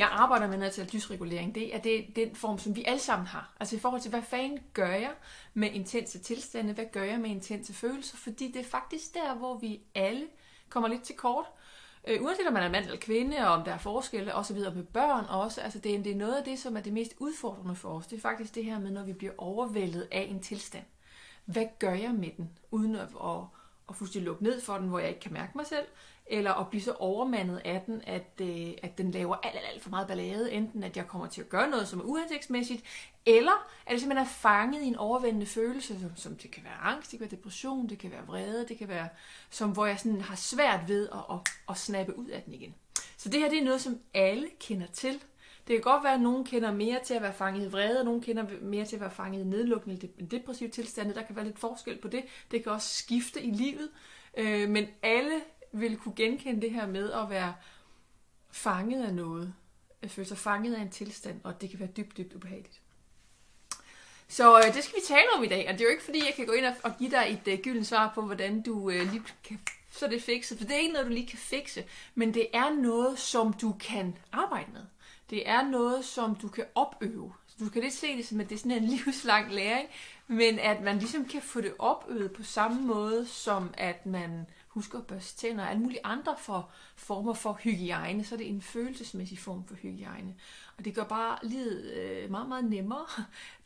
jeg arbejder med noget til dysregulering, det er det, den form, som vi alle sammen har. Altså i forhold til, hvad fanden gør jeg med intense tilstande, hvad gør jeg med intense følelser, fordi det er faktisk der, hvor vi alle kommer lidt til kort. Øh, uanset om man er mand eller kvinde, og om der er forskelle osv. med børn også. Altså det, er, det er noget af det, som er det mest udfordrende for os. Det er faktisk det her med, når vi bliver overvældet af en tilstand. Hvad gør jeg med den, uden at, at, at fuldstændig lukke ned for den, hvor jeg ikke kan mærke mig selv? Eller at blive så overmandet af den, at, øh, at den laver alt, alt, alt for meget ballade, enten at jeg kommer til at gøre noget, som er uhensigtsmæssigt, eller at jeg simpelthen er fanget i en overvældende følelse, som, som det kan være angst, det kan være depression, det kan være vrede, det kan være, som, hvor jeg sådan har svært ved at, at, at snappe ud af den igen. Så det her det er noget, som alle kender til. Det kan godt være, at nogen kender mere til at være fanget i vrede, og nogen kender mere til at være fanget i nedlukkende depressive tilstande. Der kan være lidt forskel på det. Det kan også skifte i livet. Øh, men alle vil kunne genkende det her med at være fanget af noget. At føle sig fanget af en tilstand, og det kan være dybt, dybt ubehageligt. Så øh, det skal vi tale om i dag, og det er jo ikke fordi, jeg kan gå ind og, og give dig et øh, gyldent svar på, hvordan du øh, lige kan så det fikse, for det er ikke noget, du lige kan fikse, men det er noget, som du kan arbejde med. Det er noget, som du kan opøve. Så du kan lidt se det som, at det er sådan en livslang læring, men at man ligesom kan få det opøvet på samme måde, som at man husker at børste tænder og alle mulige andre for, former for hygiejne, så er det en følelsesmæssig form for hygiejne. Og det gør bare livet øh, meget, meget nemmere.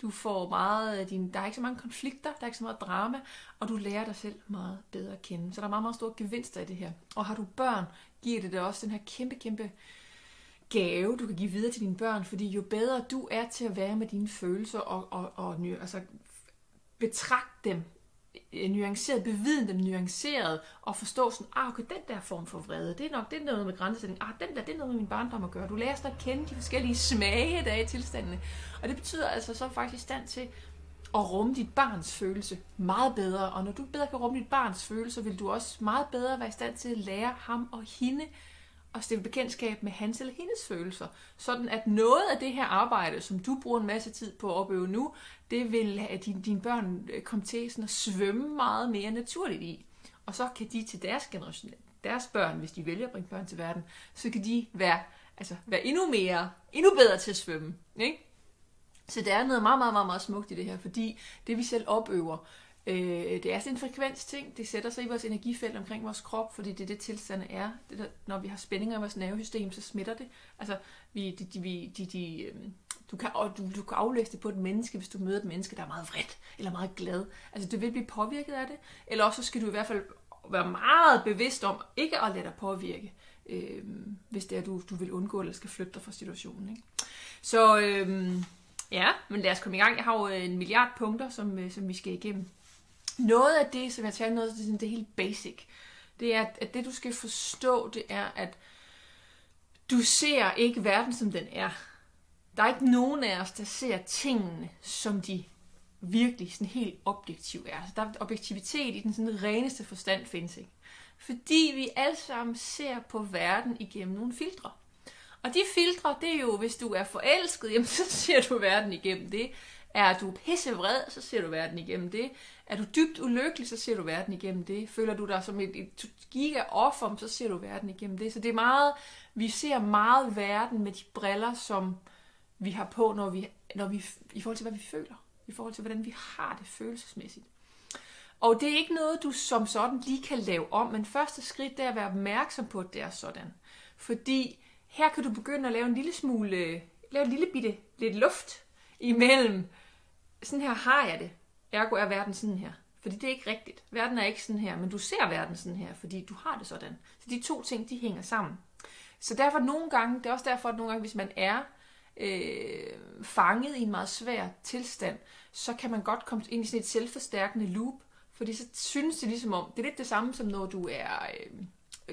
Du får meget, øh, din, der er ikke så mange konflikter, der er ikke så meget drama, og du lærer dig selv meget bedre at kende. Så der er meget, meget store gevinster i det her. Og har du børn, giver det dig også den her kæmpe, kæmpe gave, du kan give videre til dine børn, fordi jo bedre du er til at være med dine følelser og, og, og altså, betragte dem Øh, nuanceret, beviden dem nuanceret, og forstå sådan, ah, okay, den der form for vrede, det er nok det er noget med grænsesætning, ah, den der, det er noget med min barndom at gøre. Du lærer sig at kende de forskellige smage, der er i tilstandene. Og det betyder altså, så er faktisk i stand til at rumme dit barns følelse meget bedre. Og når du bedre kan rumme dit barns følelse, vil du også meget bedre være i stand til at lære ham og hende at stifte bekendtskab med hans eller hendes følelser. Sådan at noget af det her arbejde, som du bruger en masse tid på at opøve nu, det vil at dine, dine børn øh, komme til sådan at svømme meget mere naturligt i. Og så kan de til deres generation, deres børn, hvis de vælger at bringe børn til verden, så kan de være, altså, være endnu mere, endnu bedre til at svømme. Ikke? Så der er noget meget, meget, meget, meget smukt i det her, fordi det vi selv opøver, Øh, det er sådan en frekvens ting. Det sætter sig i vores energifelt omkring vores krop, fordi det er det tilstande er. Det der, når vi har spændinger i vores nervesystem, så smitter det. Altså, vi, de, de, de, de, de, du, kan, du, du kan aflæse det på et menneske, hvis du møder et menneske, der er meget vredt eller meget glad. Altså, du vil blive påvirket af det. Eller også så skal du i hvert fald være meget bevidst om ikke at lade dig påvirke, øh, hvis det er, du, du vil undgå eller skal flytte dig fra situationen. Ikke? Så øh, ja, men lad os komme i gang. Jeg har jo øh, en milliard punkter, som, øh, som vi skal igennem. Noget af det, som jeg taler noget, det er, det er helt basic. Det er, at det du skal forstå, det er, at du ser ikke verden, som den er. Der er ikke nogen af os, der ser tingene, som de virkelig sådan helt objektiv er. Så der er objektivitet i den sådan reneste forstand findes ikke. Fordi vi alle sammen ser på verden igennem nogle filtre. Og de filtre, det er jo, hvis du er forelsket, jamen så ser du verden igennem det. Er du pissevred, så ser du verden igennem det. Er du dybt ulykkelig, så ser du verden igennem det. Føler du dig som et, et giga offer, så ser du verden igennem det. Så det er meget, vi ser meget verden med de briller, som vi har på, når vi, når vi, i forhold til, hvad vi føler. I forhold til, hvordan vi har det følelsesmæssigt. Og det er ikke noget, du som sådan lige kan lave om, men første skridt det er at være opmærksom på, at det er sådan. Fordi her kan du begynde at lave en lille smule, lave en lille bitte lidt luft imellem, sådan her har jeg det. Ergo er verden sådan her. Fordi det er ikke rigtigt. Verden er ikke sådan her, men du ser verden sådan her, fordi du har det sådan. Så de to ting, de hænger sammen. Så derfor nogle gange, det er også derfor, at nogle gange, hvis man er øh, fanget i en meget svær tilstand, så kan man godt komme ind i sådan et selvforstærkende loop, fordi så synes det ligesom om, det er lidt det samme som når du er... Øh,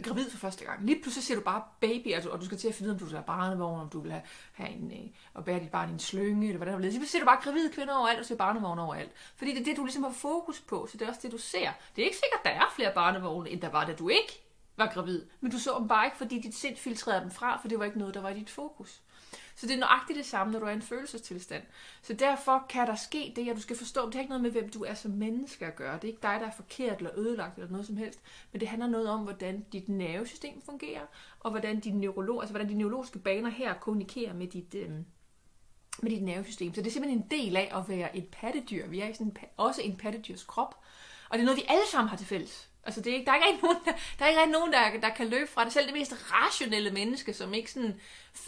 gravid for første gang. Lige pludselig ser du bare baby, altså, og du skal til at finde ud af, om du skal have barnevogn, om du vil have, have en, øh, og bære dit barn i en slynge, eller hvordan det Lige Så ser du bare gravide kvinder overalt, og ser barnevogn overalt. Fordi det er det, du ligesom har fokus på, så det er også det, du ser. Det er ikke sikkert, at der er flere barnevogne, end der var, da du ikke var gravid. Men du så dem bare ikke, fordi dit sind filtrerede dem fra, for det var ikke noget, der var i dit fokus. Så det er nøjagtigt det samme, når du er i en følelsestilstand. Så derfor kan der ske det, at du skal forstå, det har ikke noget med, hvem du er som menneske at gøre. Det er ikke dig, der er forkert eller ødelagt eller noget som helst. Men det handler noget om, hvordan dit nervesystem fungerer, og hvordan, din neurolog, altså hvordan de neurologiske baner her kommunikerer med dit, øh, med dit nervesystem. Så det er simpelthen en del af at være et pattedyr. Vi er sådan en, også en pattedyrs krop. Og det er noget, vi alle sammen har til fælles. Altså, det er ikke, der er ikke rigtig nogen, der, der, er ikke rigtig nogen der, der kan løbe fra det. Selv det mest rationelle menneske, som ikke sådan...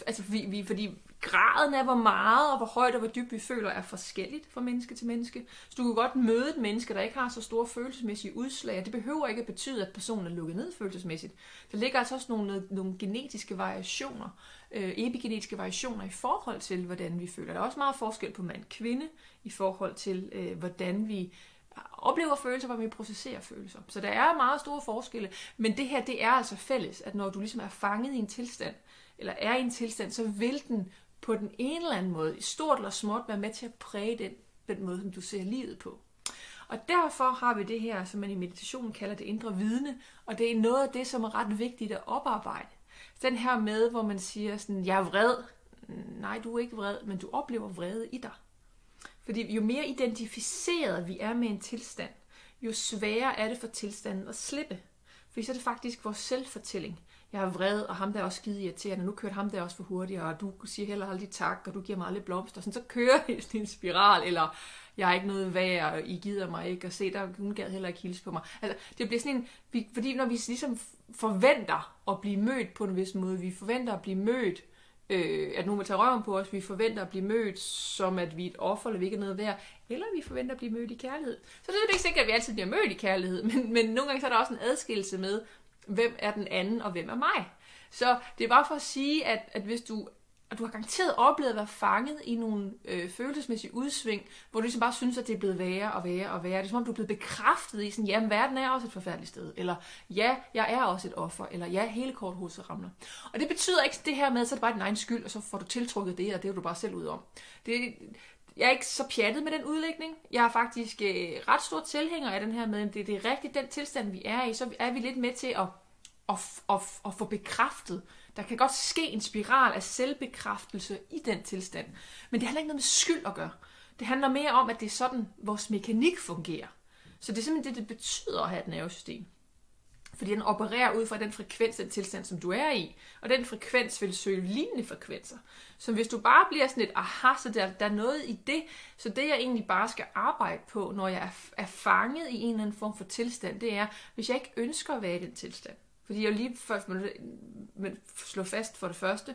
Altså, vi, vi, fordi graden af, hvor meget og hvor højt og hvor dybt vi føler, er forskelligt fra menneske til menneske. Så du kan godt møde et menneske, der ikke har så store følelsesmæssige udslag, og det behøver ikke at betyde, at personen er lukket ned følelsesmæssigt. Der ligger altså også nogle, nogle genetiske variationer, øh, epigenetiske variationer i forhold til, hvordan vi føler. Der er også meget forskel på mand-kvinde i forhold til, øh, hvordan vi oplever følelser, hvordan vi processerer følelser. Så der er meget store forskelle, men det her, det er altså fælles, at når du ligesom er fanget i en tilstand, eller er i en tilstand, så vil den på den ene eller anden måde, i stort eller småt, være med til at præge den, den måde, som du ser livet på. Og derfor har vi det her, som man i meditationen kalder det indre vidne, og det er noget af det, som er ret vigtigt at oparbejde. Den her med, hvor man siger sådan, jeg er vred. Nej, du er ikke vred, men du oplever vrede i dig. Fordi jo mere identificeret vi er med en tilstand, jo sværere er det for tilstanden at slippe. Fordi så er det faktisk vores selvfortælling. Jeg er vred, og ham der er også skide irriterende. Nu kørte ham der også for hurtigt, og du siger heller aldrig tak, og du giver mig aldrig blomster. Sådan, så kører det en spiral, eller jeg er ikke noget værd, og I gider mig ikke, og se, der hun gad heller ikke hilse på mig. Altså, det bliver sådan en, vi, fordi når vi ligesom forventer at blive mødt på en vis måde, vi forventer at blive mødt øh, at nogen vil tage røven på os, vi forventer at blive mødt som, at vi er et offer, eller vi ikke er noget værd, eller vi forventer at blive mødt i kærlighed. Så det er ikke sikkert, at vi altid bliver mødt i kærlighed, men, men nogle gange så er der også en adskillelse med, hvem er den anden, og hvem er mig. Så det er bare for at sige, at, at hvis du og du har garanteret oplevet at være fanget i nogle øh, følelsesmæssige udsving, hvor du ligesom bare synes, at det er blevet værre og værre og værre. Det er som om, du er blevet bekræftet i sådan, ja, verden er også et forfærdeligt sted. Eller ja, jeg er også et offer. Eller ja, hele korthuset ramler. Og det betyder ikke det her med, at så er det bare din egen skyld, og så får du tiltrukket det, og det er du bare selv ud om. Det, jeg er ikke så pjattet med den udlægning. Jeg er faktisk øh, ret stor tilhænger af den her med, at det, det er rigtigt den tilstand, vi er i. Så er vi lidt med til at, at, at, at få bekræftet, der kan godt ske en spiral af selvbekræftelse i den tilstand. Men det handler ikke noget med skyld at gøre. Det handler mere om, at det er sådan, vores mekanik fungerer. Så det er simpelthen det, det betyder at have et nervesystem. Fordi den opererer ud fra den frekvens, den tilstand, som du er i. Og den frekvens vil søge lignende frekvenser. Så hvis du bare bliver sådan et, aha, så der, der er noget i det, så det jeg egentlig bare skal arbejde på, når jeg er, er fanget i en eller anden form for tilstand, det er, hvis jeg ikke ønsker at være i den tilstand, fordi jeg lige først må slå fast for det første,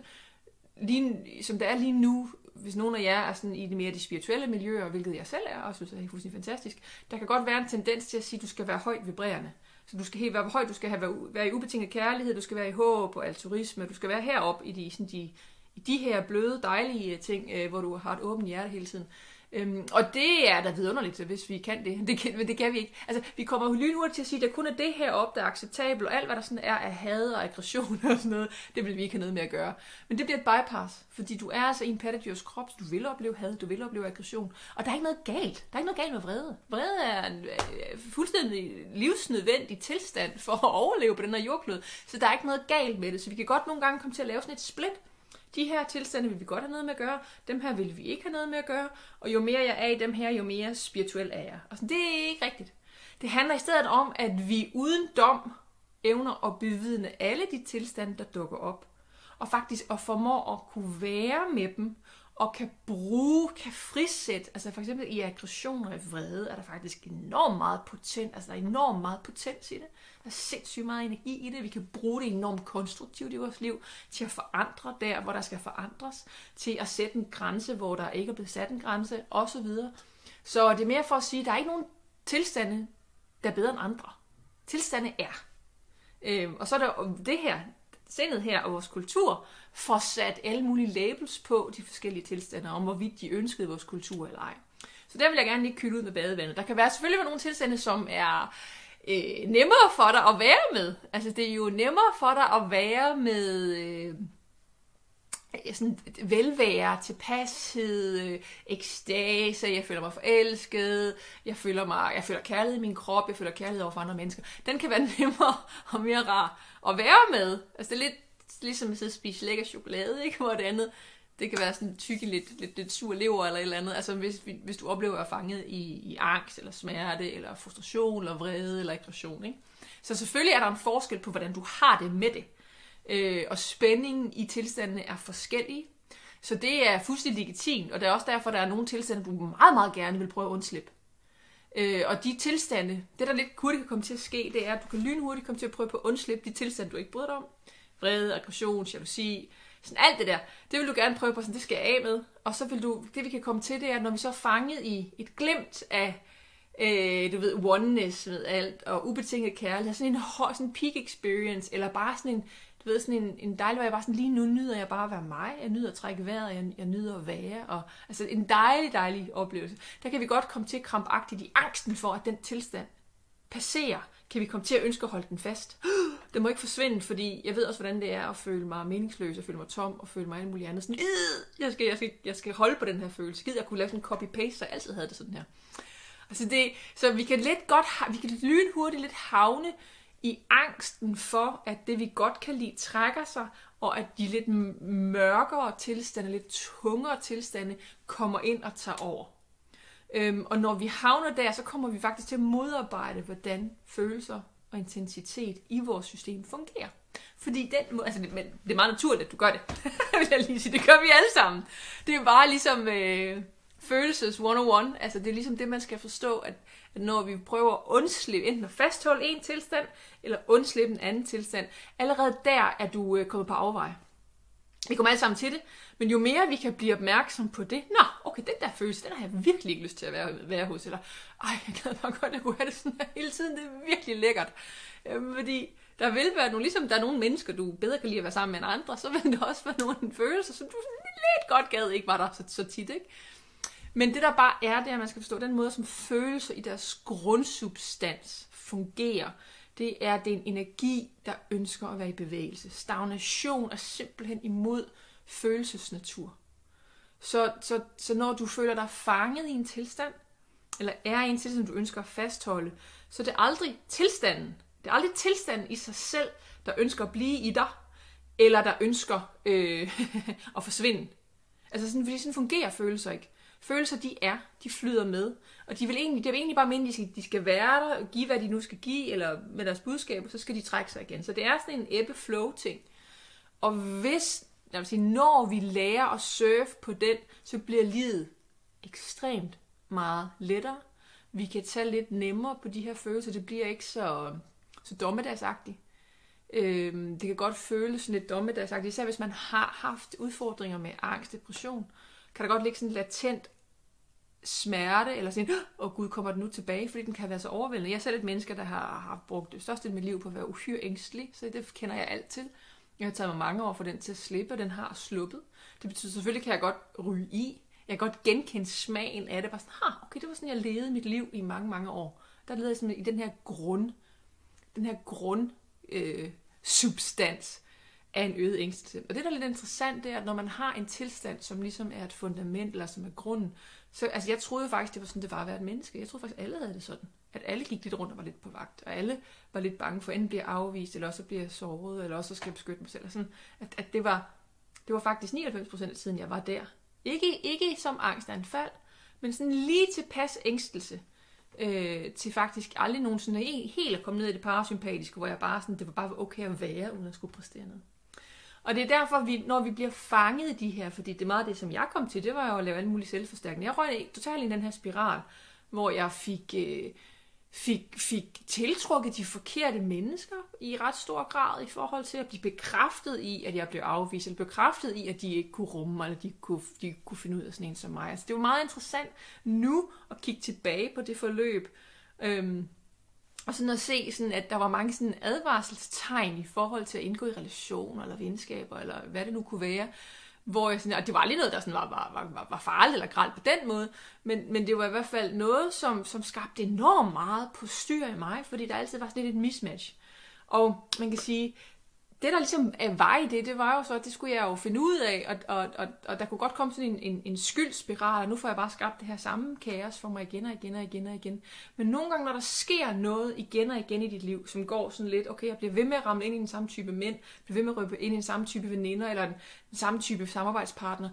lige, som det er lige nu, hvis nogen af jer er sådan i det mere de spirituelle miljøer, hvilket jeg selv er, og synes er fuldstændig fantastisk, der kan godt være en tendens til at sige, at du skal være højt vibrerende. Så du skal helt være højt, du skal have, være i ubetinget kærlighed, du skal være i håb og altruisme, du skal være heroppe i de, sådan de, i de her bløde, dejlige ting, øh, hvor du har et åbent hjerte hele tiden. Øhm, og det er da vidunderligt, hvis vi kan det. det kan, men det kan vi ikke. Altså, vi kommer jo lynhurtigt til at sige, at der kun er det her op, der er acceptabelt, og alt, hvad der sådan er af had og aggression og sådan noget, det vil vi ikke have noget med at gøre. Men det bliver et bypass, fordi du er altså i en pattedyrs krop, så du vil opleve had, du vil opleve aggression, og der er ikke noget galt. Der er ikke noget galt med vrede. Vrede er en øh, fuldstændig livsnødvendig tilstand for at overleve på den her jordklode, så der er ikke noget galt med det. Så vi kan godt nogle gange komme til at lave sådan et split, de her tilstande vil vi godt have noget med at gøre, dem her vil vi ikke have noget med at gøre, og jo mere jeg er i dem her, jo mere spirituel er jeg. Og sådan, det er ikke rigtigt. Det handler i stedet om, at vi uden dom evner at bevidne alle de tilstande, der dukker op, og faktisk at formå at kunne være med dem, og kan bruge, kan frisætte, altså for eksempel i aggression og i vrede, er der faktisk enormt meget potent, altså der er enormt meget potens i det. Der er sindssygt meget energi i det. Vi kan bruge det enormt konstruktivt i vores liv, til at forandre der, hvor der skal forandres, til at sætte en grænse, hvor der ikke er blevet sat en grænse, osv. Så det er mere for at sige, at der er ikke nogen tilstande, der er bedre end andre. Tilstande er. Øhm, og så er der det her, sindet her og vores kultur får sat alle mulige labels på de forskellige tilstande, om hvorvidt de ønskede vores kultur eller ej. Så der vil jeg gerne lige kylde ud med badevandet. Der kan være selvfølgelig være nogle tilstande, som er øh, nemmere for dig at være med. Altså det er jo nemmere for dig at være med... Øh, sådan velvære, tilpashed, øh, ekstase, jeg føler mig forelsket, jeg føler, mig, jeg føler kærlighed i min krop, jeg føler kærlighed over for andre mennesker. Den kan være nemmere og mere rar at være med. Altså det er lidt ligesom at sidde og spise lækker chokolade, ikke? Hvor det andet, Det kan være sådan tykke lidt, lidt, lidt sur lever eller et eller andet. Altså hvis, hvis du oplever at være fanget i, i angst, eller smerte, eller frustration, eller vrede, eller aggression. Ikke? Så selvfølgelig er der en forskel på, hvordan du har det med det. Øh, og spændingen i tilstandene er forskellige. Så det er fuldstændig legitimt, og det er også derfor, der er nogle tilstande, du meget, meget gerne vil prøve at undslippe. Øh, og de tilstande, det der lidt hurtigt kan komme til at ske, det er, at du kan lynhurtigt komme til at prøve på at undslippe de tilstande, du ikke bryder dig om. Vrede, aggression, jalousi, sådan alt det der. Det vil du gerne prøve på, sådan det skal jeg af med. Og så vil du, det vi kan komme til, det er, når vi så er fanget i et glimt af, øh, du ved, oneness med alt, og ubetinget kærlighed, sådan en sådan en peak experience, eller bare sådan en, du ved, sådan en, en dejlig, hvor jeg bare sådan, lige nu nyder jeg bare at være mig, jeg nyder at trække vejret, jeg, jeg nyder at være, og altså en dejlig, dejlig oplevelse. Der kan vi godt komme til krampagtigt i angsten for, at den tilstand passerer, kan vi komme til at ønske at holde den fast. Det må ikke forsvinde, fordi jeg ved også, hvordan det er at føle mig meningsløs, og føle mig tom, og føle mig alt muligt andet. Sådan, øh, jeg skal, jeg, skal, jeg skal holde på den her følelse. Gid jeg kunne lave sådan en copy-paste, så jeg altid havde det sådan her. Altså det, så vi kan lidt godt, vi kan lynhurtigt lidt havne i angsten for, at det vi godt kan lide trækker sig, og at de lidt mørkere tilstande, lidt tungere tilstande, kommer ind og tager over. Øhm, og når vi havner der, så kommer vi faktisk til at modarbejde, hvordan følelser og intensitet i vores system fungerer. Fordi den altså det, men det er meget naturligt, at du gør det. vil jeg lige sige. Det gør vi alle sammen. Det er bare ligesom øh, følelses 101. Altså det er ligesom det, man skal forstå, at at når vi prøver at undslippe, enten at fastholde en tilstand, eller undslippe en anden tilstand, allerede der er du øh, kommet på afveje. Vi kommer alle sammen til det, men jo mere vi kan blive opmærksom på det, nå, okay, den der følelse, den har jeg virkelig ikke lyst til at være, være hos, eller ej, jeg gad bare godt at kunne have det sådan her hele tiden, det er virkelig lækkert. Øh, fordi der vil være nogle, ligesom der er nogle mennesker, du bedre kan lide at være sammen med end andre, så vil der også være nogle følelser, som du lidt godt gad ikke var der så, så tit, ikke? Men det der bare er, det er, at man skal forstå den måde, som følelser i deres grundsubstans fungerer. Det er, det er en energi, der ønsker at være i bevægelse. Stagnation er simpelthen imod følelsesnatur. Så, så, så når du føler dig fanget i en tilstand, eller er i en tilstand, du ønsker at fastholde, så det er aldrig tilstanden. Det er aldrig tilstanden i sig selv, der ønsker at blive i dig, eller der ønsker øh, at forsvinde. Altså sådan, fordi sådan fungerer følelser ikke. Følelser, de er, de flyder med. Og de vil egentlig, det er egentlig bare mene, de skal, de skal være der, og give, hvad de nu skal give, eller med deres budskab, så skal de trække sig igen. Så det er sådan en ebbe-flow-ting. Og hvis, jeg vil sige, når vi lærer at surfe på den, så bliver livet ekstremt meget lettere. Vi kan tage lidt nemmere på de her følelser. Det bliver ikke så, så dommedagsagtigt. Øhm, det kan godt føles sådan lidt dommedagsagtigt, især hvis man har haft udfordringer med angst, depression kan der godt ligge sådan en latent smerte, eller sådan, åh oh, gud, kommer den nu tilbage, fordi den kan være så overvældende. Jeg er selv et menneske, der har, har brugt det største af mit liv på at være uhyre ængstelig, så det kender jeg alt til. Jeg har taget mig mange år for den til at slippe, og den har sluppet. Det betyder selvfølgelig, kan jeg godt ryge i. Jeg kan godt genkende smagen af det. Bare sådan, ha, okay, det var sådan, jeg levede mit liv i mange, mange år. Der levede jeg sådan i den her grund, den her grund øh, substans, af en øget ængstelse. Og det, der er lidt interessant, det er, at når man har en tilstand, som ligesom er et fundament, eller som er grunden, så altså, jeg troede faktisk, det var sådan, det var at være et menneske. Jeg troede faktisk, alle havde det sådan. At alle gik lidt rundt og var lidt på vagt, og alle var lidt bange for, at enten bliver afvist, eller også bliver såret, eller også skal jeg beskytte mig selv. Og sådan, at, at det, var, det var faktisk 99% af tiden, jeg var der. Ikke, ikke som angstanfald, men sådan lige tilpas ængstelse øh, til faktisk aldrig nogensinde e-, helt at komme ned i det parasympatiske, hvor jeg bare sådan, det var bare okay at være, uden at skulle præstere noget. Og det er derfor, vi, når vi bliver fanget i de her, fordi det er meget det, som jeg kom til, det var jo at lave alle mulige selvforstærkning. Jeg røg totalt i den her spiral, hvor jeg fik, øh, fik, fik tiltrukket de forkerte mennesker i ret stor grad i forhold til at blive bekræftet i, at jeg blev afvist, eller bekræftet i, at de ikke kunne rumme mig, eller de kunne, de kunne finde ud af sådan en som mig. Altså, det var meget interessant nu at kigge tilbage på det forløb. Øhm, og sådan at se, sådan, at der var mange sådan advarselstegn i forhold til at indgå i relationer eller venskaber, eller hvad det nu kunne være. Hvor jeg sådan, og det var lige noget, der sådan var, var, var, var farligt eller gralt på den måde, men, men det var i hvert fald noget, som, som skabte enormt meget på styr i mig, fordi der altid var sådan lidt et mismatch. Og man kan sige, det, der ligesom øh, var i det, det var jo så, at det skulle jeg jo finde ud af, og, og, og, og der kunne godt komme sådan en, en, en skyldspiral, og nu får jeg bare skabt det her samme kaos for mig igen og igen og igen og igen. Men nogle gange, når der sker noget igen og igen i dit liv, som går sådan lidt, okay, jeg bliver ved med at ramme ind i den samme type mænd, bliver ved med at røbe ind i den samme type veninder, eller den, den samme type samarbejdspartner,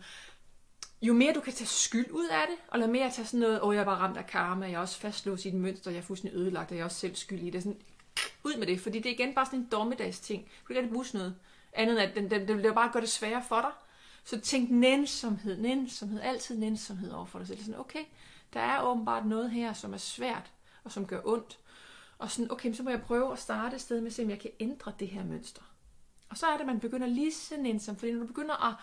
jo mere du kan tage skyld ud af det, og lade mere tage sådan noget, åh, oh, jeg er bare ramt af karma, jeg er også fastlåst i et mønster, jeg er fuldstændig ødelagt, og jeg er også selv skyld i det. Sådan, ud med det, fordi det er igen bare sådan en dommedags ting. Du kan ikke bruge noget andet end, at den, den, den vil bare gøre det sværere for dig. Så tænk nænsomhed, nænsomhed, altid nænsomhed over for dig selv. Sådan, okay, der er åbenbart noget her, som er svært, og som gør ondt. Og sådan, okay, så må jeg prøve at starte et sted med at se, om jeg kan ændre det her mønster. Og så er det, at man begynder lige så nænsom, fordi når du begynder at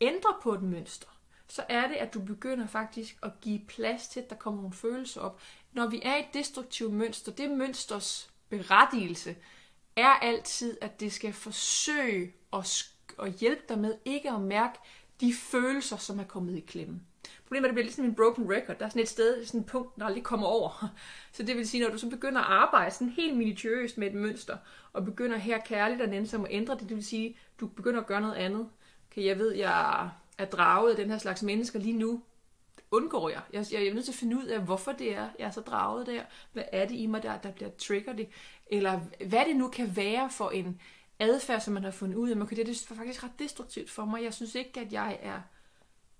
ændre på et mønster, så er det, at du begynder faktisk at give plads til, at der kommer nogle følelser op. Når vi er i et destruktivt mønster, det mønsters berettigelse er altid, at det skal forsøge at, at hjælpe dig med ikke at mærke de følelser, som er kommet i klemme. Problemet er, at det bliver ligesom en broken record. Der er sådan et sted, sådan et punkt, der aldrig kommer over. Så det vil sige, når du så begynder at arbejde sådan helt minutiøst med et mønster, og begynder her kærligt og nænsomt at ændre det, det vil sige, du begynder at gøre noget andet. Okay, jeg ved, jeg er draget af den her slags mennesker lige nu, undgår jeg. Jeg, jeg er nødt til at finde ud af, hvorfor det er, jeg er så draget der. Hvad er det i mig, der, der bliver trigger det? Eller hvad det nu kan være for en adfærd, som man har fundet ud af. Man kan, det er faktisk ret destruktivt for mig. Jeg synes ikke, at jeg er,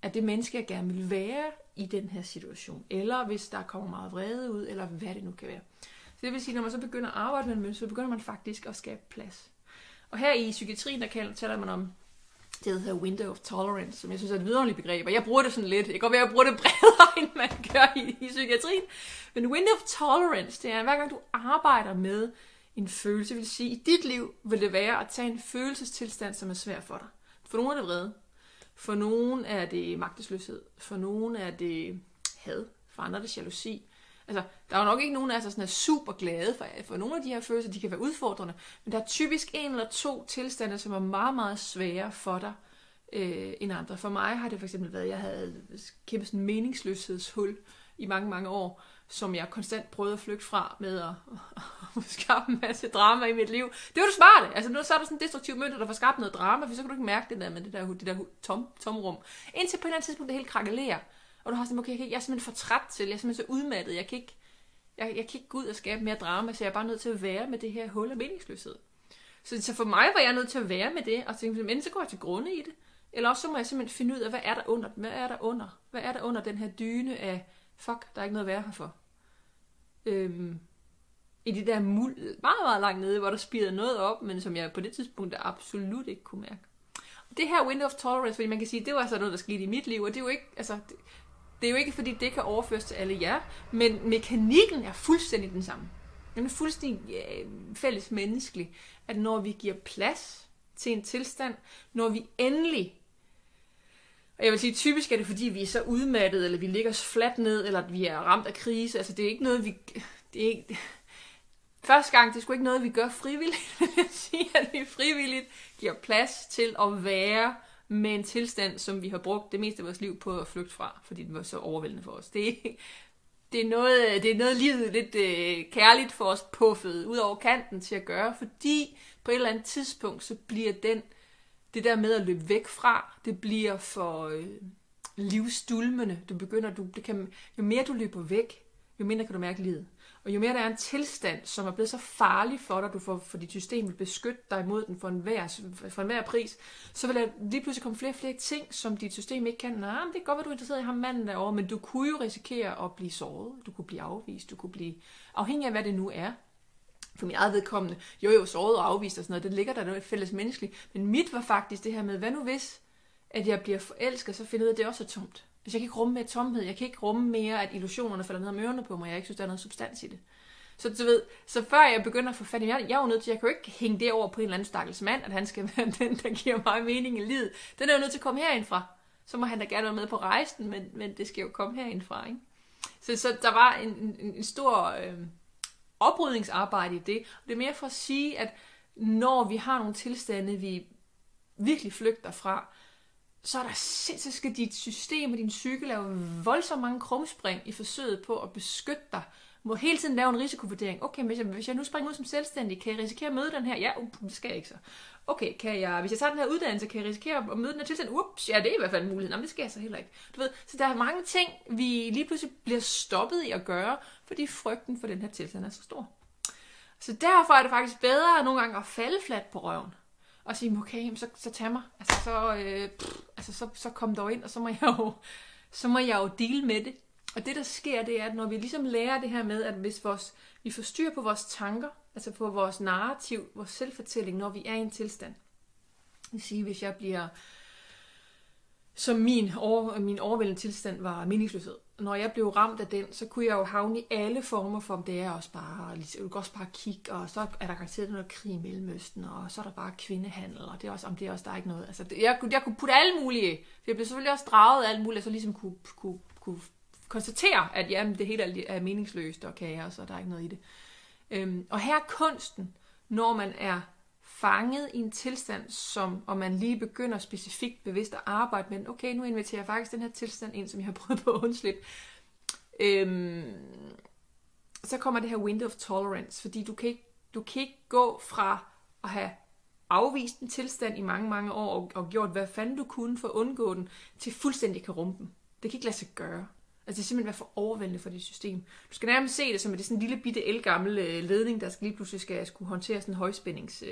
at det menneske, jeg gerne vil være i den her situation. Eller hvis der kommer meget vrede ud, eller hvad det nu kan være. Så det vil sige, når man så begynder at arbejde med en mønster, så begynder man faktisk at skabe plads. Og her i psykiatrien, der taler man om det hedder window of tolerance, som jeg synes er et vidunderligt begreb, og jeg bruger det sådan lidt. Jeg kan godt være, at jeg bruger det bredere, end man gør i, i psykiatrien. Men window of tolerance, det er, hver gang du arbejder med en følelse, vil sige, i dit liv vil det være at tage en følelsestilstand, som er svær for dig. For nogle er det vrede. For nogen er det magtesløshed. For nogen er det had. For andre er det jalousi. Altså, der er jo nok ikke nogen af os, der sådan er super glade for, for nogle af de her følelser, de kan være udfordrende, men der er typisk en eller to tilstande, som er meget, meget svære for dig øh, end andre. For mig har det for eksempel været, at jeg havde kæmpe sådan meningsløshedshul i mange, mange år, som jeg konstant prøvede at flygte fra med at, at skabe en masse drama i mit liv. Det var det smarte. Altså nu så er der sådan en destruktiv mønter, der får skabt noget drama, for så kan du ikke mærke det der med det der, det der tom, tomrum. Indtil på et eller andet tidspunkt det helt krakelerer. Og du har sådan, okay, jeg er simpelthen for træt til, jeg er simpelthen så udmattet, jeg kan ikke, jeg, jeg kan ikke gå ud og skabe mere drama, så jeg er bare nødt til at være med det her hul af meningsløshed. Så, så for mig var jeg nødt til at være med det, og tænke, men så går jeg til grunde i det. Eller også så må jeg simpelthen finde ud af, hvad er der under? Hvad er der under? Hvad er der under den her dyne af, fuck, der er ikke noget at være her for? Øhm, I det der muld, meget, meget langt nede, hvor der spirede noget op, men som jeg på det tidspunkt absolut ikke kunne mærke. Det her window of tolerance, fordi man kan sige, det var altså noget, der skete i mit liv, og det er jo ikke, altså, det, det er jo ikke, fordi det kan overføres til alle jer, men mekanikken er fuldstændig den samme. Den er fuldstændig ja, fælles menneskelig, at når vi giver plads til en tilstand, når vi endelig og jeg vil sige, typisk er det, fordi vi er så udmattet, eller vi ligger os fladt ned, eller at vi er ramt af krise. Altså, det er ikke noget, vi... Det er ikke, første gang, det er sgu ikke noget, vi gør frivilligt. Jeg sige, at vi frivilligt giver plads til at være med en tilstand, som vi har brugt det meste af vores liv på at flygte fra, fordi den var så overvældende for os. Det, det er noget, det er noget livet lidt øh, kærligt for os puffet ud over kanten til at gøre, fordi på et eller andet tidspunkt, så bliver den, det der med at løbe væk fra, det bliver for øh, livsdulmende. Du begynder, du, det kan, jo mere du løber væk, jo mindre kan du mærke livet. Og jo mere der er en tilstand, som er blevet så farlig for dig, du får, for dit system vil beskytte dig imod den for enhver, for enhver pris, så vil der lige pludselig komme flere og flere ting, som dit system ikke kan. Nej, men det kan godt være, du er interesseret i ham manden derovre, men du kunne jo risikere at blive såret, du kunne blive afvist, du kunne blive afhængig af, hvad det nu er. For min eget vedkommende, jo jo, såret og afvist og sådan noget, det ligger der noget fælles menneskeligt. Men mit var faktisk det her med, hvad nu hvis, at jeg bliver forelsket, så finder jeg ud af, at det også er tomt. Altså, jeg kan ikke rumme mere tomhed, jeg kan ikke rumme mere, at illusionerne falder ned om ørerne på mig, jeg ikke synes, der er noget substans i det. Så du ved, så før jeg begynder at få fat i jeg, jeg er jo nødt til, jeg kan jo ikke hænge det over på en eller anden stakkels mand, at han skal være den, der giver mig mening i livet. Den er jo nødt til at komme herind fra. Så må han da gerne være med på rejsen, men, men det skal jo komme herind fra, ikke? Så, så der var en, en, en stor øh, oprydningsarbejde i det. Og det er mere for at sige, at når vi har nogle tilstande, vi virkelig flygter fra, så er der sindssygt, skal dit system og din psyke lave voldsomt mange krumspring i forsøget på at beskytte dig må hele tiden lave en risikovurdering. Okay, hvis jeg, hvis jeg nu springer ud som selvstændig, kan jeg risikere at møde den her? Ja, uh, det skal jeg ikke så. Okay, kan jeg, hvis jeg tager den her uddannelse, kan jeg risikere at møde den her tilstand? Ups, ja, det er i hvert fald en mulighed. Jamen, det skal jeg så heller ikke. Du ved, så der er mange ting, vi lige pludselig bliver stoppet i at gøre, fordi frygten for den her tilstand er så stor. Så derfor er det faktisk bedre nogle gange at falde fladt på røven. Og sige, okay, så, så tag mig. Altså, så, øh, pff, altså så, så kom dog ind, og så må jeg jo, så må jeg jo deal med det. Og det, der sker, det er, at når vi ligesom lærer det her med, at hvis vores, vi får styr på vores tanker, altså på vores narrativ, vores selvfortælling, når vi er i en tilstand. Det vil sige, hvis jeg bliver, som min, over, min overvældende tilstand var meningsløshed. Når jeg blev ramt af den, så kunne jeg jo havne i alle former for, om det er også bare, altså, du kan også bare kigge, og så er der garanteret noget krig i Mellemøsten, og så er der bare kvindehandel, og det er også, om det er også, der er ikke noget. Altså, det, jeg, jeg kunne putte alle mulige, for jeg blev selvfølgelig også draget af alt muligt, så ligesom kunne, kunne, kunne konstatere, at jamen, det hele er meningsløst og kaos, og der er ikke noget i det. Øhm, og her er kunsten, når man er fanget i en tilstand, som, om man lige begynder specifikt bevidst at arbejde med den. Okay, nu inviterer jeg faktisk den her tilstand ind, som jeg har prøvet på at undslippe. Øhm, så kommer det her window of tolerance, fordi du kan, ikke, du kan ikke gå fra at have afvist en tilstand i mange, mange år, og, og gjort hvad fanden du kunne for at undgå den, til fuldstændig kan rumpe den. Det kan ikke lade sig gøre. Altså det er simpelthen være for overvældende for dit system. Du skal nærmest se det som, at det er sådan en lille bitte elgammel øh, ledning, der skal lige pludselig skal skulle håndtere sådan en højspændingsvolt.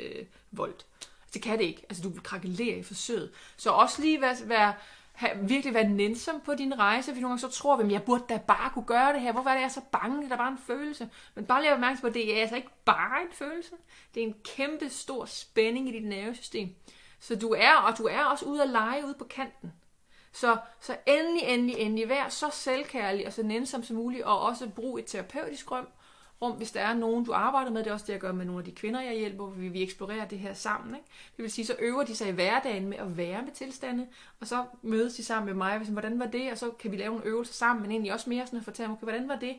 Øh, altså det kan det ikke. Altså du vil krakelere i forsøget. Så også lige være, være have, virkelig være nænsom på din rejse, fordi nogle gange så tror vi, at jeg burde da bare kunne gøre det her. Hvorfor er det, jeg er så bange? Det er bare en følelse. Men bare lige opmærksom på, at det er altså ikke bare en følelse. Det er en kæmpe stor spænding i dit nervesystem. Så du er, og du er også ude at lege ude på kanten. Så, så endelig, endelig, endelig vær så selvkærlig og så nænsom som muligt, og også brug et terapeutisk rum, rum, hvis der er nogen, du arbejder med. Det er også det, jeg gør med nogle af de kvinder, jeg hjælper, hvor vi, vi eksplorerer det her sammen. Ikke? Det vil sige, så øver de sig i hverdagen med at være med tilstande, og så mødes de sammen med mig, og hvordan var det, og så kan vi lave nogle øvelser sammen, men egentlig også mere sådan at fortælle, okay, hvordan var det,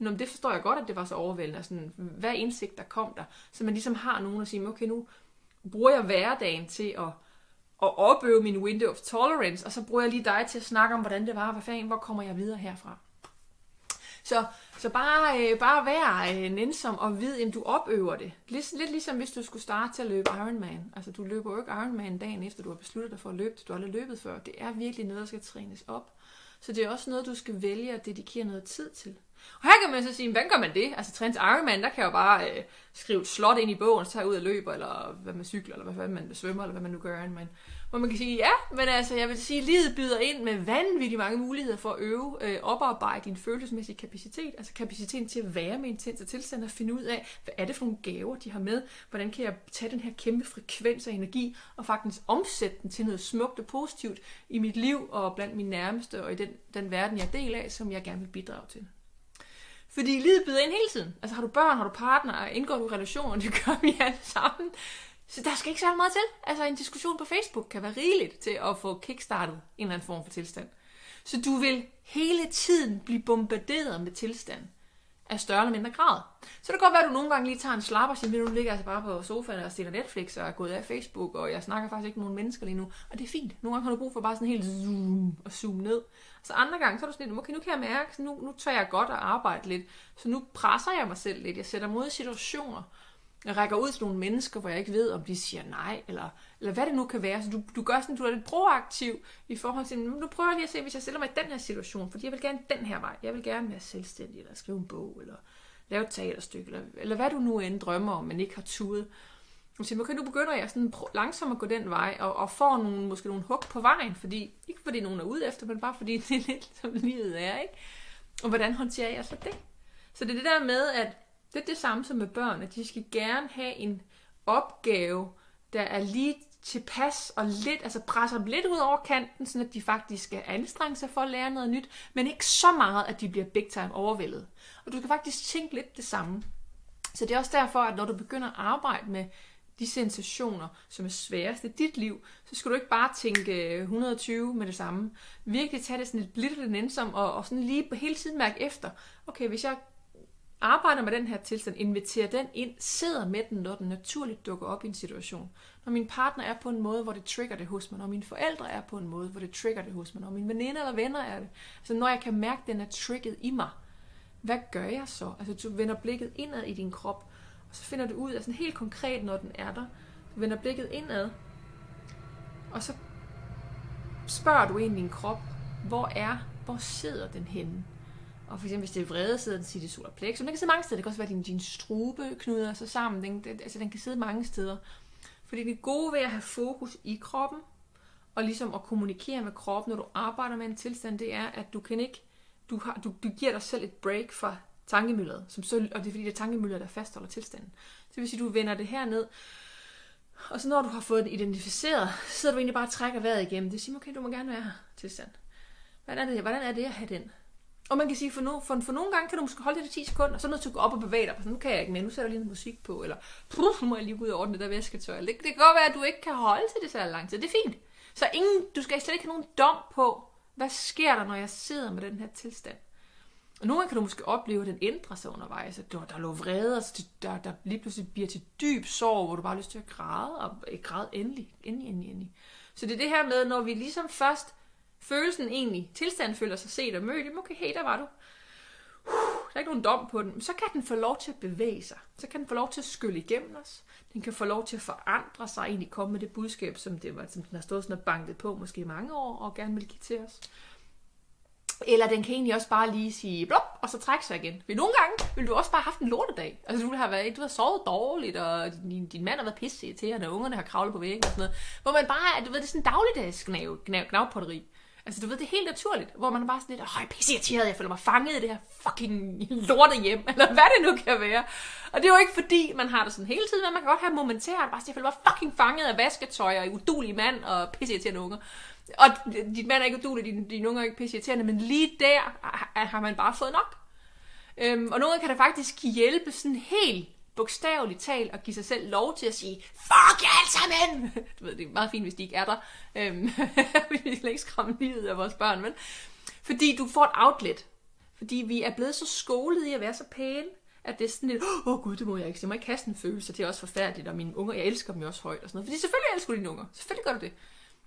Nå, men det forstår jeg godt, at det var så overvældende. Sådan, hvad indsigt der kom der. Så man ligesom har nogen at sige, okay, nu bruger jeg hverdagen til at at opøve min window of tolerance, og så bruger jeg lige dig til at snakke om, hvordan det var, hvad fanden, hvor kommer jeg videre herfra. Så, så bare, øh, bare vær øh, nænsom og vid, at du opøver det. Lidt, lidt ligesom hvis du skulle starte til at løbe Ironman. Altså du løber jo ikke Ironman dagen efter, du har besluttet dig for at løbe, du har aldrig løbet før. Det er virkelig noget, der skal trænes op. Så det er også noget, du skal vælge at dedikere noget tid til. Og her kan man så sige, hvordan gør man det? Altså Trent Ironman, der kan jeg jo bare øh, skrive et slot ind i bogen, så tager jeg ud og løber, eller hvad man cykler, eller hvad man svømmer, eller hvad man nu gør. Men, hvor man kan sige, ja, men altså, jeg vil sige, livet byder ind med vanvittigt mange muligheder for at øve, øh, oparbejde din følelsesmæssige kapacitet, altså kapaciteten til at være med intense tilstand og finde ud af, hvad er det for nogle gaver, de har med, hvordan kan jeg tage den her kæmpe frekvens af energi og faktisk omsætte den til noget smukt og positivt i mit liv og blandt mine nærmeste og i den, den verden, jeg er del af, som jeg gerne vil bidrage til. Fordi livet byder ind hele tiden. Altså har du børn, har du partner, indgår du relationer, det gør vi alle sammen. Så der skal ikke så meget til. Altså en diskussion på Facebook kan være rigeligt til at få kickstartet en eller anden form for tilstand. Så du vil hele tiden blive bombarderet med tilstand af større eller mindre grad. Så det kan godt være, at du nogle gange lige tager en slap og siger, at du ligger altså bare på sofaen og stiller Netflix og er gået af Facebook, og jeg snakker faktisk ikke med nogen mennesker lige nu. Og det er fint. Nogle gange har du brug for bare sådan helt zoom og zoom ned. Så andre gange, så er du sådan lidt, okay, nu kan jeg mærke, så nu, nu tager jeg godt at arbejde lidt. Så nu presser jeg mig selv lidt. Jeg sætter mod i situationer. Jeg rækker ud til nogle mennesker, hvor jeg ikke ved, om de siger nej, eller, eller hvad det nu kan være. Så du, du gør sådan, du er lidt proaktiv i forhold til, nu prøver jeg lige at se, hvis jeg stiller mig i den her situation, fordi jeg vil gerne den her vej. Jeg vil gerne være selvstændig, eller skrive en bog, eller lave et teaterstykke, eller, eller hvad du nu end drømmer om, men ikke har turet. Så okay, nu begynder jeg sådan langsomt at gå den vej, og, og får nogle, måske nogle hug på vejen, fordi, ikke fordi nogen er ude efter, men bare fordi det er lidt som livet er, ikke? Og hvordan håndterer jeg så det? Så det er det der med, at det er det samme som med børn, at de skal gerne have en opgave, der er lige tilpas og lidt, altså presser dem lidt ud over kanten, så at de faktisk skal anstrenge sig for at lære noget nyt, men ikke så meget, at de bliver big time overvældet. Og du skal faktisk tænke lidt det samme. Så det er også derfor, at når du begynder at arbejde med de sensationer, som er sværest i dit liv, så skal du ikke bare tænke øh, 120 med det samme. Virkelig tage det sådan lidt blidt og nænsom, og, og sådan lige på hele tiden mærke efter. Okay, hvis jeg arbejder med den her tilstand, inviterer den ind, sidder med den, når den naturligt dukker op i en situation. Når min partner er på en måde, hvor det trigger det hos mig, når mine forældre er på en måde, hvor det trigger det hos mig, når mine veninder eller venner er det. Altså når jeg kan mærke, at den er trigget i mig, hvad gør jeg så? Altså du vender blikket indad i din krop, og så finder du ud af sådan helt konkret, når den er der. Du vender blikket indad, og så spørger du ind i din krop, hvor er, hvor sidder den henne? Og for eksempel, hvis det er vrede, sidder den i solar plexus. Den kan sidde mange steder. Det kan også være, din, din strube knuder sig sammen. Den, den, altså, den kan sidde mange steder. Fordi det gode ved at have fokus i kroppen, og ligesom at kommunikere med kroppen, når du arbejder med en tilstand, det er, at du kan ikke, du, har, du, du giver dig selv et break fra tankemølleret, som så, og det er fordi, det er tankemølleret, der fastholder tilstanden. Så det vil sige, du vender det her ned, og så når du har fået det identificeret, så sidder du egentlig bare og trækker vejret igennem. Det siger, okay, du må gerne være her, tilstand. Hvordan er det, hvordan er det at have den? Og man kan sige, for, no, for, for nogle gange kan du måske holde det i 10 sekunder, og så er du gå op og bevæge dig. Så nu kan jeg ikke mere, nu sætter jeg lige noget musik på, eller nu må jeg lige gå ud og ordne det der væsketøj. Det, det kan godt være, at du ikke kan holde til det så lang tid. Det er fint. Så ingen, du skal slet ikke have nogen dom på, hvad sker der, når jeg sidder med den her tilstand. Og nogle gange kan du måske opleve, at den ændrer sig undervejs. At der, der lå vrede, og der, der lige pludselig bliver til dyb sorg, hvor du bare har lyst til at græde, og øh, græde endelig, endelig, endelig, endelig. Så det er det her med, når vi ligesom først følelsen egentlig, tilstanden føler sig set og mødt, okay, hey, der var du. Uh, der er ikke nogen dom på den. Så kan den få lov til at bevæge sig. Så kan den få lov til at skylle igennem os. Den kan få lov til at forandre sig, egentlig komme med det budskab, som, det var, som den har stået sådan og banket på måske i mange år, og gerne vil give til os. Eller den kan egentlig også bare lige sige blop, og så trække sig igen. For nogle gange vil du også bare have haft en lortedag. Altså du har, været, du har sovet dårligt, og din, din mand har været pisse til, og ungerne har kravlet på væggen og sådan noget. Hvor man bare, du ved, det er sådan en dagligdags gnav, knav, knavpotteri. Altså, du ved, det er helt naturligt, hvor man bare sådan lidt, høj, pisse irriteret, jeg føler mig fanget i det her fucking lorte hjem, eller hvad det nu kan være. Og det er jo ikke fordi, man har det sådan hele tiden, men man kan godt have momentært, bare sådan, jeg føler mig fucking fanget af vasketøj, og udulig mand, og pisse irriterende unger. Og dit mand er ikke udulig, dine, dine unger er ikke pisse irriterende, men lige der ah, ah, har man bare fået nok. Øhm, og nogle gange kan det faktisk hjælpe sådan helt bogstaveligt talt at give sig selv lov til at sige, fuck jer alle sammen! Du ved, det er meget fint, hvis de ikke er der. Øhm, vi vil ikke skræmme livet af vores børn, men fordi du får et outlet. Fordi vi er blevet så skolet i at være så pæne, at det er sådan lidt, åh oh, gud, det må jeg ikke. Jeg må ikke kaste en følelse, det er også forfærdeligt, og mine unger, jeg elsker dem jo også højt og sådan noget. Fordi selvfølgelig elsker du dine unger, selvfølgelig gør du det.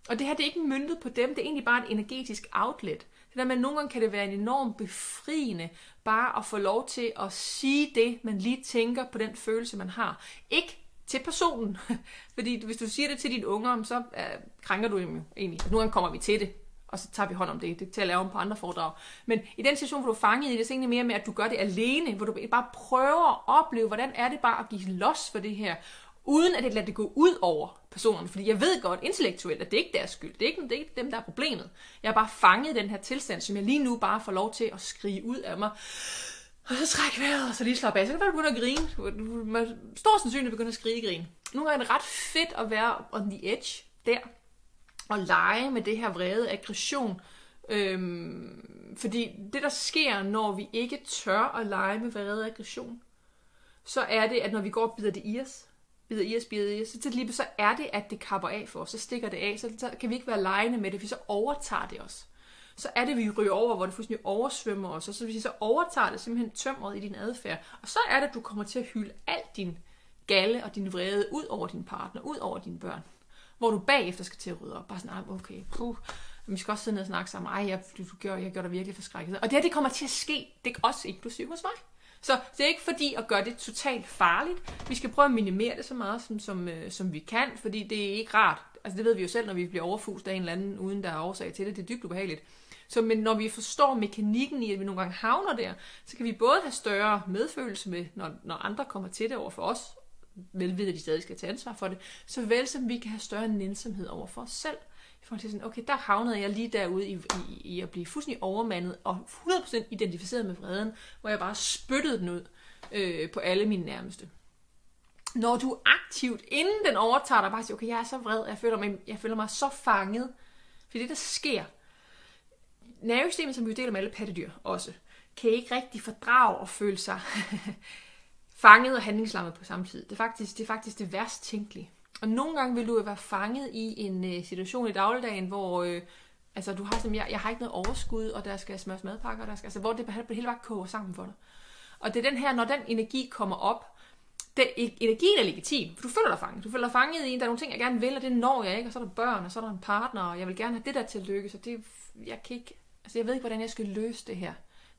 Og det her, det er ikke myndet på dem, det er egentlig bare et energetisk outlet. Det der med, at nogle gange kan det være en enorm befriende, bare at få lov til at sige det, man lige tænker på den følelse, man har. Ikke til personen. Fordi hvis du siger det til dine unger, så uh, krænker du dem jo egentlig. Nu gange kommer vi til det, og så tager vi hånd om det. Det til at lave om på andre foredrag. Men i den situation, hvor du er fanget i det, så er det mere med, at du gør det alene, hvor du bare prøver at opleve, hvordan er det bare at give los for det her, uden at det lader det gå ud over personerne. Fordi jeg ved godt intellektuelt, at det ikke er deres skyld. Det er, ikke, det er ikke dem, der er problemet. Jeg er bare fanget i den her tilstand, som jeg lige nu bare får lov til at skrige ud af mig. Og så træk vejret, og så lige slappe af. Så kan du begynde at grine. Du med stor sandsynlighed begynde at skrige grine. Nogle gange er det ret fedt at være on the edge der. Og lege med det her vrede aggression. Øhm, fordi det, der sker, når vi ikke tør at lege med vrede aggression, så er det, at når vi går og bider det i os, bider i os, bider i os, så til lige så er det, at det kapper af for os. Så stikker det af, så, så kan vi ikke være lejende med det, for så overtager det os. Så er det, vi ryger over, hvor det fuldstændig oversvømmer os, og så hvis vi så overtager det simpelthen tømret i din adfærd. Og så er det, at du kommer til at hylde alt din galle og din vrede ud over din partner, ud over dine børn. Hvor du bagefter skal til at rydde op. Bare sådan, okay, puh, vi skal også sidde ned og snakke sammen. Ej, jeg, du, du gør, jeg gør dig virkelig forskrækket. Og det her, det kommer til at ske. Det er også inklusiv hos mig. Så det er ikke fordi at gøre det totalt farligt. Vi skal prøve at minimere det så meget, som, som, øh, som vi kan, fordi det er ikke rart. Altså det ved vi jo selv, når vi bliver overfust af en eller anden, uden der er årsag til det. Det er dybt ubehageligt. Så men når vi forstår mekanikken i, at vi nogle gange havner der, så kan vi både have større medfølelse med, når, når andre kommer til det over for os, velvidt at de stadig skal tage ansvar for det, så vel som vi kan have større nænsomhed over for os selv. I forhold til sådan, okay, der havnede jeg lige derude i, i, i at blive fuldstændig overmandet og 100% identificeret med vreden, hvor jeg bare spyttede den ud øh, på alle mine nærmeste. Når du aktivt, inden den overtager dig, bare siger, okay, jeg er så vred, jeg føler mig, jeg føler mig så fanget. For det, der sker, nervesystemet, som vi deler med alle pattedyr også, kan ikke rigtig fordrage og føle sig fanget og handlingslammet på samme tid. Det er faktisk det, er faktisk det værst tænkelige. Og nogle gange vil du jo være fanget i en øh, situation i dagligdagen, hvor øh, altså, du har sådan, jeg, jeg har ikke noget overskud, og der skal smøres madpakker, der skal, altså, hvor det på hele bare koger sammen for dig. Og det er den her, når den energi kommer op, den, e, energien er legitim, for du føler dig fanget. Du føler dig fanget i, der er nogle ting, jeg gerne vil, og det når jeg ikke, og så er der børn, og så er der en partner, og jeg vil gerne have det der til at lykkes, og det, jeg kan ikke, altså jeg ved ikke, hvordan jeg skal løse det her.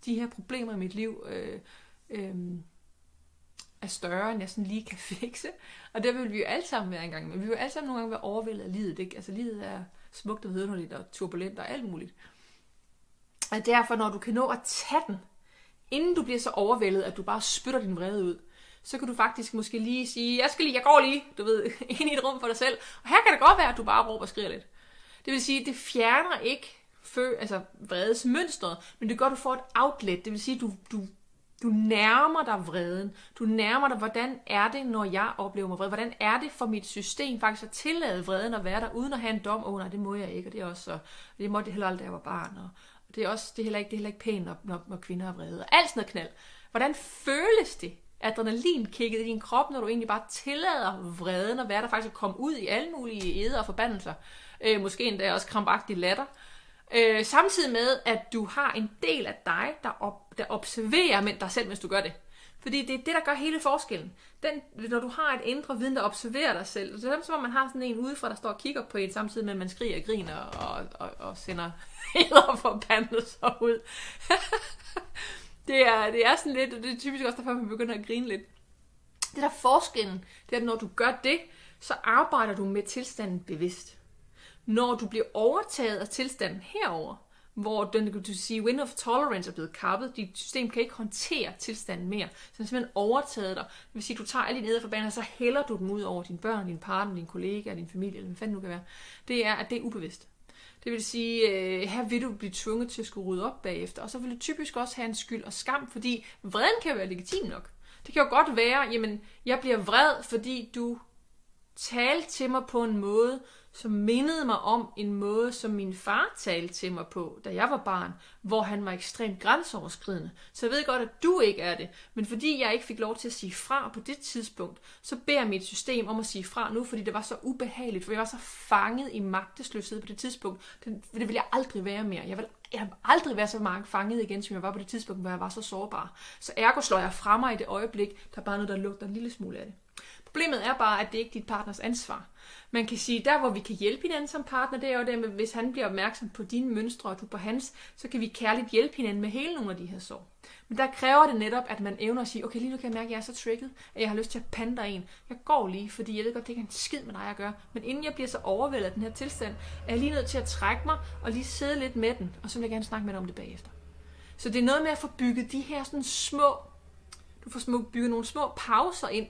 de her problemer i mit liv øh, øh, er større, end jeg sådan lige kan fikse. Og der vil vi jo alle sammen være engang. Men vi vil jo alle sammen nogle gange være overvældet af livet. Ikke? Altså livet er smukt og vidunderligt og turbulent og alt muligt. Og derfor, når du kan nå at tage den, inden du bliver så overvældet, at du bare spytter din vrede ud, så kan du faktisk måske lige sige, jeg skal lige, jeg går lige, du ved, ind i et rum for dig selv. Og her kan det godt være, at du bare råber og skriger lidt. Det vil sige, det fjerner ikke fø, altså vredesmønstret, men det gør, at du får et outlet. Det vil sige, at du, du, du nærmer dig vreden. Du nærmer dig, hvordan er det, når jeg oplever mig vred? Hvordan er det for mit system faktisk at tillade vreden at være der, uden at have en dom? Åh oh, nej, det må jeg ikke, og det er også så, det måtte jeg heller aldrig, da jeg var barn. Og det er, også, det er, heller, ikke, det er heller ikke pænt, når, når, når kvinder er vrede. Og alt sådan noget knald. Hvordan føles det? adrenalin kigget i din krop, når du egentlig bare tillader vreden at være der faktisk at komme ud i alle mulige æder og forbandelser. Øh, måske endda også krampagtig latter. Øh, Øh, samtidig med, at du har en del af dig, der, op, der observerer men dig selv, mens du gør det. Fordi det er det, der gør hele forskellen. Den, når du har et indre viden, der observerer dig selv. Så er det som om man har sådan en udefra, der står og kigger på en, samtidig med, at man skriger og griner og, og, og sender æder forbandelser ud. det, er, det er sådan lidt, og det er typisk også derfor, man begynder at grine lidt. Det der forskellen, det er, at når du gør det, så arbejder du med tilstanden bevidst når du bliver overtaget af tilstanden herover, hvor den, kan du sige, window of tolerance er blevet kappet, dit system kan ikke håndtere tilstanden mere, så den simpelthen overtaget dig. Det vil sige, at du tager alle dine æderforbander, og så hælder du dem ud over dine børn, din partner, din kollega, din familie, eller hvad fanden nu kan være. Det er, at det er ubevidst. Det vil sige, øh, her vil du blive tvunget til at skulle rydde op bagefter, og så vil du typisk også have en skyld og skam, fordi vreden kan være legitim nok. Det kan jo godt være, jamen, jeg bliver vred, fordi du talte til mig på en måde, som mindede mig om en måde, som min far talte til mig på, da jeg var barn, hvor han var ekstremt grænseoverskridende. Så jeg ved godt, at du ikke er det, men fordi jeg ikke fik lov til at sige fra på det tidspunkt, så beder mit system om at sige fra nu, fordi det var så ubehageligt, for jeg var så fanget i magtesløshed på det tidspunkt. Det, det vil jeg aldrig være mere. Jeg vil, jeg vil aldrig være så mange fanget igen, som jeg var på det tidspunkt, hvor jeg var så sårbar. Så ergo slår jeg fra mig i det øjeblik, der er bare noget, der lugter en lille smule af det. Problemet er bare, at det ikke er dit partners ansvar. Man kan sige, der hvor vi kan hjælpe hinanden som partner, det er jo det med, hvis han bliver opmærksom på dine mønstre, og du på hans, så kan vi kærligt hjælpe hinanden med hele nogle af de her sår. Men der kræver det netop, at man evner at sige, okay, lige nu kan jeg mærke, at jeg er så trigget, at jeg har lyst til at pande dig en. Jeg går lige, fordi jeg ved godt, det ikke er en skid med dig at gøre. Men inden jeg bliver så overvældet af den her tilstand, er jeg lige nødt til at trække mig og lige sidde lidt med den, og så vil jeg gerne snakke med dig om det bagefter. Så det er noget med at få bygget de her sådan små, du får bygget nogle små pauser ind,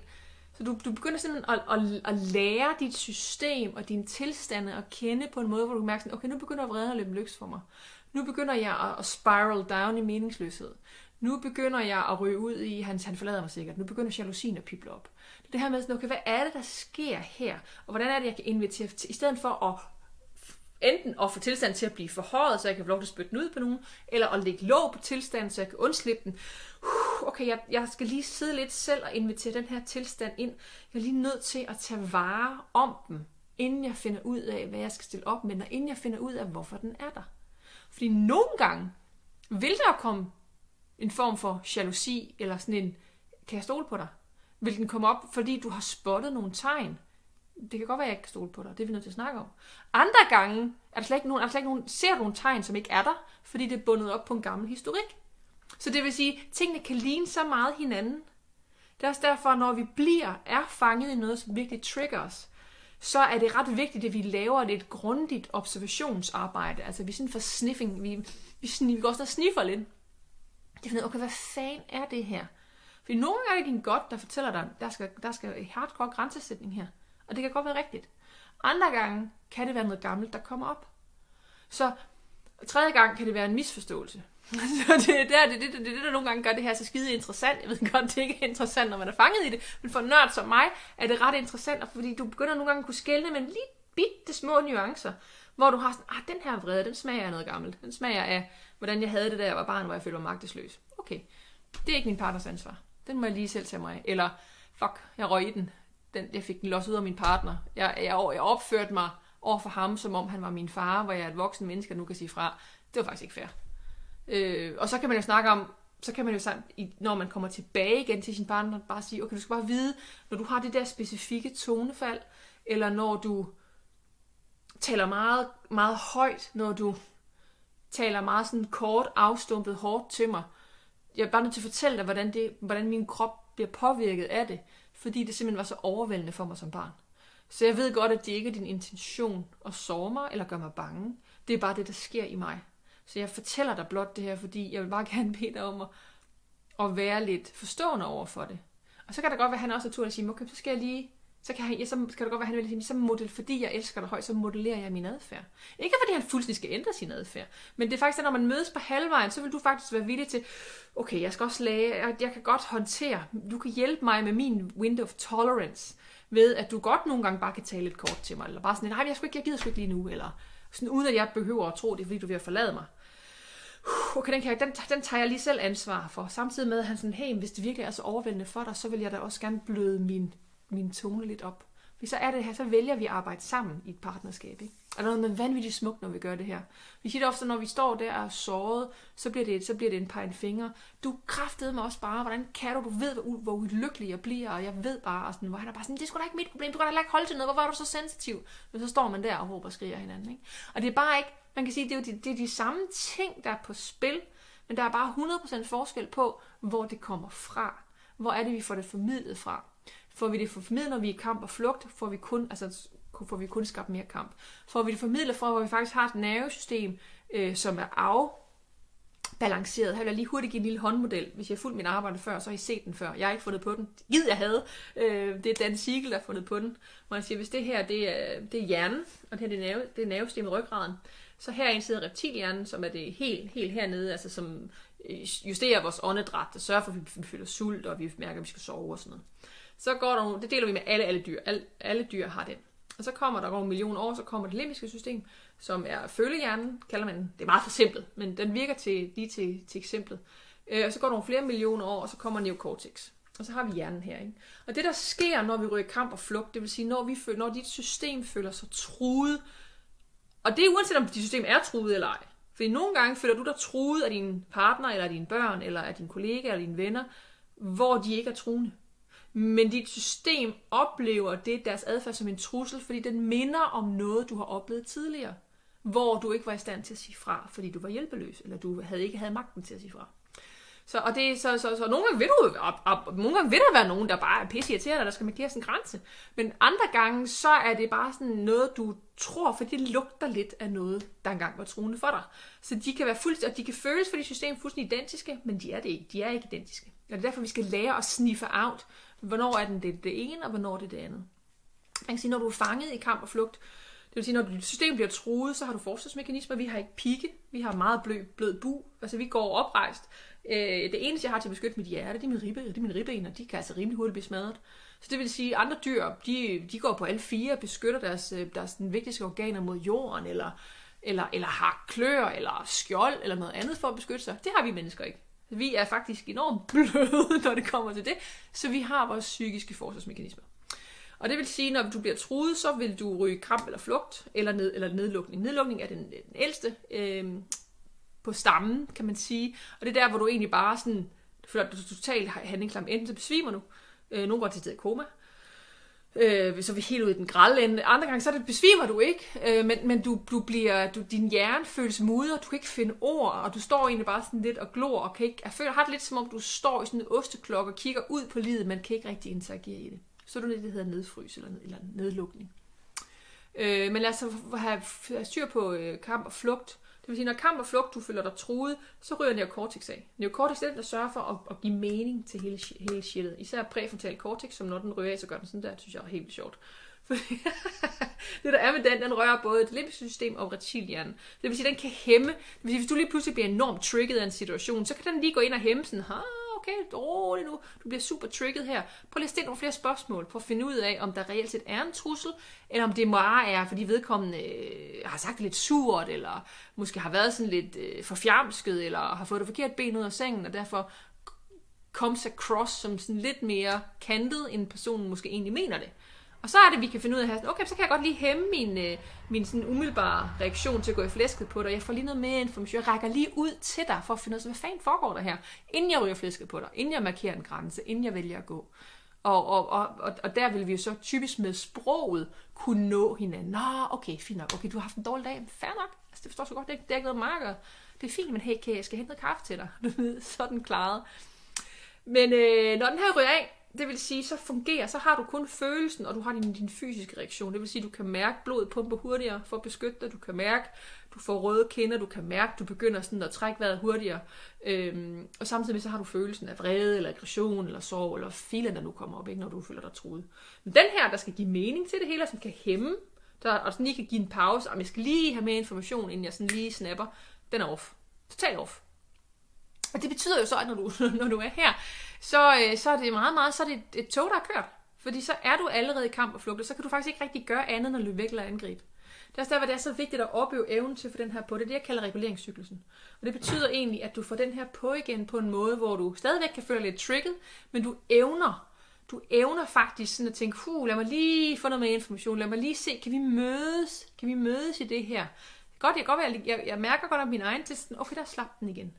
så du, du begynder simpelthen at, at, at lære dit system og dine tilstande at kende på en måde, hvor du mærker sådan, okay, nu begynder vreden at løbe løs for mig. Nu begynder jeg at, at spiral down i meningsløshed. Nu begynder jeg at ryge ud i, han, han forlader mig sikkert. Nu begynder jalousien at pible op. Det her med, okay, hvad er det, der sker her? Og hvordan er det, jeg kan invitere til, i stedet for at enten at få tilstanden til at blive forhøjet, så jeg kan få lov til at spytte den ud på nogen, eller at lægge låg på tilstanden, så jeg kan undslippe den. Okay, jeg, jeg skal lige sidde lidt selv og invitere den her tilstand ind. Jeg er lige nødt til at tage vare om den, inden jeg finder ud af, hvad jeg skal stille op med og inden jeg finder ud af, hvorfor den er der. Fordi nogle gange vil der komme en form for jalousi, eller sådan en, kan jeg stole på dig? Vil den komme op, fordi du har spottet nogle tegn? Det kan godt være, at jeg ikke kan stole på dig. Det er vi nødt til at snakke om. Andre gange er der slet ikke nogen, er der slet ikke nogen, ser du nogle tegn, som ikke er der, fordi det er bundet op på en gammel historik. Så det vil sige, at tingene kan ligne så meget hinanden. Det er også derfor, når vi bliver, er fanget i noget, som virkelig trigger os, så er det ret vigtigt, at vi laver et grundigt observationsarbejde. Altså vi sådan for sniffing, vi, vi, vi går også og sniffer lidt. Det finder, okay, hvad fanden er det her? For nogle gange er det din godt, der fortæller dig, der skal, der skal hardcore grænsesætning her. Og det kan godt være rigtigt. Andre gange kan det være noget gammelt, der kommer op. Så tredje gang kan det være en misforståelse. Så det er der, det, det, det, det, der nogle gange gør det her så skide interessant. Jeg ved godt, det ikke er interessant, når man er fanget i det, men for nørd som mig er det ret interessant, fordi du begynder nogle gange at kunne skælne med lige bitte små nuancer, hvor du har sådan, ah, den her vrede, den smager af noget gammelt. Den smager af, hvordan jeg havde det, da jeg var barn, hvor jeg følte mig magtesløs. Okay, det er ikke min partners ansvar. Den må jeg lige selv tage mig af. Eller, fuck, jeg røg i den den, jeg fik den losset ud af min partner. Jeg, jeg, jeg opførte mig over for ham, som om han var min far, hvor jeg er et voksen menneske, der nu kan sige fra. Det var faktisk ikke fair. Øh, og så kan man jo snakke om, så kan man jo, når man kommer tilbage igen til sin partner, bare sige, okay, du skal bare vide, når du har det der specifikke tonefald, eller når du taler meget, meget højt, når du taler meget sådan kort, afstumpet, hårdt til mig, jeg er bare nødt til at fortælle dig, hvordan, det, hvordan min krop bliver påvirket af det, fordi det simpelthen var så overvældende for mig som barn. Så jeg ved godt, at det ikke er din intention at såre mig eller gøre mig bange. Det er bare det, der sker i mig. Så jeg fortæller dig blot det her, fordi jeg vil bare gerne bede dig om at, at være lidt forstående over for det. Og så kan det godt være, at han også er tur at sige, okay, så skal jeg lige så kan, han, ja, så kan det godt være, at han vil sige, så model, fordi jeg elsker dig højt, så modellerer jeg min adfærd. Ikke fordi han fuldstændig skal ændre sin adfærd, men det er faktisk, at når man mødes på halvvejen, så vil du faktisk være villig til, okay, jeg skal også læge, jeg, jeg kan godt håndtere, du kan hjælpe mig med min window of tolerance, ved at du godt nogle gange bare kan tale lidt kort til mig, eller bare sådan, nej, jeg, ikke, jeg gider sgu ikke lige nu, eller sådan, uden at jeg behøver at tro det, fordi du vil forlade mig. Okay, den, kan jeg, den, den tager jeg lige selv ansvar for. Samtidig med, at han sådan, hey, hvis det virkelig er så overvældende for dig, så vil jeg da også gerne bløde min min tone lidt op. Hvis så er det her, så vælger vi at arbejde sammen i et partnerskab. Ikke? Og der er noget med vanvittigt smukt, når vi gør det her. Vi siger det ofte, når vi står der og er såret, så bliver det, så bliver det en pegen finger. Du kræftede mig også bare, hvordan kan du, du ved, hvor, ulykkelig jeg bliver, og jeg ved bare, og sådan, hvor han er bare sådan, det er sgu da ikke mit problem, du kan da ikke holde til noget, hvorfor er du så sensitiv? Men så står man der og råber og skriger hinanden. Ikke? Og det er bare ikke, man kan sige, det er jo de, det er de samme ting, der er på spil, men der er bare 100% forskel på, hvor det kommer fra. Hvor er det, vi får det formidlet fra. Får vi det formidlet, når vi er i kamp og flugt, får vi kun, altså, får vi kun skabt mere kamp. Får vi det formidlet fra, hvor vi faktisk har et nervesystem, øh, som er afbalanceret. Her vil jeg lige hurtigt give en lille håndmodel. Hvis jeg har fulgt min arbejde før, så har I set den før. Jeg har ikke fundet på den. Gid jeg havde. Øh, det er Dan Siegel, der har fundet på den. Hvor han siger, hvis det her det er, det er hjernen, og det her det er, nerve, det er nervesystemet ryggraden, så her sidder reptilhjernen, som er det helt, helt hernede, altså som øh, justerer vores åndedræt, og sørger for, at vi føler sult, og vi mærker, at vi skal sove og sådan noget. Så går der nogle, det deler vi med alle, alle dyr. Alle, alle dyr har den. Og så kommer der over en million år, så kommer det limbiske system, som er følehjernen, kalder man den. Det er meget for simpelt, men den virker til, lige til, til eksemplet. Øh, og så går der nogle flere millioner år, og så kommer neocortex. Og så har vi hjernen her. Ikke? Og det, der sker, når vi ryger kamp og flugt, det vil sige, når, vi føler, når dit system føler sig truet, og det er uanset om dit system er truet eller ej. Fordi nogle gange føler du dig truet af din partner, eller af dine børn, eller af dine kollegaer, eller dine venner, hvor de ikke er truende. Men dit system oplever det, deres adfærd, som en trussel, fordi den minder om noget, du har oplevet tidligere, hvor du ikke var i stand til at sige fra, fordi du var hjælpeløs, eller du havde ikke havde magten til at sige fra. Så, og det, så, så, så nogle gange vil du, op, op, nogle gange vil der være nogen, der bare er pisse irriterende, der skal markere sin grænse. Men andre gange, så er det bare sådan noget, du tror, for det lugter lidt af noget, der engang var truende for dig. Så de kan være fuldstændig, og de kan føles for dit system fuldstændig identiske, men de er det ikke. De er ikke identiske. Og det er derfor, vi skal lære at sniffe out, Hvornår er den det, det ene, og hvornår er det det andet. Man kan sige, når du er fanget i kamp og flugt, det vil sige, når dit system bliver truet, så har du forsvarsmekanismer. Vi har ikke pigge. Vi har meget blød, blød bu. Altså, vi går oprejst. Øh, det eneste, jeg har til at beskytte mit hjerte, det er min ribbe. Det er mine ribben, og de kan altså rimelig hurtigt blive smadret. Så det vil sige, at andre dyr, de, de går på alle fire og beskytter deres, øh, deres den vigtigste organer mod jorden, eller, eller, eller har klør, eller skjold, eller noget andet for at beskytte sig. Det har vi mennesker ikke. Vi er faktisk enormt bløde, når det kommer til det, så vi har vores psykiske forsvarsmekanismer. Og det vil sige, når du bliver truet, så vil du ryge kramp eller flugt, eller, ned, eller nedlukning. Nedlukning er den, den ældste øh, på stammen, kan man sige. Og det er der, hvor du egentlig bare sådan, føler, at du er totalt handlingsklam. Enten så besvimer du, øh, nogen går til i koma, øh, Øh, så er vi helt ude i den grælde ende. Andre gange, så det, besvimer du ikke, øh, men, men du, du bliver, du, din hjerne føles mudret, du kan ikke finde ord, og du står egentlig bare sådan lidt og glor, og kan ikke, jeg føler, har det lidt som om, du står i sådan en osteklokke og kigger ud på livet, men kan ikke rigtig interagere i det. Så er du det, der hedder nedfrys eller, eller nedlukning. Øh, men lad os have, have styr på øh, kamp og flugt. Det vil sige, når kamp og flugt, du føler dig truet, så ryger neocortex af. Neocortex er den, der sørger for at, at give mening til hele, hele shitet. Især præfrontal cortex, som når den ryger af, så gør den sådan der. Det synes jeg er helt sjovt. det der er med den, den rører både det limbiske system og reptilhjernen. Det vil sige, den kan hæmme. Det vil sige, hvis du lige pludselig bliver enormt trigget af en situation, så kan den lige gå ind og hæmme sådan, okay, rolig nu, du bliver super trigget her. Prøv lige at stille nogle flere spørgsmål, prøv at finde ud af, om der reelt set er en trussel, eller om det bare er, fordi vedkommende øh, har sagt det lidt surt, eller måske har været sådan lidt øh, forfjamsket, eller har fået det forkert ben ud af sengen, og derfor comes across som sådan lidt mere kantet, end personen måske egentlig mener det. Og så er det, vi kan finde ud af, okay, så kan jeg godt lige hæmme min, øh, min sådan umiddelbare reaktion til at gå i flæsket på dig. Jeg får lige noget mere information. Jeg rækker lige ud til dig for at finde ud af, hvad fanden foregår der her, inden jeg ryger flæsket på dig, inden jeg markerer en grænse, inden jeg vælger at gå. Og, og, og, og, og der vil vi jo så typisk med sproget kunne nå hinanden. Nå, okay, fint nok. Okay, du har haft en dårlig dag. Fair nok. Altså, det forstår så godt. Det, det er ikke noget marker. Det er fint, men hey, kan jeg skal hente noget kaffe til dig? Du ved, sådan klaret. Men øh, når den her ryger af, det vil sige, så fungerer, så har du kun følelsen, og du har din, din fysiske reaktion. Det vil sige, du kan mærke blodet pumpe hurtigere for at beskytte dig. Du kan mærke, du får røde kinder, du kan mærke, du begynder sådan at trække vejret hurtigere. Øhm, og samtidig så har du følelsen af vrede, eller aggression, eller sorg, eller filen, der nu kommer op, ikke, når du føler dig truet. Men den her, der skal give mening til det hele, og som kan hæmme, der, og sådan lige kan give en pause, og jeg skal lige have mere information, inden jeg sådan lige snapper, den er off. Total off. Og det betyder jo så, at når du, når du er her, så, øh, så er det meget, meget, så er det et, et tog, der er kørt. Fordi så er du allerede i kamp og flugt, og så kan du faktisk ikke rigtig gøre andet end at løbe væk eller angribe. Det er også derfor, det er så vigtigt at opøve evnen til at få den her på. Det er det, jeg kalder reguleringscyklusen. Og det betyder egentlig, at du får den her på igen på en måde, hvor du stadigvæk kan føle lidt trigget, men du evner du evner faktisk sådan at tænke, huh, lad mig lige få noget mere information, lad mig lige se, kan vi mødes, kan vi mødes i det her? Godt, jeg, godt jeg, jeg, jeg mærker godt om min egen tilstand, okay, der slap den igen.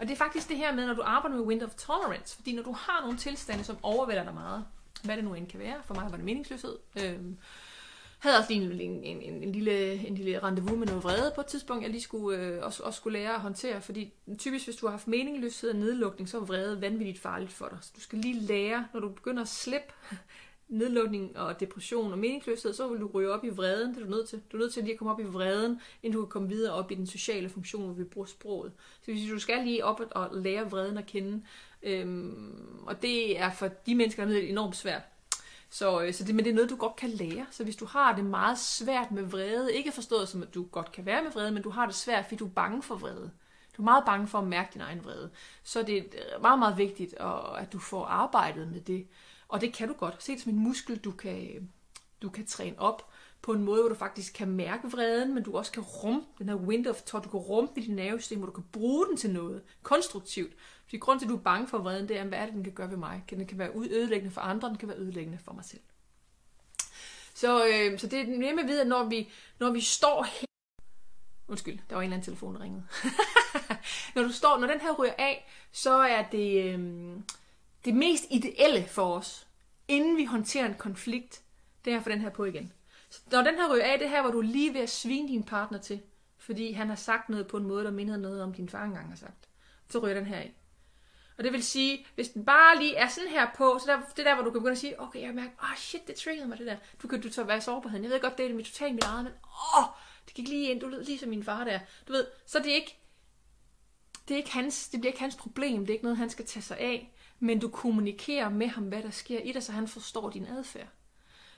Og det er faktisk det her med, når du arbejder med window of tolerance, fordi når du har nogle tilstande, som overvælder dig meget, hvad det nu end kan være, for mig var det meningsløshed, øhm, havde også lige en, en, en, en, lille, en lille rendezvous med noget vrede på et tidspunkt, jeg lige skulle, øh, også, også skulle lære at håndtere, fordi typisk hvis du har haft meningsløshed og nedlukning, så er vrede vanvittigt farligt for dig. Så du skal lige lære, når du begynder at slippe nedlukning og depression og meningsløshed, så vil du ryge op i vreden, det er du nødt til. Du er nødt til lige at komme op i vreden, inden du kan komme videre op i den sociale funktion, hvor vi bruger sproget. Så hvis du skal lige op og lære vreden at kende, øhm, og det er for de mennesker, der er enormt svært. Så, øh, så det, men det er noget, du godt kan lære. Så hvis du har det meget svært med vrede, ikke forstået som, at du godt kan være med vrede, men du har det svært, fordi du er bange for vrede. Du er meget bange for at mærke din egen vrede. Så det er meget, meget vigtigt, at du får arbejdet med det. Og det kan du godt. Se det som en muskel, du kan, du kan træne op på en måde, hvor du faktisk kan mærke vreden, men du også kan rumme den her window of thought, du kan rumme dit nervesystem, hvor du kan bruge den til noget konstruktivt. Fordi grund til, at du er bange for vreden, det er, hvad er det, den kan gøre ved mig? Den kan være ødelæggende for andre, den kan være ødelæggende for mig selv. Så, øh, så det er nemme at vide, at når vi, når vi står her... Undskyld, der var en eller anden telefon, der ringede. når, du står, når den her ryger af, så er det... Øh, det mest ideelle for os, inden vi håndterer en konflikt, det er at få den her på igen. Så når den her ryger af, det her, hvor du er lige ved at svine din partner til, fordi han har sagt noget på en måde, der minder noget om din far engang har sagt, så ryger den her af. Og det vil sige, hvis den bare lige er sådan her på, så der, det der, hvor du kan begynde at sige, okay, jeg mærker, åh oh, shit, det triggede mig det der. Du kan du så være sårbarheden. Jeg ved godt, det er mit totalt mit eget, men åh, oh, det gik lige ind, du lød lige som min far der. Du ved, så det er ikke, det, er ikke hans, det bliver ikke hans problem, det er ikke noget, han skal tage sig af men du kommunikerer med ham, hvad der sker i dig, så han forstår din adfærd.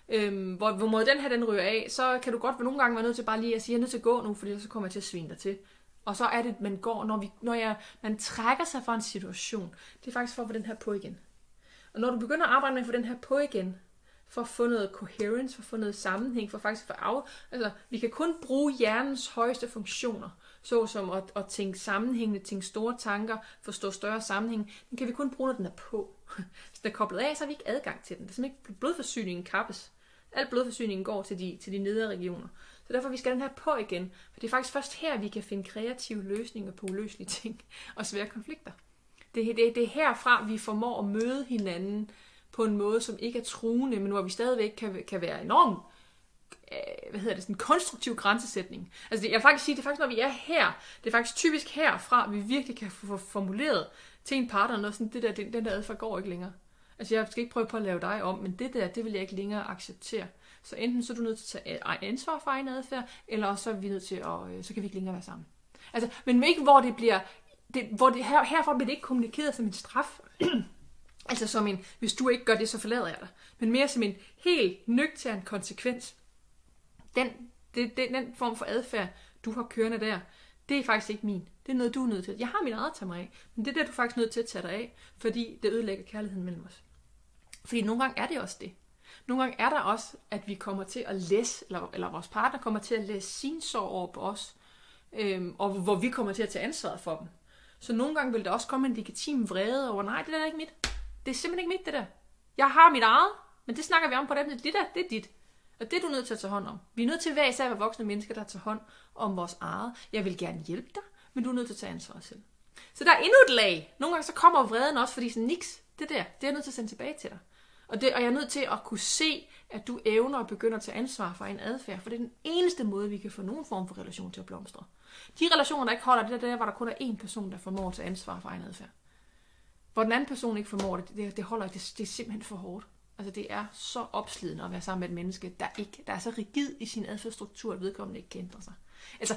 Øhm, hvor, hvor mod den her den ryger af, så kan du godt nogle gange være nødt til bare lige at sige, jeg er nødt til at gå nu, for ellers så kommer jeg til at svine dig til. Og så er det, man går, når, vi, når jeg, man trækker sig fra en situation. Det er faktisk for at få den her på igen. Og når du begynder at arbejde med at få den her på igen, for at få noget coherence, for at få noget sammenhæng, for faktisk at få af... Altså, vi kan kun bruge hjernens højeste funktioner såsom at, at tænke sammenhængende, tænke store tanker, forstå større sammenhæng, den kan vi kun bruge, når den er på. Hvis den er koblet af, så har vi ikke adgang til den. Det er simpelthen ikke blodforsyningen kappes. Al blodforsyningen går til de, til de nedre regioner. Så derfor vi skal den her på igen. For det er faktisk først her, vi kan finde kreative løsninger på uløselige ting og svære konflikter. Det, det, det er herfra, vi formår at møde hinanden på en måde, som ikke er truende, men hvor vi stadigvæk kan, kan være enormt Øh, hvad hedder det, sådan en konstruktiv grænsesætning. Altså jeg vil faktisk sige, det er faktisk, når vi er her, det er faktisk typisk herfra, vi virkelig kan få formuleret til en partner, noget sådan, det der, den, den der adfærd går ikke længere. Altså jeg skal ikke prøve på at lave dig om, men det der, det vil jeg ikke længere acceptere. Så enten så er du nødt til at tage ansvar for egen adfærd, eller også så er vi nødt til at, øh, så kan vi ikke længere være sammen. Altså, men ikke hvor det bliver, det, hvor det her, herfra bliver det ikke kommunikeret som en straf. altså som en, hvis du ikke gør det, så forlader jeg dig. Men mere som en helt nøgtern konsekvens den, det, det, den form for adfærd, du har kørende der, det er faktisk ikke min. Det er noget, du er nødt til. Jeg har min eget at tage mig af, men det er der, du er faktisk nødt til at tage dig af, fordi det ødelægger kærligheden mellem os. Fordi nogle gange er det også det. Nogle gange er der også, at vi kommer til at læse, eller, eller vores partner kommer til at læse sin sorg over på os, øhm, og hvor vi kommer til at tage ansvaret for dem. Så nogle gange vil der også komme en legitim vrede over, nej, det der er ikke mit. Det er simpelthen ikke mit, det der. Jeg har mit eget, men det snakker vi om på dem. Det der, det er dit. Og det er du nødt til at tage hånd om. Vi er nødt til at især at være voksne mennesker, der tager hånd om vores eget. Jeg vil gerne hjælpe dig, men du er nødt til at tage ansvar selv. Så der er endnu et lag. Nogle gange så kommer vreden også, fordi sådan, niks, det der, det er jeg nødt til at sende tilbage til dig. Og, det, og jeg er nødt til at kunne se, at du evner at begynde at tage ansvar for en adfærd, for det er den eneste måde, vi kan få nogen form for relation til at blomstre. De relationer, der ikke holder, det er der, hvor der kun er én person, der formår at tage ansvar for en adfærd. Hvor den anden person ikke formår det, det, det holder det, det er simpelthen for hårdt. Altså det er så opslidende at være sammen med et menneske, der, ikke, der er så rigid i sin adfærdsstruktur, at vedkommende ikke kan ændre sig. Altså,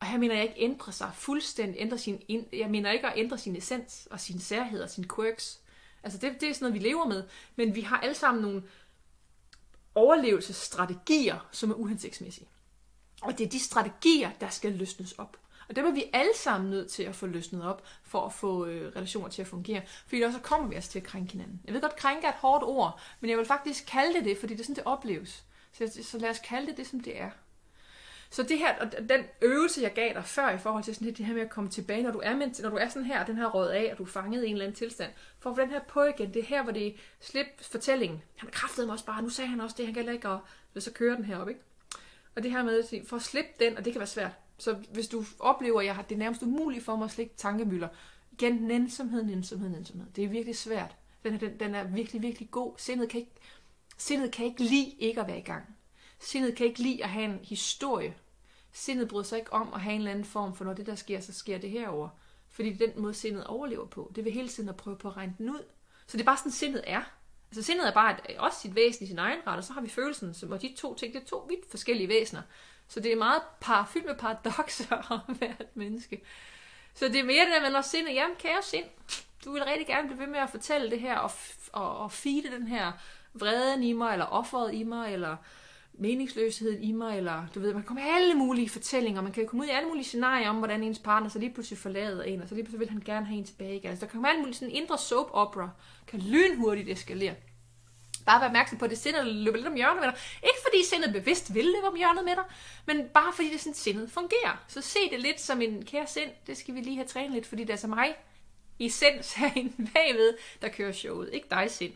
og her mener jeg ikke ændre sig fuldstændig, ændre sin, jeg mener ikke at ændre sin essens og sin særhed og sin quirks. Altså det, det er sådan noget, vi lever med. Men vi har alle sammen nogle overlevelsesstrategier, som er uhensigtsmæssige. Og det er de strategier, der skal løsnes op. Og dem er vi alle sammen nødt til at få løsnet op, for at få øh, relationer til at fungere. Fordi ellers så kommer vi altså til at krænke hinanden. Jeg ved godt, krænke er et hårdt ord, men jeg vil faktisk kalde det det, fordi det er sådan, det opleves. Så, så lad os kalde det det, som det er. Så det her, og den øvelse, jeg gav dig før i forhold til sådan det, det her med at komme tilbage, når du er, med, når du er sådan her, den her råd af, og du er fanget i en eller anden tilstand, for at få den her på igen, det er her, hvor det slip fortællingen. Han kræftede mig også bare, nu sagde han også det, han kan ikke, og så kører den her op, ikke? Og det her med, for at slippe den, og det kan være svært. Så hvis du oplever, at jeg har det nærmest umuligt for mig at slikke tankemøller, igen, nænsomhed, nænsomhed, nænsomhed. Det er virkelig svært. Den, er, den, den er virkelig, virkelig god. Sindet kan, ikke, sindet kan ikke lide ikke at være i gang. Sindet kan ikke lide at have en historie Sindet bryder sig ikke om at have en eller anden form for, når det der sker, så sker det herover. Fordi det er den måde, sindet overlever på. Det vil hele tiden at prøve på at regne den ud. Så det er bare sådan, sindet er. Altså sindet er bare et, også sit væsen i sin egen ret, og så har vi følelsen, som, og de to ting, det er to vidt forskellige væsener. Så det er meget par, fyldt med paradoxer om hvert menneske. Så det er mere det der man når sindet, jamen kære sind, du vil rigtig gerne blive ved med at fortælle det her, og, og, og feede den her vreden i mig, eller offeret i mig, eller meningsløsheden i mig, eller du ved, man kan komme med alle mulige fortællinger, man kan komme ud i alle mulige scenarier om, hvordan ens partner så lige pludselig forlader en, og så lige pludselig vil han gerne have en tilbage igen. Altså, der kan komme alle mulige sådan indre soap opera, kan lynhurtigt eskalere. Bare være opmærksom på, at det sindet løber lidt om hjørnet med dig. Ikke fordi sindet bevidst vil løbe om hjørnet med dig, men bare fordi det sådan sindet fungerer. Så se det lidt som en kære sind, det skal vi lige have trænet lidt, fordi det er så mig i sind herinde bagved, der kører showet. Ikke dig sind.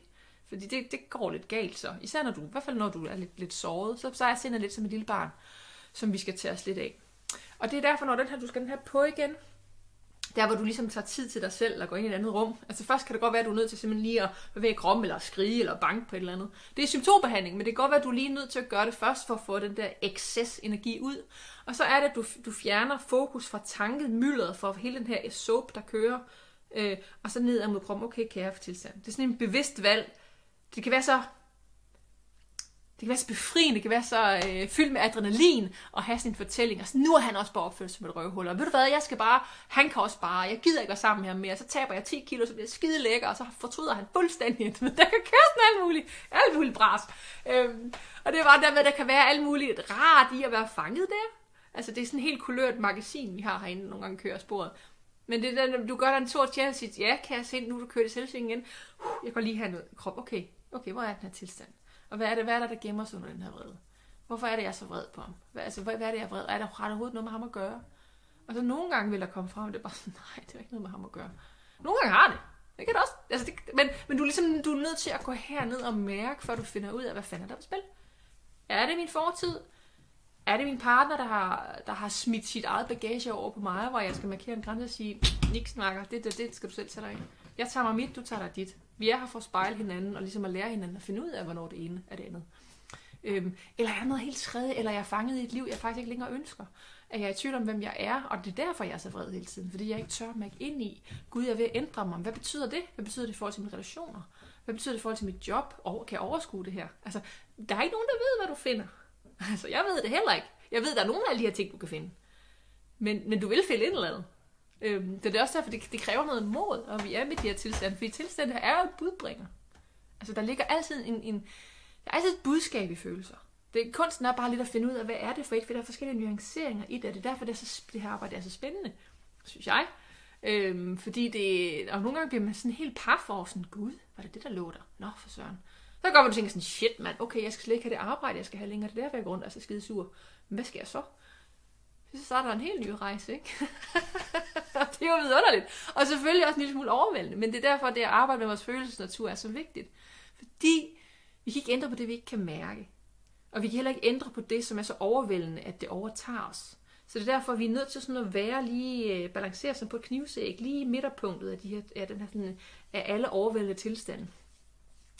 Fordi det, det går lidt galt så. Især når du, i hvert fald når du er lidt, lidt såret, så, så er sindet lidt som et lille barn, som vi skal tage os lidt af. Og det er derfor, når den her, du skal den her på igen, der hvor du ligesom tager tid til dig selv og går ind i et andet rum. Altså først kan det godt være, at du er nødt til simpelthen lige at bevæge kroppen, eller skrige, eller banke på et eller andet. Det er symptombehandling, men det kan godt være, at du er lige nødt til at gøre det først, for at få den der excess energi ud. Og så er det, at du, du fjerner fokus fra tanket, myldret for hele den her soap, der kører, øh, og så ned mod kroppen. Okay, kære for tilstand. Det er sådan en bevidst valg, det kan være så det kan være så befriende, det kan være så øh, fyldt med adrenalin at have sin fortælling. Og så nu er han også bare opført som et røvhul. Og ved du hvad, jeg skal bare, han kan også bare, jeg gider ikke være sammen med ham mere. Så taber jeg 10 kilo, så bliver jeg skide lækker, og så fortryder han fuldstændig. Men der kan køre sådan alt muligt, alt muligt bras. Øhm, og det er bare der med, at der kan være alt muligt rart i at være fanget der. Altså det er sådan en helt kulørt magasin, vi har herinde, nogle gange kører sporet. Men det der, du gør dig en stor tjern og siger, ja, kan jeg se, nu du kører det selvsving igen. Jeg går lige have noget krop. Okay, okay, hvor er den her tilstand? Og hvad er det, hvad er der, der gemmer sig under den her vrede? Hvorfor er det, jeg er så vred på ham? Hvad, altså, hvad, hvad er det, jeg er vred? Er der ret overhovedet noget med ham at gøre? Og så nogle gange vil der komme frem, og det er bare sådan, nej, det er ikke noget med ham at gøre. Nogle gange har det. Det kan det også. Altså, det, men, men du er ligesom du er nødt til at gå herned og mærke, før du finder ud af, hvad fanden er der på spil. Er det min fortid? Er det min partner, der har, der har smidt sit eget bagage over på mig, hvor jeg skal markere en grænse og sige, niks snakker, det, det, det skal du selv tage dig ind. Jeg tager mig mit, du tager dig dit. Vi er her for at spejle hinanden, og ligesom at lære hinanden at finde ud af, hvornår det ene er det andet. Øhm, eller er noget helt tredje, eller jeg er fanget i et liv, jeg faktisk ikke længere ønsker. At jeg er i tvivl om, hvem jeg er, og det er derfor, jeg er så vred hele tiden. Fordi jeg ikke tør mærke ind i, Gud, jeg vil ændre mig. Hvad betyder det? Hvad betyder det i forhold til mine relationer? Hvad betyder det i forhold til mit job? Og kan jeg overskue det her? Altså, der er ikke nogen, der ved, hvad du finder. Altså, jeg ved det heller ikke. Jeg ved, der er nogen af alle de her ting, du kan finde. Men, men du vil finde et eller andet. Øhm, det er også derfor, det, det kræver noget mod, og vi er med de her tilstande, fordi tilstande her er jo et budbringer. Altså, der ligger altid en, en, der er altid et budskab i følelser. Det, kunsten er bare lidt at finde ud af, hvad er det for et, for der er forskellige nuanceringer i det, og det er derfor, det, er så, det her arbejde er så spændende, synes jeg. Øhm, fordi det, og nogle gange bliver man sådan helt par for, sådan, gud, var det det, der lå der? Nå, for søren. Så går man og tænker sådan, shit mand, okay, jeg skal slet ikke have det arbejde, jeg skal have længere, det er derfor, jeg går rundt og er så skide sur. Men hvad skal jeg så? Så starter en helt ny rejse, ikke? det er jo vidunderligt. Og selvfølgelig også en lille smule overvældende, men det er derfor, det at arbejde med vores følelsesnatur er så vigtigt. Fordi vi kan ikke ændre på det, vi ikke kan mærke. Og vi kan heller ikke ændre på det, som er så overvældende, at det overtager os. Så det er derfor, vi er nødt til sådan at være lige, balanceret balancere på et knivsæg, lige i midterpunktet af, de her, af, den her, sådan, af alle overvældende tilstande.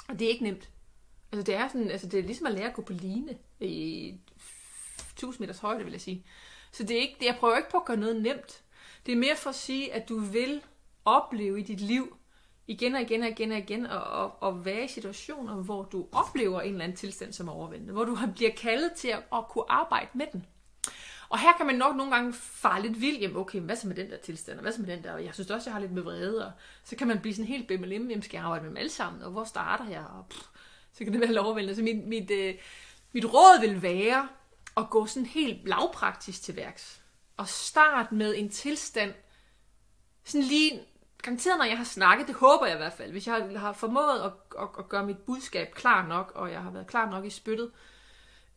Og det er ikke nemt. Altså det er, sådan, altså det er ligesom at lære at gå på line i 1000 meters højde, vil jeg sige. Så det er ikke, jeg prøver ikke på at gøre noget nemt. Det er mere for at sige, at du vil opleve i dit liv, igen og igen og igen og igen, og, og, og være i situationer, hvor du oplever en eller anden tilstand som er overvældende, hvor du bliver kaldet til at, at kunne arbejde med den. Og her kan man nok nogle gange fare lidt vild, jamen okay, hvad så med den der tilstand, og hvad så med den der, og jeg synes også, jeg har lidt med vrede, og så kan man blive sådan helt bimmelim, jamen skal jeg arbejde med dem alle sammen, og hvor starter jeg, og pff, så kan det være overvældende. Så mit, mit, øh, mit råd vil være at gå sådan helt lavpraktisk til værks, og starte med en tilstand, sådan lige garanteret, når jeg har snakket, det håber jeg i hvert fald, hvis jeg har, har formået at, at, at gøre mit budskab klar nok, og jeg har været klar nok i spyttet,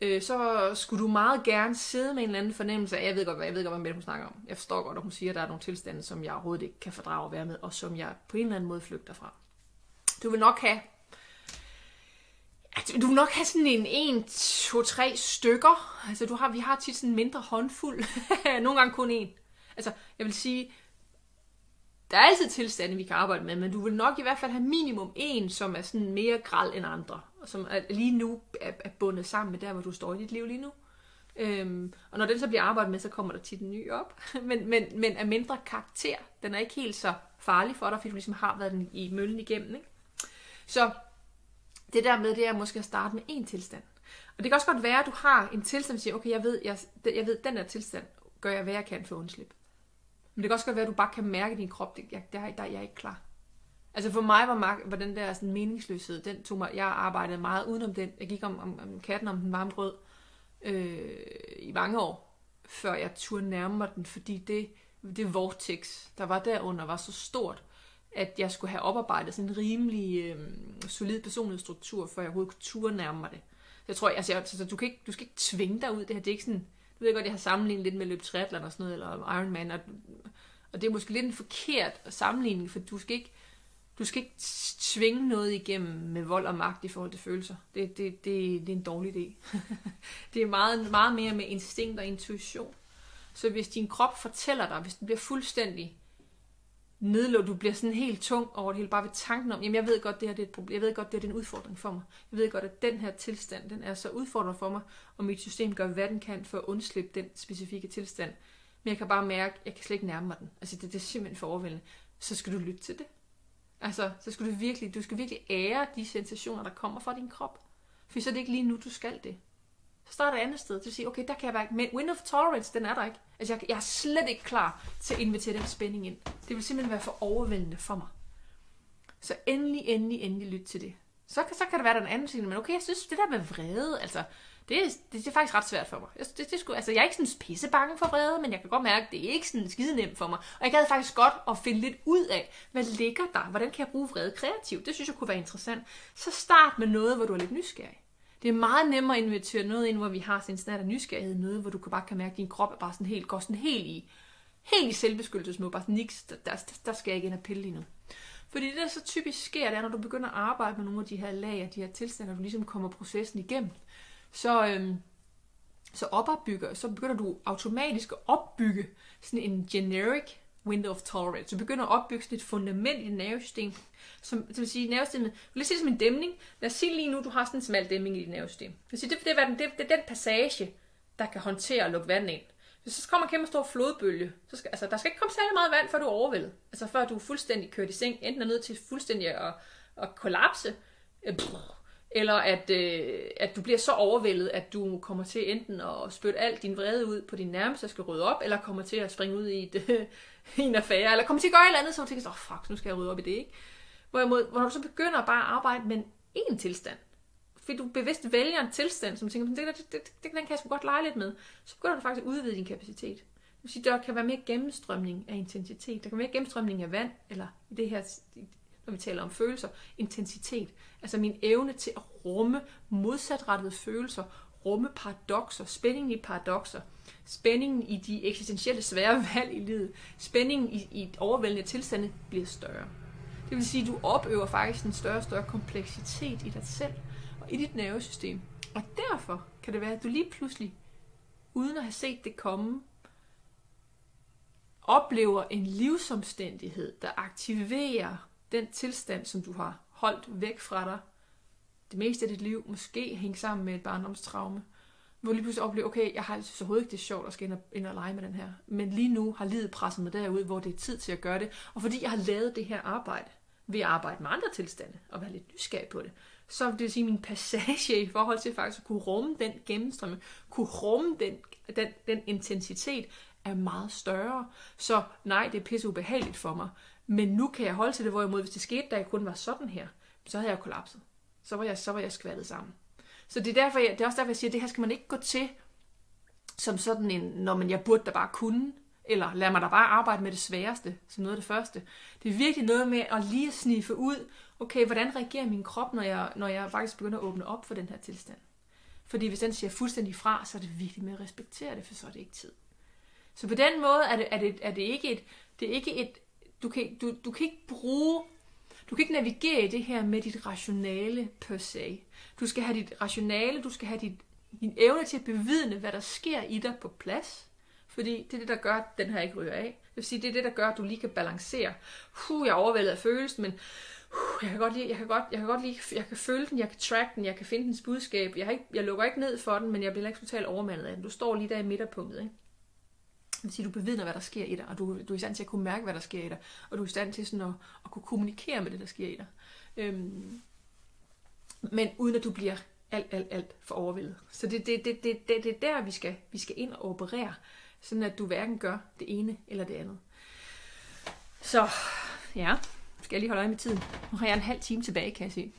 øh, så skulle du meget gerne sidde med en eller anden fornemmelse af, jeg ved godt, hvad, jeg ved godt, hvad hun snakker om. Jeg forstår godt, at hun siger, at der er nogle tilstande, som jeg overhovedet ikke kan fordrage at være med, og som jeg på en eller anden måde flygter fra. Du vil nok have Altså, du vil nok have sådan en 1, 2, 3 stykker. Altså, du har, vi har tit sådan en mindre håndfuld. Nogle gange kun en. Altså, jeg vil sige, der er altid tilstande, vi kan arbejde med, men du vil nok i hvert fald have minimum en, som er sådan mere græl end andre, og som er, lige nu er, er bundet sammen med der, hvor du står i dit liv lige nu. Øhm, og når den så bliver arbejdet med, så kommer der tit en ny op, men, men, men er mindre karakter. Den er ikke helt så farlig for dig, fordi du ligesom har været den i møllen igennem. Ikke? Så det der med, det er måske at starte med en tilstand. Og det kan også godt være, at du har en tilstand, der siger, okay, jeg ved, jeg, jeg ved, den der tilstand gør jeg, hvad jeg kan for undslip. Men det kan også godt være, at du bare kan mærke i din krop, det, jeg, der, der, jeg er ikke klar. Altså for mig var, var den der sådan meningsløshed, den tog mig, jeg arbejdede meget udenom den. Jeg gik om, om, om katten om den varme grød øh, i mange år, før jeg turde nærme mig den, fordi det, det vortex, der var derunder, var så stort, at jeg skulle have oparbejdet sådan en rimelig øh, solid personlighedsstruktur, før jeg overhovedet kunne turde nærme mig det. Jeg tror, altså, jeg, altså, du, kan ikke, du skal ikke tvinge dig ud. Det her, det er ikke sådan, du ved godt, jeg har sammenlignet lidt med løb triathlon og sådan noget, eller Ironman, og, og det er måske lidt en forkert sammenligning, for du skal ikke, du skal ikke tvinge noget igennem med vold og magt i forhold til følelser. Det, det, det, det er en dårlig idé. det er meget, meget mere med instinkt og intuition. Så hvis din krop fortæller dig, hvis den bliver fuldstændig nedlå, du bliver sådan helt tung over det hele, bare ved tanken om, jamen jeg ved godt, det her det er et problem, jeg ved godt, det er en udfordring for mig. Jeg ved godt, at den her tilstand, den er så udfordrende for mig, og mit system gør, hvad den kan for at undslippe den specifikke tilstand. Men jeg kan bare mærke, at jeg kan slet ikke nærme mig den. Altså det, det er simpelthen for overvældende. Så skal du lytte til det. Altså, så skal du virkelig, du skal virkelig ære de sensationer, der kommer fra din krop. For så er det ikke lige nu, du skal det starte et andet sted Det vil sige, okay, der kan jeg være, men window of tolerance, den er der ikke. Altså, jeg, jeg er slet ikke klar til at invitere den spænding ind. Det vil simpelthen være for overvældende for mig. Så endelig, endelig, endelig lyt til det. Så, så kan det være, der er en anden ting, men okay, jeg synes, det der med vrede, altså, det, det, det er faktisk ret svært for mig. Jeg, det, det skulle, altså, jeg er ikke sådan pisse bange for vrede, men jeg kan godt mærke, at det er ikke sådan skide nemt for mig. Og jeg gad faktisk godt at finde lidt ud af, hvad ligger der? Hvordan kan jeg bruge vrede kreativt? Det synes jeg kunne være interessant. Så start med noget, hvor du er lidt nysgerrig. Det er meget nemmere at invitere noget ind, hvor vi har sådan en snart af nysgerrighed, noget, hvor du bare kan mærke, at din krop er bare sådan helt, går sådan helt i, helt i selvbeskyttelsesmode, bare sådan, niks, der, der, der skal jeg ikke ind og pille lige nu. Fordi det, der så typisk sker, det er, når du begynder at arbejde med nogle af de her lag, de her tilstande, og du ligesom kommer processen igennem, så, øhm, så opbygger, så begynder du automatisk at opbygge sådan en generic window of tolerance. Du begynder at opbygge sådan et fundament i dit nervesystem, som, det vil sige, nervesystemet, vil sige det som en dæmning. Lad os sige lige nu, du har sådan en smal dæmning i dit nervesystem. Det, sige, det, det, er, det, det er den passage, der kan håndtere at lukke vand ind. Hvis så kommer en kæmpe stor flodbølge, så skal, altså, der skal ikke komme særlig meget vand, før du er overvældet. Altså før du er fuldstændig kørt i seng, enten er nødt til fuldstændig at, at kollapse, øh, eller at, øh, at du bliver så overvældet, at du kommer til enten at spytte alt din vrede ud på din nærmeste, der skal rydde op, eller kommer til at springe ud i, et, øh, i en affære, eller kommer til at gøre et eller andet, så du tænker, åh oh, fuck, nu skal jeg rydde op i det, ikke? Hvorimod, hvor du så begynder bare at arbejde med en tilstand, fordi du bevidst vælger en tilstand, som tænker, det, det, det, det, den kan jeg sgu godt lege lidt med, så begynder du faktisk at udvide din kapacitet. Det vil sige, der kan være mere gennemstrømning af intensitet. Der kan være mere gennemstrømning af vand, eller i det her, når vi taler om følelser, intensitet. Altså min evne til at rumme modsatrettede følelser, rumme paradoxer, spændingen i paradoxer, spændingen i de eksistentielle svære valg i livet, spændingen i, i et overvældende tilstande bliver større. Det vil sige, at du opøver faktisk en større og større kompleksitet i dig selv og i dit nervesystem. Og derfor kan det være, at du lige pludselig, uden at have set det komme, oplever en livsomstændighed, der aktiverer den tilstand, som du har holdt væk fra dig det meste af dit liv måske hænge sammen med et barndomstraume. Hvor lige pludselig oplever, okay, jeg har altså så overhovedet ikke det er sjovt at skal ind og, ind og lege med den her. Men lige nu har livet presset mig derud, hvor det er tid til at gøre det. Og fordi jeg har lavet det her arbejde, ved at arbejde med andre tilstande, og være lidt nysgerrig på det, så det vil sige, min passage i forhold til faktisk at kunne rumme den gennemstrømme, kunne rumme den, den, den intensitet, er meget større. Så nej, det er pisse ubehageligt for mig. Men nu kan jeg holde til det, hvorimod hvis det skete, da jeg kun var sådan her, så havde jeg kollapset. Så var jeg, så var jeg skvattet sammen. Så det er, derfor, jeg, det er også derfor, jeg siger, at det her skal man ikke gå til som sådan en, når man jeg burde da bare kunne, eller lad mig da bare arbejde med det sværeste, som noget af det første. Det er virkelig noget med at lige sniffe ud, okay, hvordan reagerer min krop, når jeg, når jeg faktisk begynder at åbne op for den her tilstand. Fordi hvis den siger fuldstændig fra, så er det vigtigt med at respektere det, for så er det ikke tid. Så på den måde er det, er det, er det ikke et, det er ikke et, du kan, du, du kan ikke bruge, du kan ikke navigere i det her med dit rationale per se. Du skal have dit rationale, du skal have dit, din evne til at bevidne, hvad der sker i dig på plads. Fordi det er det, der gør, at den her ikke ryger af. Det vil sige, det er det, der gør, at du lige kan balancere. Huh, jeg er overvældet af følelsen, men uh, jeg kan godt lige, jeg kan godt, jeg kan godt lige, jeg kan føle den, jeg kan track den, jeg kan finde dens budskab. Jeg, har ikke, jeg lukker ikke ned for den, men jeg bliver ikke totalt overmandet af den. Du står lige der i midterpunktet, ikke? Vil sige, du bevidner, hvad der sker i dig, og du, du er i stand til at kunne mærke, hvad der sker i dig, og du er i stand til sådan at, at kunne kommunikere med det, der sker i dig. Øhm, men uden at du bliver alt, alt, alt for overvældet. Så det, det, det, det, det, det er der, vi skal, vi skal ind og operere, sådan at du hverken gør det ene eller det andet. Så ja, skal jeg lige holde øje med tiden. Nu har jeg en halv time tilbage, kan jeg se.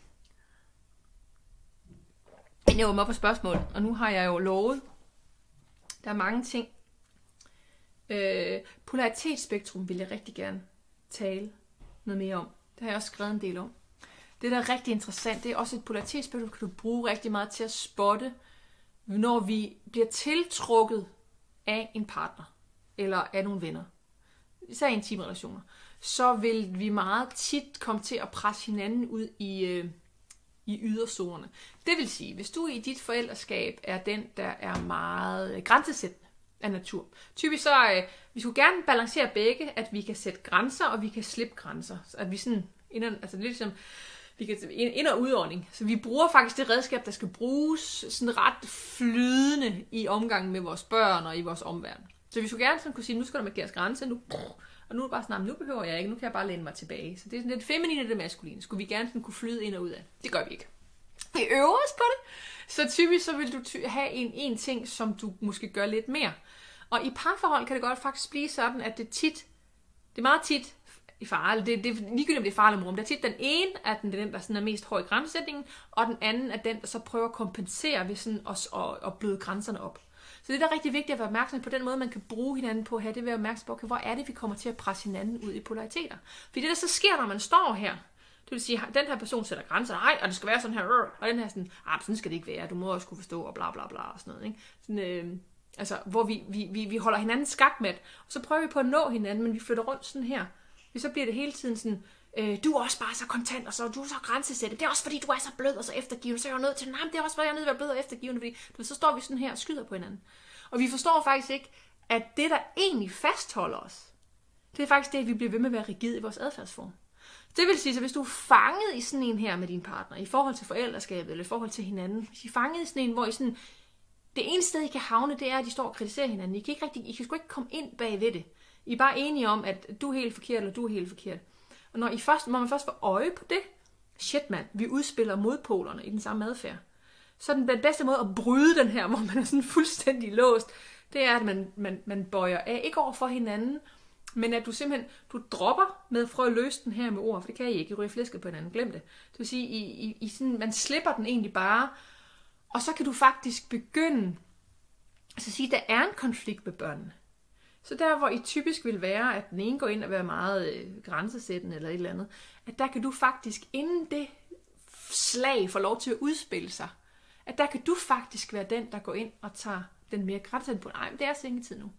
Jeg var op på spørgsmål, og nu har jeg jo lovet. Der er mange ting. Øh, polaritetsspektrum vil jeg rigtig gerne tale noget mere om. Det har jeg også skrevet en del om. Det, der er rigtig interessant, det er også et polaritetsspektrum, kan du bruge rigtig meget til at spotte, når vi bliver tiltrukket af en partner, eller af nogle venner, især i intime relationer, så vil vi meget tit komme til at presse hinanden ud i, øh, i yderzonerne. Det vil sige, hvis du i dit forældreskab er den, der er meget øh, grænsesættende af natur. Typisk så, øh, vi skulle gerne balancere begge, at vi kan sætte grænser, og vi kan slippe grænser. Så at vi sådan, inden, altså lidt ligesom, vi kan ind- og udordning. Så vi bruger faktisk det redskab, der skal bruges sådan ret flydende i omgangen med vores børn og i vores omverden. Så vi skulle gerne sådan kunne sige, nu skal der markeres grænse, nu, og nu er det bare sådan, nu behøver jeg ikke, nu kan jeg bare læne mig tilbage. Så det er sådan lidt feminine og det maskuline. Skulle vi gerne sådan kunne flyde ind og ud af. Det gør vi ikke. Vi øver os på det. Så typisk så vil du ty- have en, en ting, som du måske gør lidt mere. Og i parforhold kan det godt faktisk blive sådan, at det tit, det er meget tit i fare, det, det, ligegyldigt om det er far eller mor, det er tit den ene, at den, den der sådan er mest hård i grænsætningen, og den anden er den, der så prøver at kompensere ved sådan at, at, at bløde grænserne op. Så det der er rigtig vigtigt at være opmærksom på den måde, man kan bruge hinanden på her, det vil være opmærksom på, okay, hvor er det, vi kommer til at presse hinanden ud i polariteter. Fordi det, der så sker, når man står her, vil sige, at den her person sætter grænser, nej, og det skal være sådan her, og den her sådan, ah, sådan skal det ikke være, du må også kunne forstå, og bla bla bla, og sådan noget, ikke? Sådan, øh, altså, hvor vi, vi, vi, vi holder hinanden skakmat, og så prøver vi på at nå hinanden, men vi flytter rundt sådan her. Så bliver det hele tiden sådan, øh, du er også bare så kontant, og så du er så grænsesættet. Det er også fordi, du er så blød og så eftergivende. Så er jeg nødt til, nej, det er også fordi, jeg er nødt til at være blød og eftergivende, fordi du, så står vi sådan her og skyder på hinanden. Og vi forstår faktisk ikke, at det, der egentlig fastholder os, det er faktisk det, at vi bliver ved med at være rigide i vores adfærdsform. Det vil sige, at hvis du er fanget i sådan en her med din partner, i forhold til forældreskabet, eller i forhold til hinanden, hvis I er fanget i sådan en, hvor I sådan, det eneste sted, I kan havne, det er, at I står og kritiserer hinanden. I kan, ikke rigtig, I kan sgu ikke komme ind bag ved det. I er bare enige om, at du er helt forkert, eller du er helt forkert. Og når, I først, når man først får øje på det, shit mand, vi udspiller modpolerne i den samme adfærd. Så den bedste måde at bryde den her, hvor man er sådan fuldstændig låst, det er, at man, man, man bøjer af, ikke over for hinanden, men at du simpelthen, du dropper med for at løse den her med ord, for det kan I ikke, I ryger flæsket på hinanden, glem det. Det vil sige, I, I, I sådan, man slipper den egentlig bare, og så kan du faktisk begynde, altså sige, der er en konflikt med børnene. Så der, hvor I typisk vil være, at den ene går ind og være meget øh, grænsesættende eller et eller andet, at der kan du faktisk, inden det slag får lov til at udspille sig, at der kan du faktisk være den, der går ind og tager den mere grænsesættende på. Nej, men det er sengetid nu.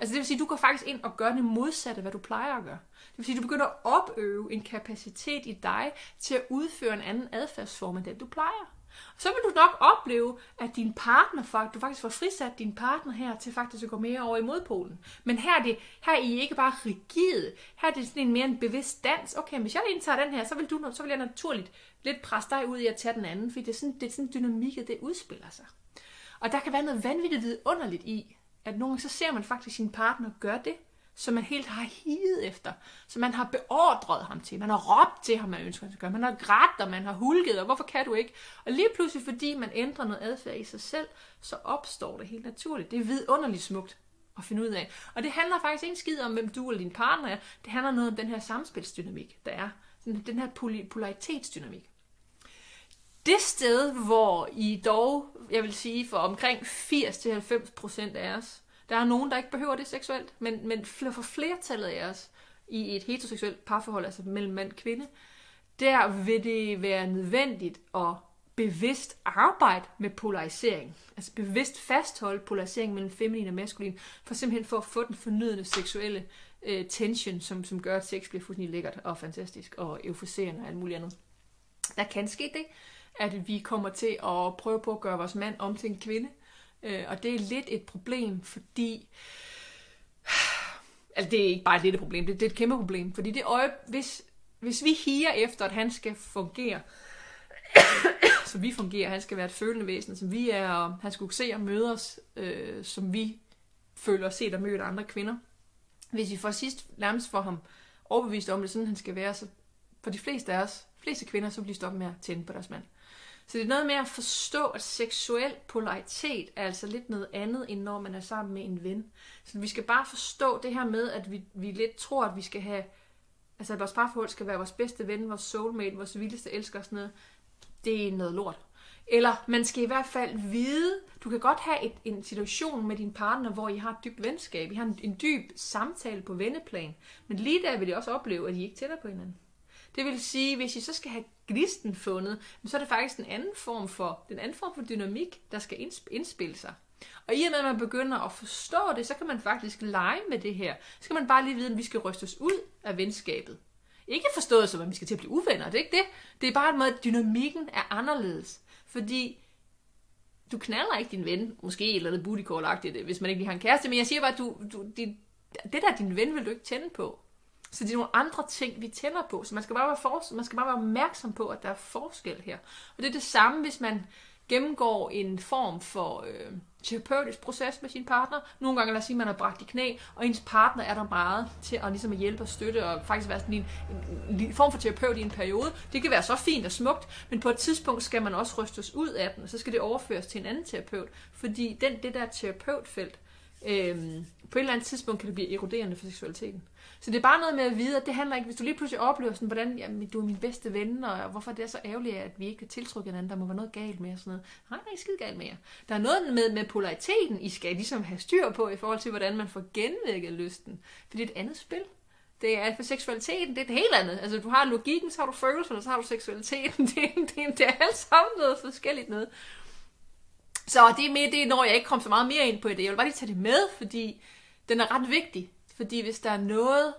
Altså det vil sige, du går faktisk ind og gør det modsatte, hvad du plejer at gøre. Det vil sige, du begynder at opøve en kapacitet i dig til at udføre en anden adfærdsform end den, du plejer. Så vil du nok opleve, at din partner, du faktisk får frisat din partner her til faktisk at gå mere over i modpolen. Men her er, det, her er I ikke bare rigide. Her er det sådan en mere en bevidst dans. Okay, hvis jeg indtager den her, så vil, du, så vil jeg naturligt lidt presse dig ud i at tage den anden, fordi det er sådan, det er sådan dynamikket, det udspiller sig. Og der kan være noget vanvittigt vidunderligt i, at nogle gange så ser man faktisk sin partner gøre det, som man helt har higet efter, som man har beordret ham til, man har råbt til ham, man ønsker, at gøre, man har grædt, og man har hulket, og hvorfor kan du ikke? Og lige pludselig, fordi man ændrer noget adfærd i sig selv, så opstår det helt naturligt. Det er vidunderligt smukt at finde ud af. Og det handler faktisk ikke skid om, hvem du eller din partner er. Det handler noget om den her samspilsdynamik, der er. Den her polaritetsdynamik. Det sted, hvor I dog, jeg vil sige, for omkring 80-90% af os, der er nogen, der ikke behøver det seksuelt, men, men for flertallet af os i et heteroseksuelt parforhold, altså mellem mand og kvinde, der vil det være nødvendigt at bevidst arbejde med polarisering. Altså bevidst fastholde polarisering mellem feminin og maskulin, for simpelthen for at få den fornødende seksuelle øh, tension, som, som gør, at sex bliver fuldstændig lækkert og fantastisk og euforiserende og alt muligt andet. Der kan ske det, at vi kommer til at prøve på at gøre vores mand om til en kvinde, Øh, og det er lidt et problem, fordi... Altså, det er ikke bare et lille problem, det, det er et kæmpe problem. Fordi det øje, hvis, hvis vi higer efter, at han skal fungere, så vi fungerer, han skal være et følende væsen, som vi er, og han skal se og møde os, øh, som vi føler os set og mødt andre kvinder. Hvis vi for sidst nærmest for ham overbevist om det, sådan han skal være, så for de fleste af os, fleste kvinder, så bliver stoppet med at tænde på deres mand. Så det er noget med at forstå, at seksuel polaritet er altså lidt noget andet, end når man er sammen med en ven. Så vi skal bare forstå det her med, at vi, vi lidt tror, at vi skal have, altså at vores parforhold skal være vores bedste ven, vores soulmate, vores vildeste elsker og sådan noget. Det er noget lort. Eller man skal i hvert fald vide, du kan godt have et, en situation med din partner, hvor I har et dybt venskab, I har en, en dyb samtale på venneplan, men lige der vil I også opleve, at I ikke tæller på hinanden. Det vil sige, hvis I så skal have gnisten fundet, så er det faktisk en anden form for, den anden form for dynamik, der skal indspille sig. Og i og med, at man begynder at forstå det, så kan man faktisk lege med det her. Så skal man bare lige vide, at vi skal rystes ud af venskabet. Ikke forstået som, at vi skal til at blive uvenner, det er ikke det. Det er bare en måde, at dynamikken er anderledes. Fordi du knaller ikke din ven, måske et eller andet booty hvis man ikke lige har en kæreste, men jeg siger bare, at du, du, det, det der din ven vil du ikke tænde på. Så det er nogle andre ting, vi tænder på. Så man skal bare være, for, man skal bare være opmærksom på, at der er forskel her. Og det er det samme, hvis man gennemgår en form for øh, terapeutisk proces med sin partner. Nogle gange, lad os sige, at man har bragt i knæ, og ens partner er der meget til at, ligesom at hjælpe og støtte, og faktisk være sådan en, en, en form for terapeut i en periode. Det kan være så fint og smukt, men på et tidspunkt skal man også rystes ud af den, og så skal det overføres til en anden terapeut. Fordi den, det der terapeutfelt, øh, på et eller andet tidspunkt kan det blive eroderende for seksualiteten. Så det er bare noget med at vide, at det handler ikke, hvis du lige pludselig oplever sådan, hvordan jamen, du er min bedste ven, og hvorfor det er så ærgerligt, at vi ikke kan tiltrykke hinanden, der må være noget galt med og sådan noget. Nej, der er ikke skide galt med jer. Der er noget med, med polariteten, I skal ligesom have styr på, i forhold til, hvordan man får genvækket lysten. For det er et andet spil. Det er for seksualiteten, det er et helt andet. Altså, du har logikken, så har du følelserne, så har du seksualiteten. Det, det, det er alt sammen noget forskelligt noget. Så det er med det, når jeg ikke kom så meget mere ind på det. Jeg vil bare lige tage det med, fordi den er ret vigtig. Fordi hvis der er noget,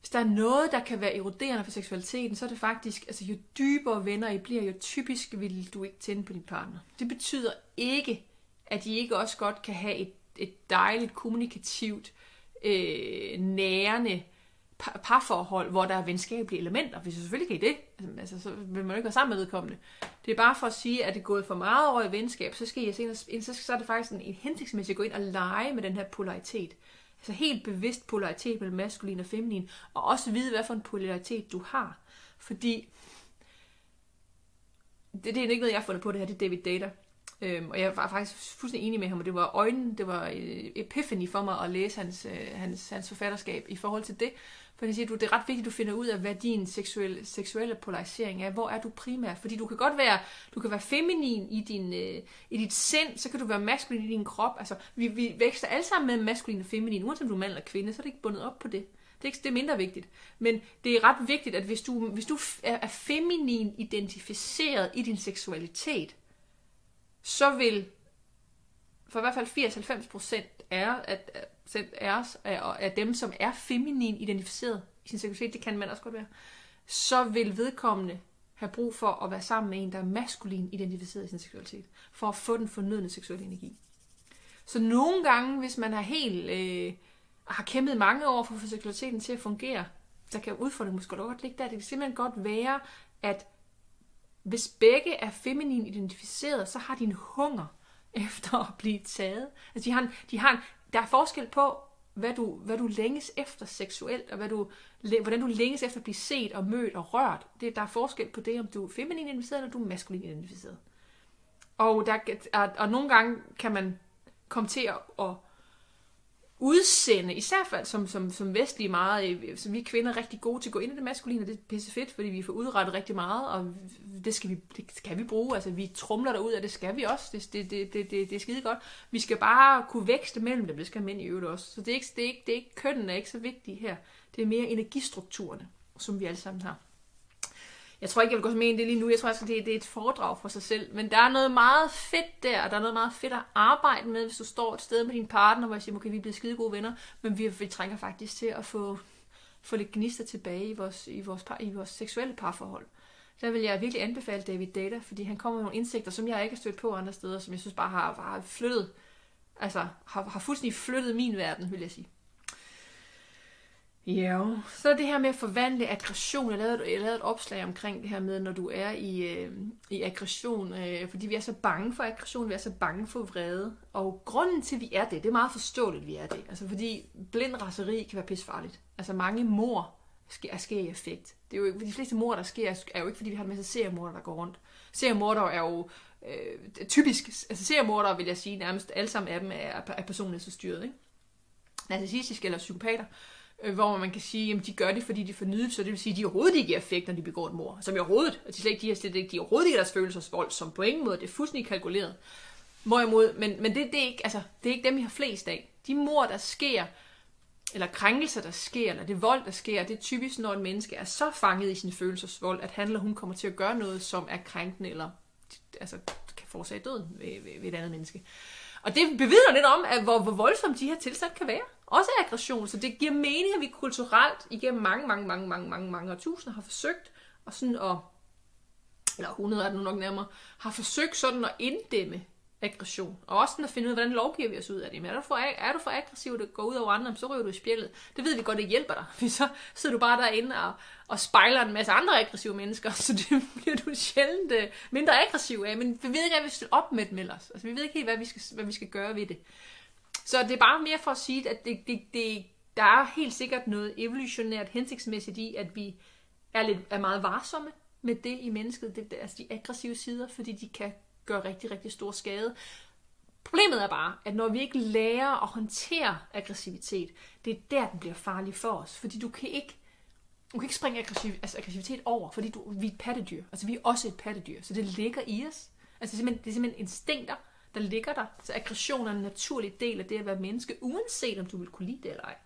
hvis der er noget, der kan være eroderende for seksualiteten, så er det faktisk, altså jo dybere venner I bliver, jo typisk vil du ikke tænde på din partner. Det betyder ikke, at I ikke også godt kan have et, et dejligt, kommunikativt, øh, nærende par, parforhold, hvor der er venskabelige elementer. Hvis selvfølgelig kan I det, altså, så vil man jo ikke være sammen med vedkommende. Det er bare for at sige, at det er gået for meget over i venskab, så, skal I så, så er det faktisk en, en hensigtsmæssigt at gå ind og lege med den her polaritet. Altså helt bevidst polaritet mellem maskulin og feminin, og også vide, hvad for en polaritet du har. Fordi, det, det er ikke noget, jeg har fundet på, det her, det er David Data. Øhm, og jeg var faktisk fuldstændig enig med ham, og det var øjnen, det var øh, epiphany for mig at læse hans, øh, hans, hans forfatterskab i forhold til det. Fordi siger, du, det er ret vigtigt, at du finder ud af, hvad din seksuelle, seksuelle polarisering er. Hvor er du primært? Fordi du kan godt være, du kan være feminin i, din, øh, i dit sind, så kan du være maskulin i din krop. Altså, vi, vi vækster alle sammen med maskulin og feminin. Uanset om du er mand eller kvinde, så er det ikke bundet op på det. Det er, ikke, det er mindre vigtigt. Men det er ret vigtigt, at hvis du, hvis du er feminin identificeret i din seksualitet, så vil for i hvert fald 80-90% er, at, af os, af dem, som er feminin identificeret i sin seksualitet, det kan man også godt være, så vil vedkommende have brug for at være sammen med en, der er maskulin identificeret i sin seksualitet, for at få den fornødne seksuelle energi. Så nogle gange, hvis man har helt øh, har kæmpet mange år for at få seksualiteten til at fungere, så kan udfordringen måske godt ligge der. Det kan simpelthen godt være, at hvis begge er feminin identificeret, så har de en hunger efter at blive taget. Altså de har en, de har en, der er forskel på, hvad du, hvad du længes efter seksuelt, og hvad du, hvordan du længes efter at blive set og mødt og rørt. Det, der er forskel på det, om du er feminin identificeret, eller du er maskulin identificeret. Og, der, og, og nogle gange kan man komme til at, at udsende, især fald som, som, som vestlige meget, øh, som vi kvinder er rigtig gode til at gå ind i det maskuline, og det er pisse fedt, fordi vi får udrettet rigtig meget, og det skal vi, det skal vi bruge, altså vi trumler derud, og det skal vi også, det, det, det, det, det, det er skide godt. Vi skal bare kunne vækste mellem dem, det skal mænd i øvrigt også. Så det er ikke, det er ikke, det er ikke kønnen er ikke så vigtigt her, det er mere energistrukturerne, som vi alle sammen har. Jeg tror ikke, jeg vil gå med ind det lige nu. Jeg tror, faktisk, det, det er et foredrag for sig selv. Men der er noget meget fedt der, og der er noget meget fedt at arbejde med, hvis du står et sted med din partner, hvor jeg siger, okay, vi er blevet skide gode venner, men vi, vi trænger faktisk til at få, få lidt gnister tilbage i vores, i, vores par, i vores seksuelle parforhold. Der vil jeg virkelig anbefale David Data, fordi han kommer med nogle indsigter, som jeg ikke har stødt på andre steder, som jeg synes bare har, har flyttet, altså har, har fuldstændig flyttet min verden, vil jeg sige. Ja, så det her med at forvandle aggression. Jeg lavede, jeg lavede et opslag omkring det her med, når du er i, øh, i aggression, øh, fordi vi er så bange for aggression, vi er så bange for vrede. Og grunden til, at vi er det, det er meget forståeligt, at vi er det. Altså fordi blind raseri kan være pissefarligt. Altså mange mor sker, sker i effekt. Det er jo, ikke, de fleste mor, der sker, er jo ikke, fordi vi har en masse seriemorder, der går rundt. Seriemorder er jo øh, typisk, altså seriemorder vil jeg sige, nærmest alle sammen af dem er, er personlighedsforstyrret, ikke? Narcissistiske eller psykopater øh, Øh, hvor man kan sige, at de gør det, fordi de får nydelse, det vil sige, at de overhovedet ikke er effekt, når de begår et mor. Som i overhovedet, at de slet ikke, de, har slet ikke, de overhovedet ikke deres følelsesvold, som på ingen måde, det er fuldstændig kalkuleret. Hvorimod, men, men det, det, er ikke, altså, det er ikke dem, vi har flest af. De mor, der sker, eller krænkelser, der sker, eller det vold, der sker, det er typisk, når et menneske er så fanget i sin følelsesvold, at han eller hun kommer til at gøre noget, som er krænkende, eller altså, kan forårsage døden ved, ved, ved et andet menneske. Og det bevidner lidt om, at hvor, hvor voldsomt de her tilstand kan være. Også aggression, så det giver mening, at vi kulturelt igennem mange, mange, mange, mange, mange, mange årtusinder har forsøgt at sådan at, eller 100 er det nu nok nærmere, har forsøgt sådan at inddæmme aggression. Og også sådan at finde ud af, hvordan lovgiver vi os ud af det. Men er du for, er du for aggressiv, det går ud over andre, så ryger du i spjældet. Det ved vi godt, det hjælper dig. For så sidder du bare derinde og, og spejler en masse andre aggressive mennesker, så det bliver du sjældent øh, mindre aggressiv af. Men vi ved ikke, hvad vi skal op med det ellers. Altså, vi ved ikke helt, hvad vi skal, hvad vi skal gøre ved det. Så det er bare mere for at sige, at det, det, det, der er helt sikkert noget evolutionært hensigtsmæssigt i, at vi er, lidt, er meget varsomme med det i mennesket, det, altså de aggressive sider, fordi de kan gøre rigtig, rigtig stor skade. Problemet er bare, at når vi ikke lærer at håndtere aggressivitet, det er der, den bliver farlig for os. Fordi du kan ikke, du kan ikke springe aggressiv, altså aggressivitet over, fordi du, vi er et pattedyr. Altså vi er også et pattedyr, så det ligger i os. Altså det er simpelthen, det er simpelthen instinkter, der ligger der. Så aggression er en naturlig del af det at være menneske, uanset om du vil kunne lide det eller ej.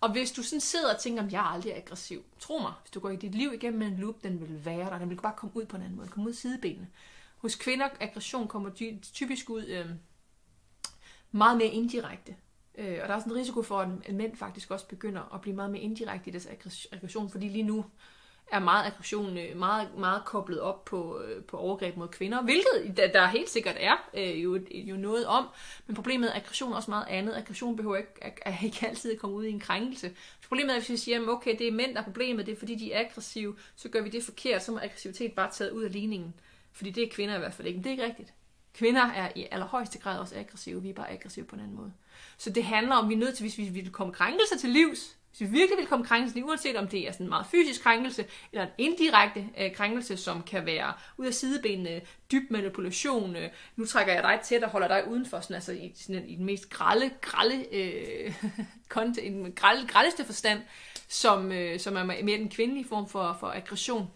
Og hvis du sådan sidder og tænker, at jeg er aldrig aggressiv, tro mig, hvis du går i dit liv igennem med en loop, den vil være der. Den vil bare komme ud på en anden måde. Komme ud sidebenene. Hos kvinder, aggression kommer typisk ud øh, meget mere indirekte. Øh, og der er sådan en risiko for, at mænd faktisk også begynder at blive meget mere indirekte i deres aggression, fordi lige nu er meget aggression øh, meget, meget koblet op på, øh, på overgreb mod kvinder, hvilket der, der helt sikkert er øh, jo, jo noget om. Men problemet er, aggression er også meget andet. Aggression behøver ikke, er, er ikke altid at komme ud i en krænkelse. Problemet er, hvis vi siger, okay, det er mænd, der er problemet, det er fordi, de er aggressive, så gør vi det forkert, så må aggressivitet bare taget ud af ligningen. Fordi det er kvinder i hvert fald ikke. Men det er ikke rigtigt. Kvinder er i allerhøjeste grad også aggressive. Vi er bare aggressive på en anden måde. Så det handler om, at vi er nødt til, hvis vi vil komme krænkelser til livs, hvis vi virkelig vil komme krænkelsen til uanset om det er sådan en meget fysisk krænkelse, eller en indirekte øh, krænkelse, som kan være ud af sidebenene, dyb manipulation, øh, nu trækker jeg dig tæt og holder dig udenfor, sådan, altså i, sådan, i den mest grælde, grælde, øh, konte, i den grælde, grældeste forstand, som, øh, som er mere den kvindelige form for, for aggression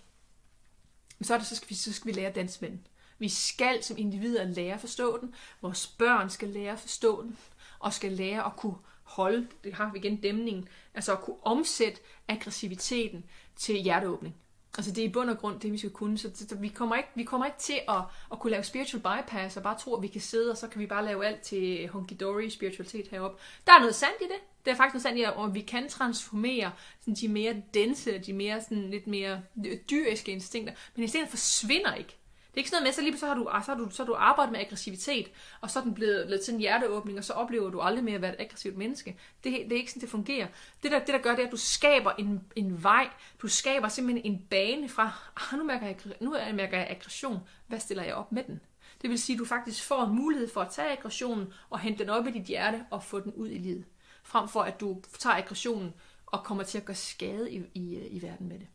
så, er det, så, skal vi, så skal vi lære dansmænd. Vi skal som individer lære at forstå den. Vores børn skal lære at forstå den. Og skal lære at kunne holde, det har vi igen dæmningen, altså at kunne omsætte aggressiviteten til hjerteåbning. Altså det er i bund og grund det, vi skal kunne. Så, så, så vi, kommer ikke, vi kommer ikke til at, at kunne lave spiritual bypass og bare tro, at vi kan sidde, og så kan vi bare lave alt til hunky-dory spiritualitet heroppe. Der er noget sandt i det. Det er faktisk noget sandt i, at vi kan transformere sådan, de mere dense, de mere sådan, lidt mere dyriske instinkter. Men instinkter forsvinder ikke. Det er ikke sådan noget med, så lige så har du, så har du, så har du arbejdet med aggressivitet, og så er den blevet, lidt til en hjerteåbning, og så oplever du aldrig mere at være et aggressivt menneske. Det, det er ikke sådan, det fungerer. Det der, det, der gør, det er, at du skaber en, en vej. Du skaber simpelthen en bane fra, ah, nu, mærker jeg, nu mærker jeg aggression. Hvad stiller jeg op med den? Det vil sige, at du faktisk får en mulighed for at tage aggressionen og hente den op i dit hjerte og få den ud i livet. Frem for at du tager aggressionen og kommer til at gøre skade i, i, i verden med det.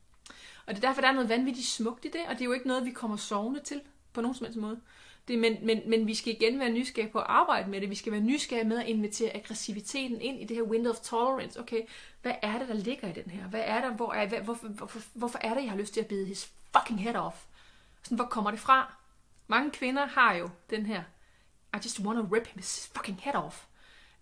Og det er derfor, der er noget vanvittigt smukt i det, og det er jo ikke noget, vi kommer sovende til på nogen som helst måde. Det, men, men, men vi skal igen være nysgerrige på at arbejde med det. Vi skal være nysgerrige med at invitere aggressiviteten ind i det her window of tolerance. Okay, hvad er det, der ligger i den her? Hvad er der, hvor er, hvad, hvorfor, hvorfor, hvorfor er det, jeg har lyst til at bide his fucking head off? Sådan, hvor kommer det fra? Mange kvinder har jo den her, I just want to rip his fucking head off.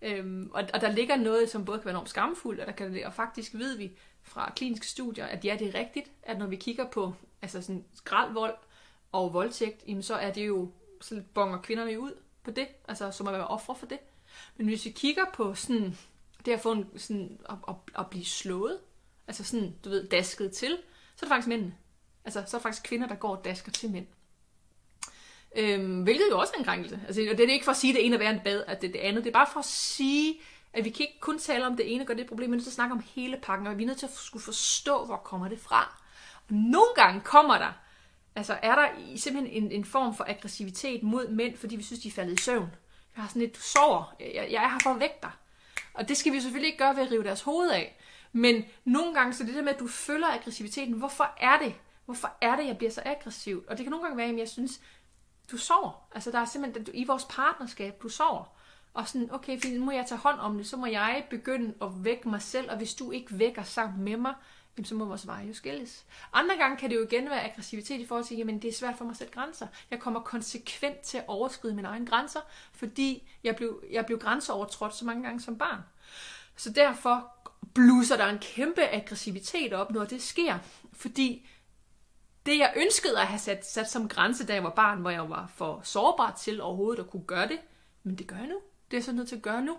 Øhm, og, og der ligger noget, som både kan være enormt skamfuldt, og, der kan, og faktisk ved vi, fra kliniske studier, at ja, det er rigtigt, at når vi kigger på altså sådan skraldvold og voldtægt, jamen så er det jo, så bonger kvinderne ud på det, altså som at være ofre for det. Men hvis vi kigger på sådan, det at få en, sådan, at, at, at blive slået, altså sådan, du ved, dasket til, så er det faktisk mændene. Altså, så er det faktisk kvinder, der går og dasker til mænd. Øhm, hvilket jo også er en krænkelse. Altså, det er ikke for at sige, at det ene er værre end bad, at det det andet. Det er bare for at sige, at vi kan ikke kun tale om det ene og gøre det problem, men vi er nødt til at snakke om hele pakken, og vi er nødt til at skulle forstå, hvor kommer det fra. Og nogle gange kommer der, altså er der simpelthen en, en form for aggressivitet mod mænd, fordi vi synes, de er faldet i søvn. Jeg har sådan lidt, du sover, jeg, jeg er her for at vække dig. Og det skal vi selvfølgelig ikke gøre ved at rive deres hoved af. Men nogle gange, så det der med, at du følger aggressiviteten, hvorfor er det? Hvorfor er det, jeg bliver så aggressiv? Og det kan nogle gange være, at jeg synes, du sover. Altså der er simpelthen, i vores partnerskab, du sover. Og sådan, okay, fordi nu må jeg tage hånd om det, så må jeg begynde at vække mig selv, og hvis du ikke vækker sammen med mig, jamen, så må vores veje jo skilles. Andre gange kan det jo igen være aggressivitet i forhold til, jamen det er svært for mig at sætte grænser. Jeg kommer konsekvent til at overskride mine egne grænser, fordi jeg blev, jeg blev grænseovertrådt så mange gange som barn. Så derfor bluser der en kæmpe aggressivitet op, når det sker, fordi det jeg ønskede at have sat, sat som grænse, da jeg var barn, hvor jeg var for sårbar til overhovedet at kunne gøre det, men det gør jeg nu. Det er jeg så nødt til at gøre nu.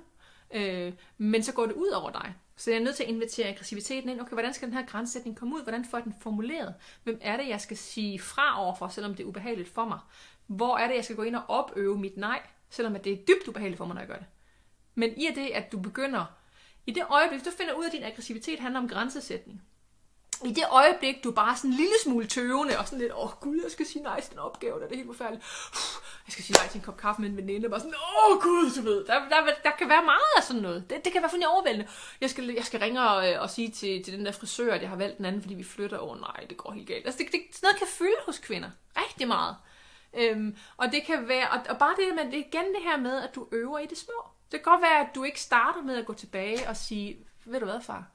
Øh, men så går det ud over dig. Så jeg er nødt til at invitere aggressiviteten ind. Okay, hvordan skal den her grænsætning komme ud? Hvordan får jeg den formuleret? Hvem er det, jeg skal sige fra overfor, selvom det er ubehageligt for mig? Hvor er det, jeg skal gå ind og opøve mit nej, selvom det er dybt ubehageligt for mig, når jeg gør det? Men i det, at du begynder, i det øjeblik, du finder ud af, at din aggressivitet handler om grænsesætning, i det øjeblik, du bare sådan en lille smule tøvende, og sådan lidt, åh oh, gud, jeg skal sige nej til den opgave, der er det helt forfærdeligt. Jeg skal sige nej til en kop kaffe med en veninde, og bare sådan, åh oh, gud, du ved, der, der, der, kan være meget af sådan noget. Det, det kan være fuldstændig overvældende. Jeg skal, jeg skal ringe og, øh, og sige til, til den der frisør, at jeg har valgt den anden, fordi vi flytter. Åh oh, nej, det går helt galt. Altså, det, det, sådan noget kan fylde hos kvinder. Rigtig meget. Øhm, og det kan være, og, og bare det, men det er igen det her med, at du øver i det små. Det kan godt være, at du ikke starter med at gå tilbage og sige, ved du hvad, far?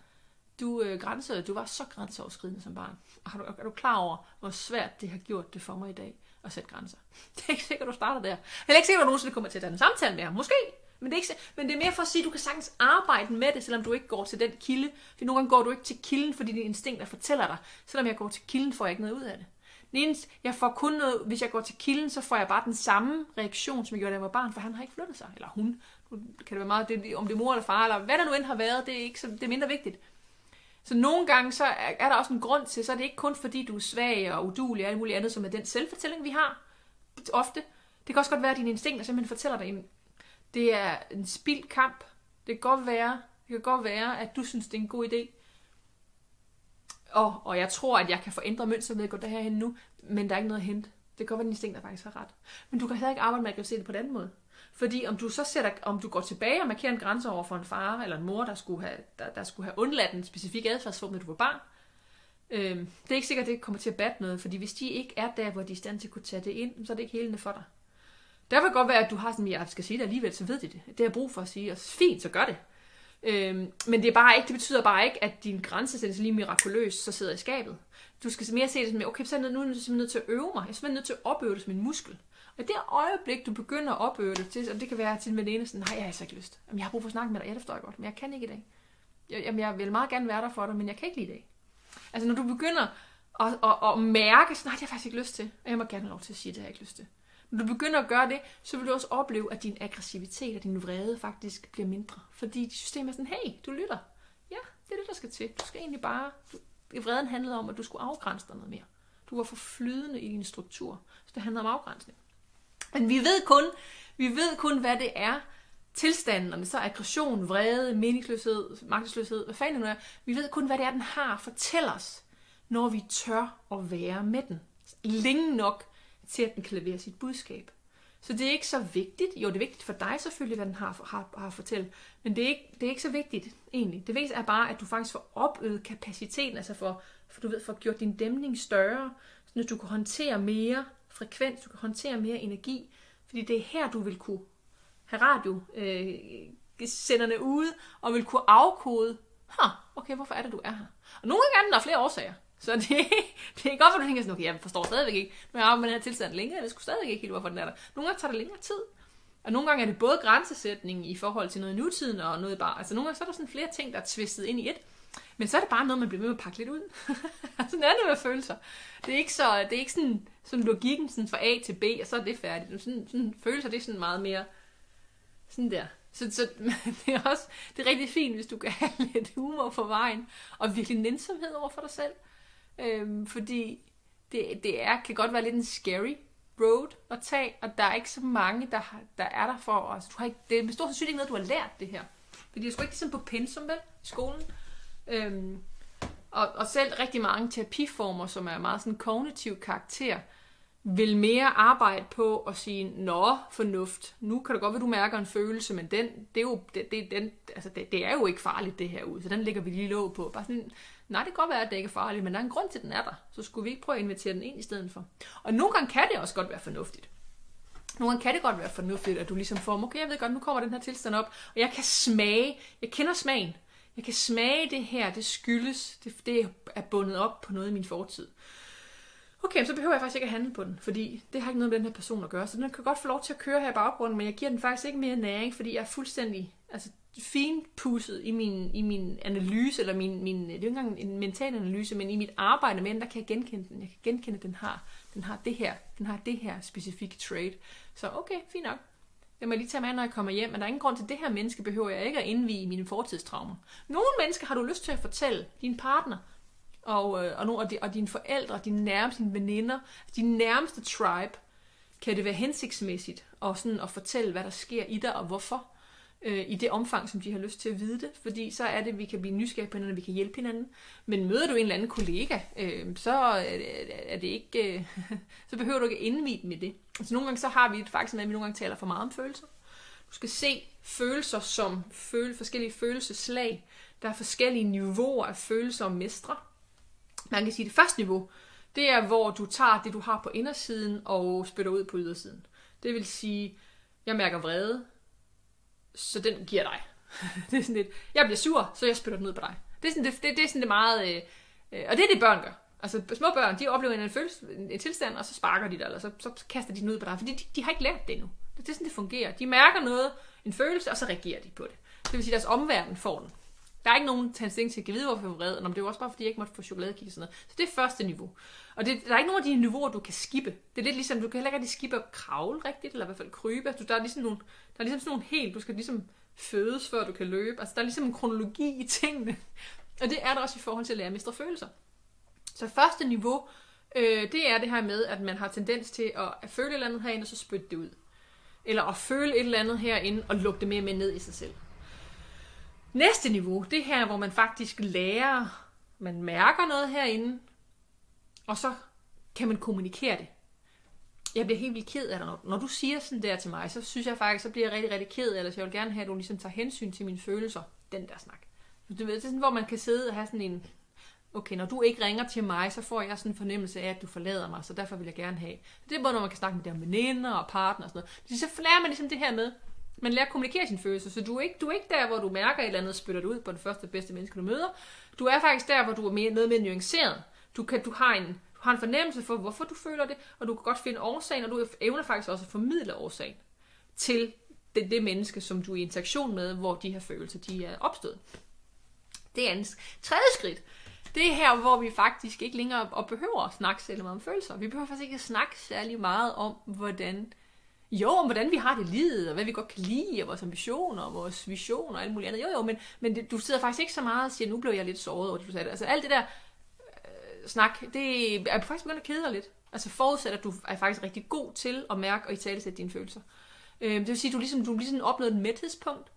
Du, øh, grænse, du var så grænseoverskridende som barn. Er du, er du klar over, hvor svært det har gjort det for mig i dag at sætte grænser? Det er ikke sikkert, du starter der. Jeg er ikke sikkert, at du nogensinde kommer til at tage en samtale med ham. Måske. Men det, er ikke, men det er mere for at sige, at du kan sagtens arbejde med det, selvom du ikke går til den kilde. For nogle gange går du ikke til kilden, fordi dine instinkter fortæller dig. Selvom jeg går til kilden, får jeg ikke noget ud af det. Den eneste, jeg får kun noget, hvis jeg går til kilden, så får jeg bare den samme reaktion, som jeg gjorde, da jeg var barn, for han har ikke flyttet sig. Eller hun. Nu kan det være meget, det, om det er mor eller far, eller hvad der nu end har været, det er, ikke så, det er mindre vigtigt. Så nogle gange så er der også en grund til, så er det ikke kun fordi du er svag og udulig og alt muligt andet, som er den selvfortælling, vi har ofte. Det kan også godt være, at dine instinkter simpelthen fortæller dig, at det er en spild kamp. Det kan godt være, det kan godt være, at du synes, det er en god idé. Og, og jeg tror, at jeg kan forændre mønster ved at gå derhen nu, men der er ikke noget at hente. Det kan godt være, at dine instinkter faktisk har ret. Men du kan heller ikke arbejde med at se det på den anden måde. Fordi om du så sætter, om du går tilbage og markerer en grænse over for en far eller en mor, der skulle have, der, der skulle have undladt en specifik adfærdsform, når du var barn, øh, det er ikke sikkert, at det kommer til at batte noget, fordi hvis de ikke er der, hvor de er i stand til at kunne tage det ind, så er det ikke helende for dig. Der kan godt være, at du har sådan, jeg skal sige det alligevel, så ved de det. Det har jeg brug for at sige, og fint, så gør det. Øhm, men det er bare ikke, det betyder bare ikke, at din grænse sættes lige mirakuløst, så sidder i skabet. Du skal mere se det som, okay, så er jeg nu er jeg nødt til at øve mig. Jeg er simpelthen nødt til at opøve det som en muskel. Og det øjeblik, du begynder at opøve det til, og det kan være til en veninde, sådan, nej, jeg har altså ikke lyst. Jamen, jeg har brug for at snakke med dig, ja, det forstår jeg godt, men jeg kan ikke i dag. Jamen, jeg vil meget gerne være der for dig, men jeg kan ikke lige i dag. Altså, når du begynder at, og, og mærke, sådan, nej, det har jeg faktisk ikke lyst til, og jeg må gerne have lov til at sige, det har jeg ikke lyst til. Når du begynder at gøre det, så vil du også opleve, at din aggressivitet og din vrede faktisk bliver mindre. Fordi systemet er sådan, hey, du lytter. Ja, det er det, der skal til. Du skal egentlig bare... Du, vreden handlede om, at du skulle afgrænse dig noget mere. Du var for flydende i din struktur. Så det handlede om afgrænsning. Men vi ved kun, vi ved kun, hvad det er, tilstanden, om det så er aggression, vrede, meningsløshed, magtesløshed, hvad fanden nu er, vi ved kun, hvad det er, den har, fortæl os, når vi tør at være med den. Længe nok til, at den kan levere sit budskab. Så det er ikke så vigtigt. Jo, det er vigtigt for dig selvfølgelig, hvad den har, har, har at fortælle. Men det er, ikke, det er ikke så vigtigt, egentlig. Det vigtigste er bare, at du faktisk får opøget kapaciteten, altså for, for du ved, for gjort din dæmning større, så du kan håndtere mere frekvens, du kan håndtere mere energi. Fordi det er her, du vil kunne have radio øh, senderne ude, og vil kunne afkode, huh, okay, hvorfor er det, du er her? Og nogle gange er der flere årsager. Så det, det er godt, at du tænker sådan, okay, jeg forstår stadigvæk ikke, nu har jeg med den her tilstand længere, jeg skulle stadigvæk ikke helt, hvorfor den er der. Nogle gange tager det længere tid. Og nogle gange er det både grænsesætning i forhold til noget i nutiden og noget bare. Altså nogle gange så er der sådan flere ting, der er tvistet ind i et. Men så er det bare noget, man bliver ved med at pakke lidt ud. Altså, sådan er det med følelser. Det er ikke, så, det er ikke sådan, sådan logikken sådan fra A til B, og så er det færdigt. Sådan, sådan, følelser, det er sådan meget mere sådan der. Så, så det er også det er rigtig fint, hvis du kan have lidt humor på vejen, og virkelig nænsomhed over for dig selv. Øhm, fordi det, det er, kan godt være lidt en scary road at tage, og der er ikke så mange, der, har, der er der for os. Du har ikke, det er med stor sandsynlighed ikke noget, du har lært det her. Fordi det er sgu ikke ligesom på pensum, vel, i skolen. Øhm, og, og selv rigtig mange terapiformer, som er meget sådan kognitiv karakter, vil mere arbejde på at sige, nå, fornuft, nu kan det godt være, du mærker en følelse, men den, det, er jo, det, det, den, altså det, det er jo ikke farligt det her ud, så den lægger vi lige låg på. Bare sådan, nej, det kan godt være, at det ikke er farligt, men der er en grund til, at den er der, så skulle vi ikke prøve at invitere den ind i stedet for. Og nogle gange kan det også godt være fornuftigt. Nogle gange kan det godt være fornuftigt, at du ligesom får, okay, jeg ved godt, nu kommer den her tilstand op, og jeg kan smage, jeg kender smagen, jeg kan smage det her, det skyldes, det, det er bundet op på noget i min fortid okay, så behøver jeg faktisk ikke at handle på den, fordi det har ikke noget med den her person at gøre. Så den kan godt få lov til at køre her i baggrunden, men jeg giver den faktisk ikke mere næring, fordi jeg er fuldstændig altså, finpudset i min, i min analyse, eller min, min, det er jo ikke engang en mental analyse, men i mit arbejde med den, der kan jeg genkende den. Jeg kan genkende, at den har, den har det her, den har det her specifikke trait. Så okay, fint nok. Jeg må lige tage med, når jeg kommer hjem, men der er ingen grund til, at det her menneske behøver jeg ikke at indvige i mine fortidstraumer. Nogle mennesker har du lyst til at fortælle din partner, og, øh, og, og, og dine forældre, dine nærmeste, dine veninder, altså din nærmeste tribe, kan det være hensigtsmæssigt at, sådan at fortælle, hvad der sker i dig og hvorfor, øh, i det omfang, som de har lyst til at vide det. Fordi så er det, at vi kan blive nysgerrige på hinanden, og vi kan hjælpe hinanden. Men møder du en eller anden kollega, øh, så er det ikke, øh, så behøver du ikke indvide i det. Altså nogle gange så har vi det faktisk med, at vi nogle gange taler for meget om følelser. Du skal se følelser som føle, forskellige følelseslag. Der er forskellige niveauer af følelser og mestre. Man kan sige, at det første niveau, det er, hvor du tager det, du har på indersiden, og spytter ud på ydersiden. Det vil sige, jeg mærker vrede, så den giver dig. det er sådan lidt, jeg bliver sur, så jeg spytter den ud på dig. Det er sådan det, det, det, er sådan det meget, øh, øh, og det er det børn gør. Altså små børn, de oplever en, følelse, en tilstand, og så sparker de dig, eller så, så kaster de den ud på dig, fordi de, de har ikke lært det endnu. Det er sådan, det fungerer. De mærker noget, en følelse, og så reagerer de på det. Det vil sige, at deres omverden får den. Der er ikke nogen tendens til at vide, hvorfor jeg er vred. Nå, det er jo også bare, fordi jeg ikke måtte få chokoladekik og sådan noget. Så det er første niveau. Og det, der er ikke nogen af de niveauer, du kan skippe. Det er lidt ligesom, du kan heller ikke rigtig skippe at kravle rigtigt, eller i hvert fald krybe. Altså, der er ligesom nogle, der er ligesom sådan nogle helt, du skal ligesom fødes, før du kan løbe. Altså, der er ligesom en kronologi i tingene. Og det er der også i forhold til at lære at mestre følelser. Så første niveau, øh, det er det her med, at man har tendens til at føle et eller andet herinde, og så spytte det ud. Eller at føle et eller andet herinde, og lukke det mere og mere ned i sig selv. Næste niveau, det her, hvor man faktisk lærer, man mærker noget herinde, og så kan man kommunikere det. Jeg bliver helt vildt ked af det. Når, når du siger sådan der til mig, så synes jeg faktisk, så bliver jeg rigtig, rigtig ked af det. Så jeg vil gerne have, at du ligesom tager hensyn til mine følelser. Den der snak. Du ved, det er sådan, hvor man kan sidde og have sådan en, okay, når du ikke ringer til mig, så får jeg sådan en fornemmelse af, at du forlader mig, så derfor vil jeg gerne have. Det er både, når man kan snakke med dine veninder og partner og sådan noget. Så lærer man ligesom det her med, man lærer at kommunikere sine følelser, så du er, ikke, du er ikke der, hvor du mærker et eller andet spytter det ud på den første bedste menneske, du møder. Du er faktisk der, hvor du er mere, noget mere nuanceret. Du, kan, du, har en, har en fornemmelse for, hvorfor du føler det, og du kan godt finde årsagen, og du evner faktisk også at formidle årsagen til det, det menneske, som du er i interaktion med, hvor de her følelser de er opstået. Det er andet. Tredje skridt, det er her, hvor vi faktisk ikke længere og behøver at snakke særlig meget om følelser. Vi behøver faktisk ikke at snakke særlig meget om, hvordan jo, om hvordan vi har det livet, og hvad vi godt kan lide, og vores ambitioner, og vores visioner og alt muligt andet. Jo, jo, men, men det, du sidder faktisk ikke så meget og siger, nu blev jeg lidt såret over det, du sagde. Altså alt det der snak, det er faktisk begyndt at kede dig lidt. Altså forudsæt, at du er faktisk rigtig god til at mærke og i tale dine følelser. Øh, det vil sige, at du ligesom, du ligesom opnået et mæthedspunkt.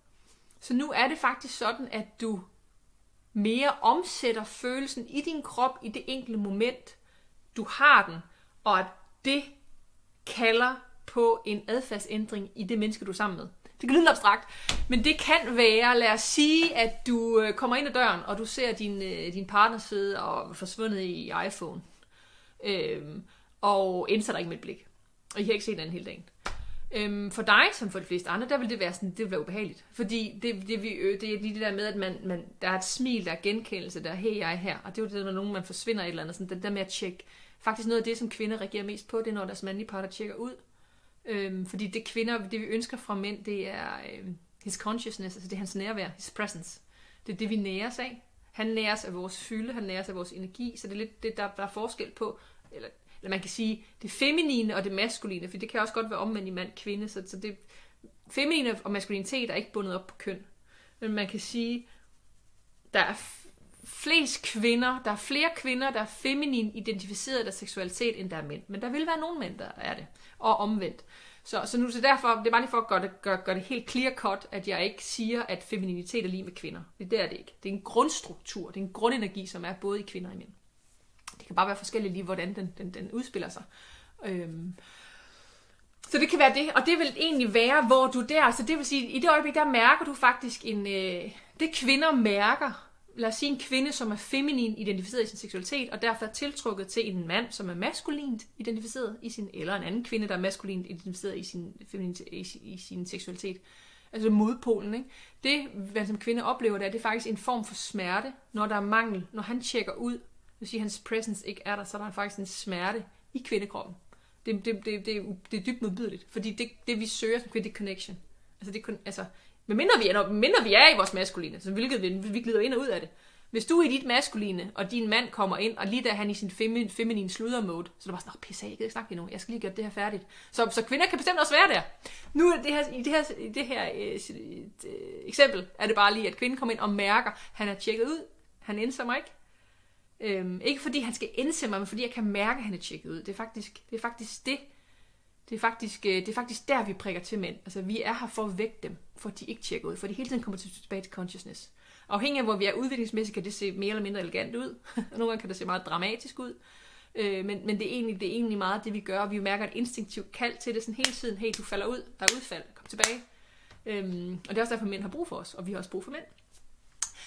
Så nu er det faktisk sådan, at du mere omsætter følelsen i din krop i det enkelte moment, du har den, og at det kalder på en adfærdsændring i det menneske, du er sammen med. Det kan lyde abstrakt, men det kan være, lad os sige, at du øh, kommer ind ad døren, og du ser din, øh, din partner sidde og forsvundet i iPhone, øhm, og indsætter ikke med et blik. Og I har ikke set den hele dagen. Øhm, for dig, som for de fleste andre, der vil det være, sådan, det vil være ubehageligt. Fordi det, det, vi, øh, det er lige det der med, at man, man, der er et smil, der er genkendelse, der er, hey, jeg er her. Og det er jo det, når nogen man forsvinder et eller andet. Sådan, det der med at tjekke. Faktisk noget af det, som kvinder reagerer mest på, det er, når deres mandlige partner tjekker ud. Øhm, fordi det kvinder, det vi ønsker fra mænd, det er øhm, his consciousness, altså det er hans nærvær, his presence. Det er det, vi næres af. Han næres af vores fylde, han næres af vores energi, så det er lidt det, der, der er forskel på, eller, eller man kan sige, det feminine og det maskuline, for det kan også godt være omvendt i mand-kvinde, så, så det feminine og maskulinitet er ikke bundet op på køn. Men man kan sige, der er flest kvinder, der er flere kvinder, der er feminin identificeret af seksualitet, end der er mænd. Men der vil være nogle mænd, der er det. Og omvendt. Så, så nu så derfor, det er bare lige for at gøre det, gøre, gøre det helt clear cut, at jeg ikke siger, at femininitet er lige med kvinder. Det, er det ikke. Det er en grundstruktur, det er en grundenergi, som er både i kvinder og i mænd. Det kan bare være forskelligt lige, hvordan den, den, den udspiller sig. Øhm, så det kan være det, og det vil egentlig være, hvor du der, så det vil sige, i det øjeblik, der mærker du faktisk en, øh, det kvinder mærker, lad os sige en kvinde, som er feminin identificeret i sin seksualitet, og derfor er tiltrukket til en mand, som er maskulint identificeret i sin, eller en anden kvinde, der er maskulint identificeret i sin, feminin, i, i sin seksualitet. Altså modpolen, ikke? Det, hvad som kvinde oplever, det er, det er faktisk en form for smerte, når der er mangel. Når han tjekker ud, det vil sige, at hans presence ikke er der, så er der faktisk en smerte i kvindekroppen. Det, det, det, det, det er dybt modbydeligt, fordi det, det vi søger som kvinde, det er connection. Altså, det, altså men mindre vi når, mindre vi er i vores maskuline, så hvilket vi, vi glider ind og ud af det. Hvis du er i dit maskuline, og din mand kommer ind, og lige da han i sin feminin feminine sluddermode, så er det bare sådan, pisse af, jeg gider ikke snakke endnu, jeg skal lige gøre det her færdigt. Så, så kvinder kan bestemt også være der. Nu er det her, i det her, i det her øh, øh, eksempel, er det bare lige, at kvinden kommer ind og mærker, han er tjekket ud, han indser mig ikke. Øhm, ikke fordi han skal indse mig, men fordi jeg kan mærke, at han er tjekket ud. Det er faktisk det, er faktisk det det er, faktisk, øh, det er faktisk der, vi prikker til mænd. Altså, vi er her for at vække dem, for at de ikke tjekker ud, for de hele tiden kommer tilbage til consciousness. Afhængig af, hvor vi er udviklingsmæssigt, kan det se mere eller mindre elegant ud. Nogle gange kan det se meget dramatisk ud. Øh, men, men det, er egentlig, det er egentlig meget det, vi gør. Vi mærker et instinktivt kald til det sådan hele tiden. Hey, du falder ud. Der er udfald. Kom tilbage. Øhm, og det er også derfor, mænd har brug for os, og vi har også brug for mænd.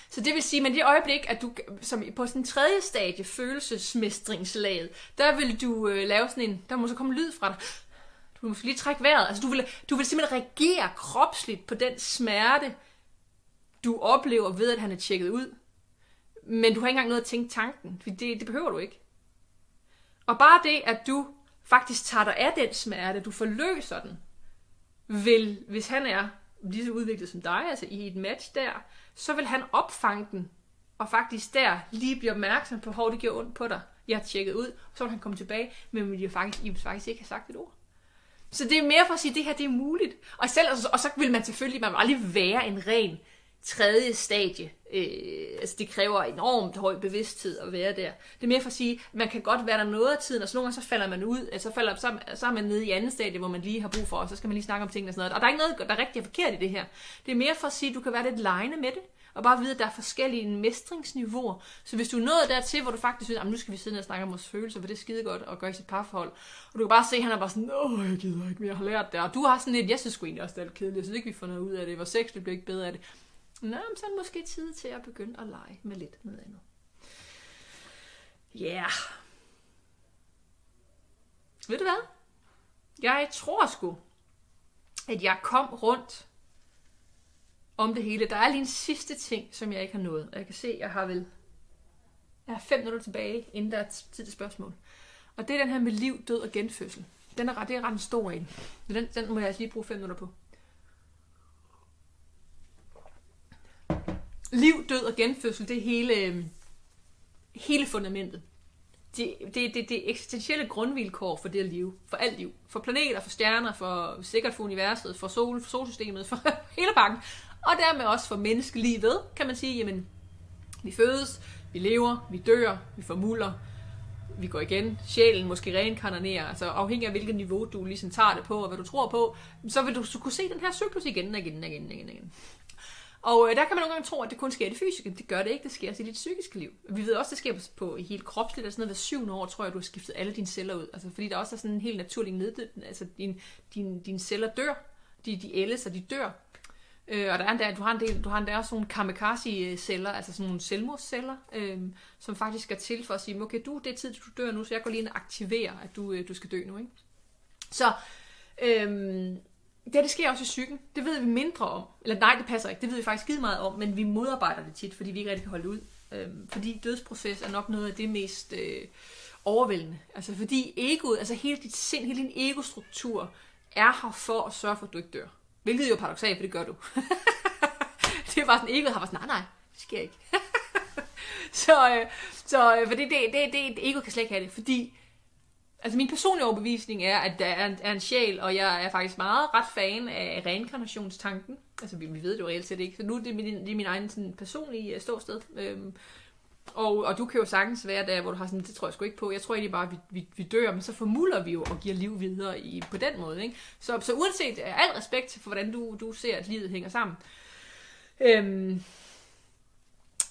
Så det vil sige, at det øjeblik, at du som på sådan en tredje stadie, følelsesmestringslaget, der vil du øh, lave sådan en, der må så komme lyd fra dig du må lige trække vejret. Altså, du vil, du vil simpelthen reagere kropsligt på den smerte, du oplever ved, at han er tjekket ud. Men du har ikke engang noget at tænke tanken, for det, det behøver du ikke. Og bare det, at du faktisk tager dig af den smerte, du forløser den, vil, hvis han er lige så udviklet som dig, altså i et match der, så vil han opfange den, og faktisk der lige blive opmærksom på, hvor det gjorde ondt på dig. Jeg har tjekket ud, og så vil han komme tilbage, men vil faktisk, I vil faktisk ikke have sagt et ord. Så det er mere for at sige, at det her det er muligt. Og, selv, og, så, og så vil man selvfølgelig, man vil aldrig være en ren tredje stadie. Øh, altså det kræver enormt høj bevidsthed at være der. Det er mere for at sige, at man kan godt være der noget af tiden, og så nogle gange så falder man ud, altså så, falder, så, så er man nede i andet stadie, hvor man lige har brug for, og så skal man lige snakke om ting og sådan noget. Og der er ikke noget, der er rigtig forkert i det her. Det er mere for at sige, at du kan være lidt lejende med det og bare vide, at der er forskellige mestringsniveauer. Så hvis du er nået dertil, hvor du faktisk synes, at nu skal vi sidde og snakke om vores følelser, for det er skide godt at gøre i sit parforhold, og du kan bare se, at han er bare sådan, åh, jeg gider ikke mere, jeg har lært det, og du har sådan lidt, jeg synes sgu egentlig også, det er lidt kedeligt, jeg synes ikke, vi får noget ud af det, vores sex det bliver ikke bedre af det. Nå, men så er det måske tid til at begynde at lege med lidt noget andet. Ja. Yeah. Ved du hvad? Jeg tror sgu, at jeg kom rundt om det hele. Der er lige en sidste ting, som jeg ikke har nået. Jeg kan se, at jeg har vel jeg har fem minutter tilbage, inden der er tid til spørgsmål. Og det er den her med liv, død og genfødsel. Den er, det er ret en stor en. Den, den må jeg altså lige bruge fem minutter på. Liv, død og genfødsel, det er hele, øhm, hele fundamentet. Det, det, det, det eksistentielle grundvilkår for det liv, for alt liv. For planeter, for stjerner, for sikkert for universet, for, sol, for solsystemet, for hele banken. Og dermed også for menneskelivet, kan man sige, jamen, vi fødes, vi lever, vi dør, vi formuler, vi går igen, sjælen måske reinkarnerer, altså afhængig af hvilket niveau du ligesom tager det på, og hvad du tror på, så vil du så kunne se den her cyklus igen og igen og igen og igen. igen. Og øh, der kan man nogle gange tro, at det kun sker i det fysiske. Det gør det ikke, det sker også i dit psykiske liv. Vi ved også, det sker på helt kropsligt, altså noget hver syvende år, tror jeg, du har skiftet alle dine celler ud. Altså, fordi der også er sådan en helt naturlig neddød, altså din, din, dine celler dør, de, de ældes og de dør. Øh, og der er endda, du har en del, du har endda også nogle kamikaze-celler, altså sådan nogle selvmordsceller, øh, som faktisk er til for at sige, okay, du, det er tid, du dør nu, så jeg går lige ind og aktiverer, at du, øh, du skal dø nu. Ikke? Så øh, det, det sker også i psyken. Det ved vi mindre om. Eller nej, det passer ikke. Det ved vi faktisk skide meget om, men vi modarbejder det tit, fordi vi ikke rigtig kan holde ud. Øh, fordi dødsproces er nok noget af det mest øh, overvældende. Altså fordi egoet, altså hele dit sind, hele din egostruktur, er her for at sørge for, at du ikke dør. Hvilket jo er paradoxalt, for det gør du. det er bare sådan, egoet har bare sådan, nej, nej, det sker ikke. så, øh, så øh, fordi det, det, det, det, ego kan slet ikke have det, fordi Altså min personlige overbevisning er, at der er en, er en sjæl, og jeg er faktisk meget ret fan af reinkarnationstanken. Altså vi, vi ved det jo reelt set ikke, så nu er det min, det er min egen sådan, personlige øh, ståsted. Øhm, og, og du kan jo sagtens være der, hvor du har sådan, det tror jeg sgu ikke på. Jeg tror egentlig bare, at vi, vi, vi dør, men så formuler vi jo og giver liv videre i, på den måde. Ikke? Så, så uanset øh, al respekt for, hvordan du, du ser, at livet hænger sammen. Øhm,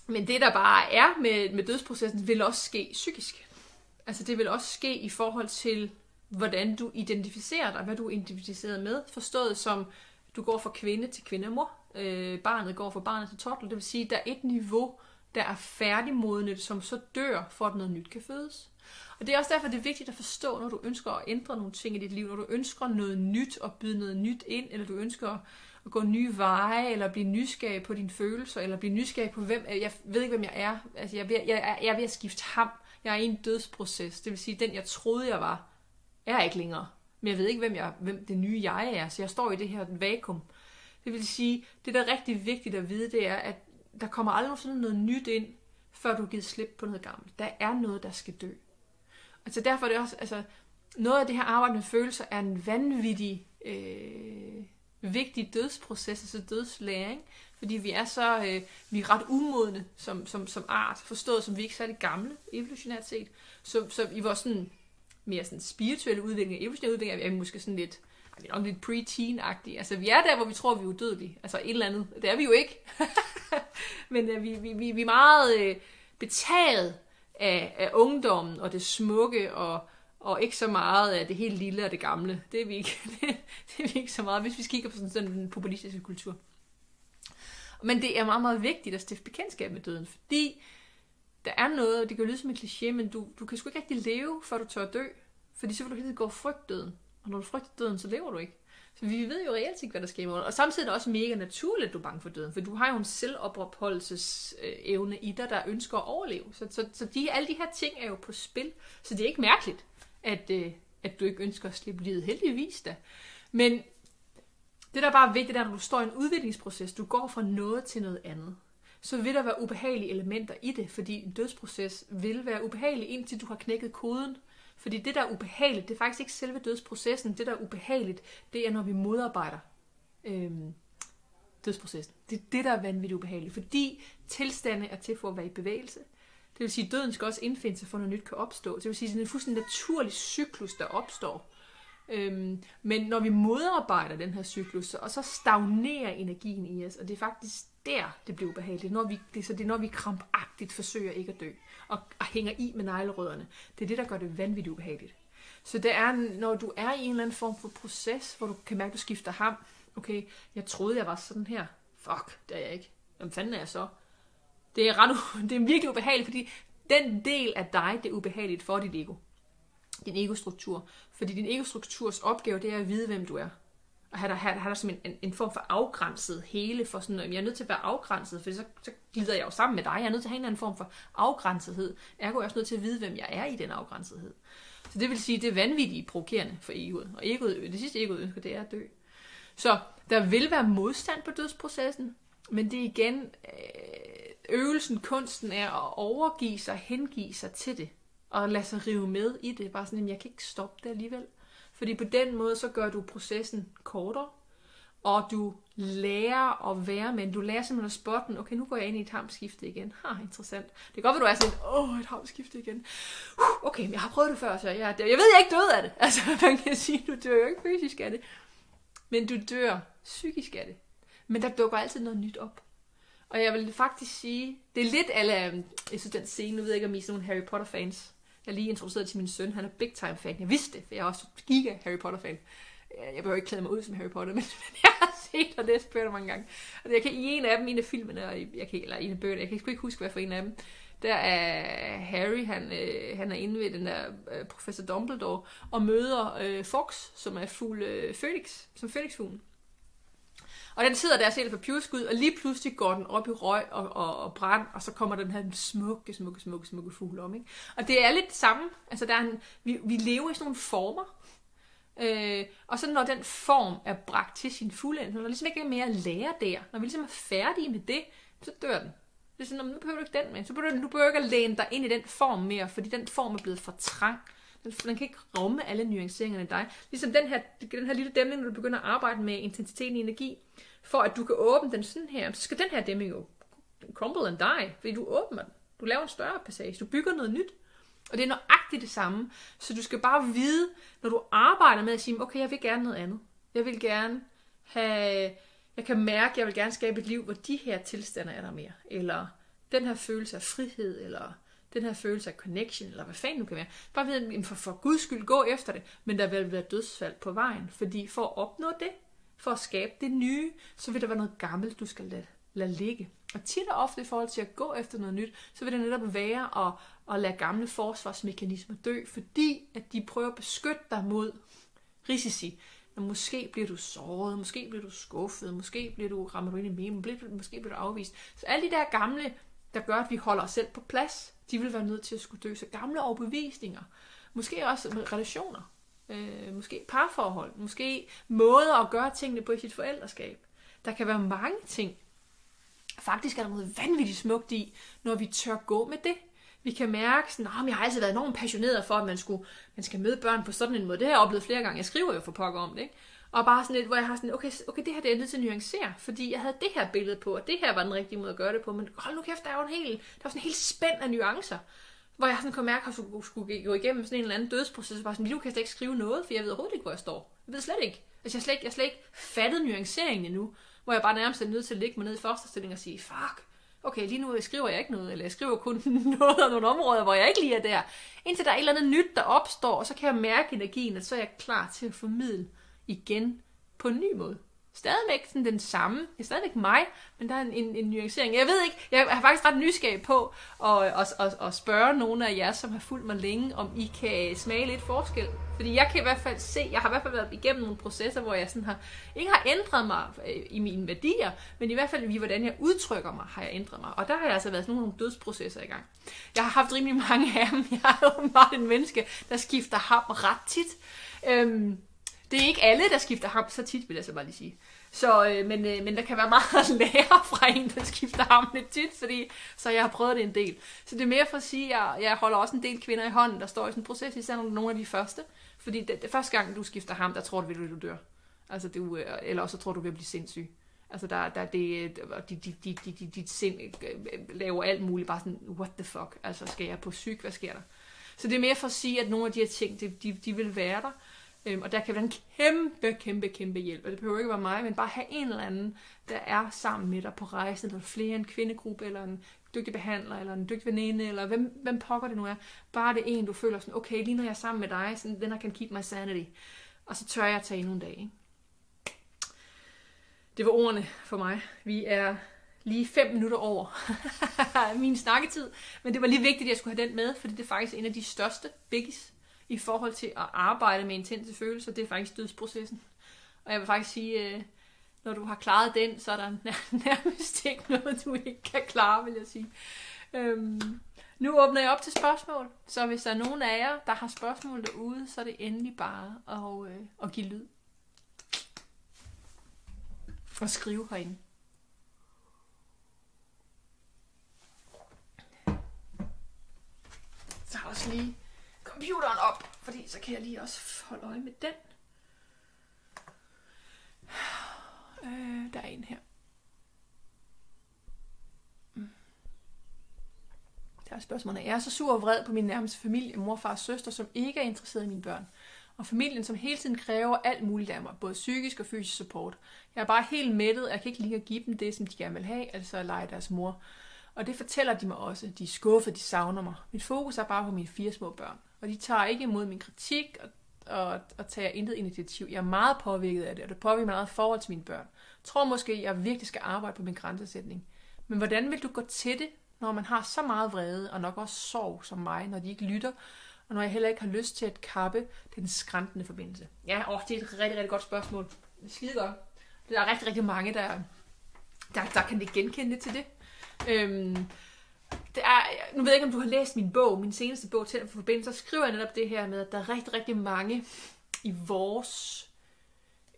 men det, der bare er med, med dødsprocessen, vil også ske psykisk. Altså det vil også ske i forhold til, hvordan du identificerer dig, hvad du er identificeret med, forstået som, du går fra kvinde til kvinde og mor. Øh, barnet går fra barnet til toddler, det vil sige, der er et niveau, der er færdigmodnet, som så dør, for at noget nyt kan fødes. Og det er også derfor, det er vigtigt at forstå, når du ønsker at ændre nogle ting i dit liv, når du ønsker noget nyt og byde noget nyt ind, eller du ønsker at gå nye veje, eller blive nysgerrig på dine følelser, eller blive nysgerrig på, hvem, jeg ved ikke, hvem jeg er. Altså, jeg, er ved, jeg, er, jeg er ved at skifte ham. Jeg er i en dødsproces. Det vil sige, den jeg troede, jeg var, er ikke længere. Men jeg ved ikke, hvem, jeg, hvem det nye jeg er. Så jeg står i det her vakuum. Det vil sige, det der er rigtig vigtigt at vide, det er, at der kommer aldrig sådan noget nyt ind, før du har givet slip på noget gammelt. Der er noget, der skal dø. Altså derfor er det også, altså, noget af det her arbejde med følelser er en vanvittig øh, vigtig dødsproces, altså dødslæring, fordi vi er så, øh, vi er ret umodne som, som, som art, forstået som vi ikke særlig gamle, evolutionært set. Så, så i vores sådan, mere sådan spirituelle udvikling, evolutionære udvikling, er vi måske sådan lidt, vi er nok lidt pre-teen-agtige. Altså, vi er der, hvor vi tror, vi er udødelige. Altså, et eller andet. Det er vi jo ikke. Men uh, vi, vi, vi, vi er meget uh, betaget af, af ungdommen og det smukke, og, og ikke så meget af det helt lille og det gamle. Det er vi ikke, det er vi ikke så meget, hvis vi kigger på sådan, sådan den populistiske kultur. Men det er meget, meget vigtigt at stifte bekendtskab med døden, fordi der er noget, det kan lyde som en kliché, men du, du kan sgu ikke rigtig leve, før du tør dø. Fordi så vil du hele tiden gå og frygte døden. Og når du frygter døden, så lever du ikke. Så vi ved jo reelt ikke, hvad der sker i morgen. Og samtidig er det også mega naturligt, at du er bange for døden. For du har jo en selvopretholdelsesevne i dig, der ønsker at overleve. Så, så, så de, alle de her ting er jo på spil. Så det er ikke mærkeligt, at, øh, at du ikke ønsker at slippe livet. Heldigvis da. Men det, der er bare vigtigt, er, når du står i en udviklingsproces, du går fra noget til noget andet, så vil der være ubehagelige elementer i det, fordi en dødsproces vil være ubehagelig, indtil du har knækket koden fordi det, der er ubehageligt, det er faktisk ikke selve dødsprocessen. Det, der er ubehageligt, det er, når vi modarbejder øhm, dødsprocessen. Det er det, der er vanvittigt ubehageligt. Fordi tilstande er til for at være i bevægelse. Det vil sige, at døden skal også indfinde sig, for noget nyt kan opstå. Det vil sige, at det er en fuldstændig naturlig cyklus, der opstår. Øhm, men når vi modarbejder den her cyklus, og så stagnerer energien i os, og det er faktisk der, det bliver ubehageligt. Når vi, det, så det er, når vi krampagtigt forsøger ikke at dø, og, og hænger i med neglerødderne. Det er det, der gør det vanvittigt ubehageligt. Så det er, når du er i en eller anden form for proces, hvor du kan mærke, at du skifter ham. Okay, jeg troede, jeg var sådan her. Fuck, det er jeg ikke. Hvem fanden er jeg så? Det er, ret, det er virkelig ubehageligt, fordi den del af dig, det er ubehageligt for dit ego. Din egostruktur. Fordi din egostrukturs opgave, det er at vide, hvem du er og have der, have, have der som en, en, en form for afgrænset hele, for sådan, jeg er nødt til at være afgrænset, for så, så glider jeg jo sammen med dig, jeg er nødt til at have en anden form for afgrænsethed, ergo er jeg også nødt til at vide, hvem jeg er i den afgrænsethed. Så det vil sige, det er vanvittigt provokerende for egoet, og egoet, det sidste egoet ønsker, det er at dø. Så der vil være modstand på dødsprocessen, men det er igen øh, øvelsen, kunsten er at overgive sig, hengive sig til det, og lade sig rive med i det. Bare sådan, at jeg kan ikke stoppe det alligevel. Fordi på den måde, så gør du processen kortere, og du lærer at være med Du lærer simpelthen at spotte den. Okay, nu går jeg ind i et hamskifte igen. Ha, interessant. Det kan godt være, du er sådan, åh, et hamskifte igen. Okay, men jeg har prøvet det før, så jeg, jeg ved, jeg ikke død af det. Altså, man kan sige, du dør jo ikke fysisk af det. Men du dør psykisk af det. Men der dukker altid noget nyt op. Og jeg vil faktisk sige, det er lidt alle, øhm, jeg synes den scene, nu ved jeg ikke, om I er sådan nogle Harry Potter fans. Jeg lige introduceret til min søn, han er big time fan. Jeg vidste det, for jeg er også giga Harry Potter fan. Øh, jeg behøver ikke klæde mig ud som Harry Potter, men jeg har set og læst bøger mange gange. Og jeg kan i en af dem, en af filmene, og jeg kan, eller en af bøgerne, jeg kan sgu ikke huske, hvad for en af dem, der er Harry, han, øh, han er inde ved den der øh, professor Dumbledore, og møder øh, Fox, som er fugl øh, Phoenix, som Phoenix-fuglen. Og den sidder der og på pjuskud, og lige pludselig går den op i røg og, og, og brand, og så kommer den her smukke, smukke, smukke, smukke fugl om. Ikke? Og det er lidt det samme. Altså, der er en, vi, vi lever i sådan nogle former, Øh, og så når den form er bragt til sin fulde når der ligesom ikke er mere at lære der, når vi ligesom er færdige med det, så dør den. Det er sådan, nu behøver du ikke den med. Så behøver du, du behøver ikke at læne dig ind i den form mere, fordi den form er blevet for trang. Den, den kan ikke rumme alle nuanceringerne i dig. Ligesom den her, den her lille dæmning, når du begynder at arbejde med intensiteten i energi, for at du kan åbne den sådan her, så skal den her dæmning jo crumble and die, fordi du åbner den. Du laver en større passage, du bygger noget nyt. Og det er nøjagtigt det samme. Så du skal bare vide, når du arbejder med at sige, okay, jeg vil gerne noget andet. Jeg vil gerne have, jeg kan mærke, jeg vil gerne skabe et liv, hvor de her tilstande er der mere. Eller den her følelse af frihed, eller den her følelse af connection, eller hvad fanden du kan være. Bare ved, for, for guds skyld, gå efter det. Men der vil være dødsfald på vejen. Fordi for at opnå det, for at skabe det nye, så vil der være noget gammelt, du skal lade, lade ligge. Og tit og ofte i forhold til at gå efter noget nyt, så vil det netop være at, at lade gamle forsvarsmekanismer dø, fordi at de prøver at beskytte dig mod risici. Når måske bliver du såret, måske bliver du skuffet, måske bliver du rammer du ind i meme, måske bliver du afvist. Så alle de der gamle, der gør, at vi holder os selv på plads, de vil være nødt til at skulle dø. Så gamle overbevisninger, måske også relationer, øh, måske parforhold, måske måder at gøre tingene på i sit forældreskab. Der kan være mange ting, Faktisk er der noget vanvittigt smukt i, når vi tør gå med det. Vi kan mærke, sådan, at jeg har altid været enormt passioneret for, at man, skulle, man skal møde børn på sådan en måde. Det har jeg oplevet flere gange. Jeg skriver jo for pokker om det. Ikke? Og bare sådan lidt, hvor jeg har sådan, okay, okay det her det er jeg nødt til at nuancere, fordi jeg havde det her billede på, og det her var den rigtige måde at gøre det på, men hold nu kæft, der er jo en hel, der er sådan en hel spænd af nuancer, hvor jeg sådan kunne mærke, at jeg skulle, skulle gå igennem sådan en eller anden dødsproces, og bare sådan, nu kan jeg ikke skrive noget, for jeg ved overhovedet ikke, hvor jeg står. Jeg ved slet ikke. Altså, jeg har slet ikke, jeg slet ikke fattet nuanceringen endnu hvor jeg bare nærmest er nødt til at ligge mig ned i første stilling og sige, fuck, okay, lige nu skriver jeg ikke noget, eller jeg skriver kun noget af nogle områder, hvor jeg ikke lige er der. Indtil der er et eller andet nyt, der opstår, og så kan jeg mærke energien, og så er jeg klar til at formidle igen på en ny måde stadigvæk sådan den samme. Det er stadigvæk mig, men der er en, en, en nuancering. Jeg ved ikke, jeg har faktisk ret nysgerrig på at, at, at, at spørge nogle af jer, som har fulgt mig længe, om I kan smage lidt forskel. Fordi jeg kan i hvert fald se, jeg har i hvert fald været igennem nogle processer, hvor jeg sådan har, ikke har ændret mig øh, i mine værdier, men i hvert fald i hvordan jeg udtrykker mig, har jeg ændret mig. Og der har jeg altså været sådan nogle dødsprocesser i gang. Jeg har haft rimelig mange af dem. Jeg er åbenbart en menneske, der skifter ham ret tit. Øhm, det er ikke alle, der skifter ham så tit, vil jeg så bare lige sige. Så, øh, men, øh, men der kan være meget at lære fra en, der skifter ham lidt tit, fordi, så jeg har prøvet det en del. Så det er mere for at sige, at jeg, jeg holder også en del kvinder i hånden, der står i sådan en proces, især nogle af de første. Fordi det, det første gang, du skifter ham, der tror du, at du dør. Altså, du, øh, eller også tror du, vil blive sindssyg. Altså, der, der det, dit, dit, dit, dit, dit sind øh, laver alt muligt, bare sådan, what the fuck, altså, skal jeg på syg, hvad sker der? Så det er mere for at sige, at nogle af de her ting, de, de, de vil være der, Øhm, og der kan være en kæmpe, kæmpe, kæmpe hjælp. Og det behøver ikke være mig, men bare have en eller anden, der er sammen med dig på rejsen, eller flere en kvindegruppe, eller en dygtig behandler, eller en dygtig veninde, eller hvem, hvem pokker det nu er. Bare det en, du føler sådan, okay, lige når jeg er sammen med dig, sådan, den her kan keep my sanity. Og så tør jeg at tage endnu en dag. Ikke? Det var ordene for mig. Vi er lige fem minutter over min snakketid, men det var lige vigtigt, at jeg skulle have den med, fordi det er faktisk en af de største biggies i forhold til at arbejde med intense følelser, det er faktisk dødsprocessen. Og jeg vil faktisk sige, øh, når du har klaret den, så er der nærmest ikke noget, du ikke kan klare, vil jeg sige. Øhm, nu åbner jeg op til spørgsmål, så hvis der er nogen af jer, der har spørgsmål derude, så er det endelig bare at, øh, at give lyd. Og skrive herinde. Så også lige computeren op, fordi så kan jeg lige også holde øje med den. Øh, der er en her. Mm. Der er spørgsmålet. Jeg er så sur og vred på min nærmeste familie, mor, far og søster, som ikke er interesseret i mine børn. Og familien, som hele tiden kræver alt muligt af mig, både psykisk og fysisk support. Jeg er bare helt mættet, og jeg kan ikke lige at give dem det, som de gerne vil have, altså at lege deres mor. Og det fortæller de mig også. De er skuffede, de savner mig. Mit fokus er bare på mine fire små børn. Og de tager ikke imod min kritik og, og, og tager intet initiativ. Jeg er meget påvirket af det, og det påvirker mig meget forhold til mine børn. Jeg tror måske, at jeg virkelig skal arbejde på min grænsesætning. Men hvordan vil du gå til det, når man har så meget vrede, og nok også sorg som mig, når de ikke lytter, og når jeg heller ikke har lyst til at kappe den skræntende forbindelse? Ja, åh, det er et rigtig, rigtig godt spørgsmål. Det skide godt. Der er rigtig, rigtig mange, der, der, der kan det genkende til det. Øhm, det er, nu ved jeg ikke, om du har læst min bog, min seneste bog, til for forbindelse, så skriver jeg netop det her med, at der er rigtig, rigtig mange i vores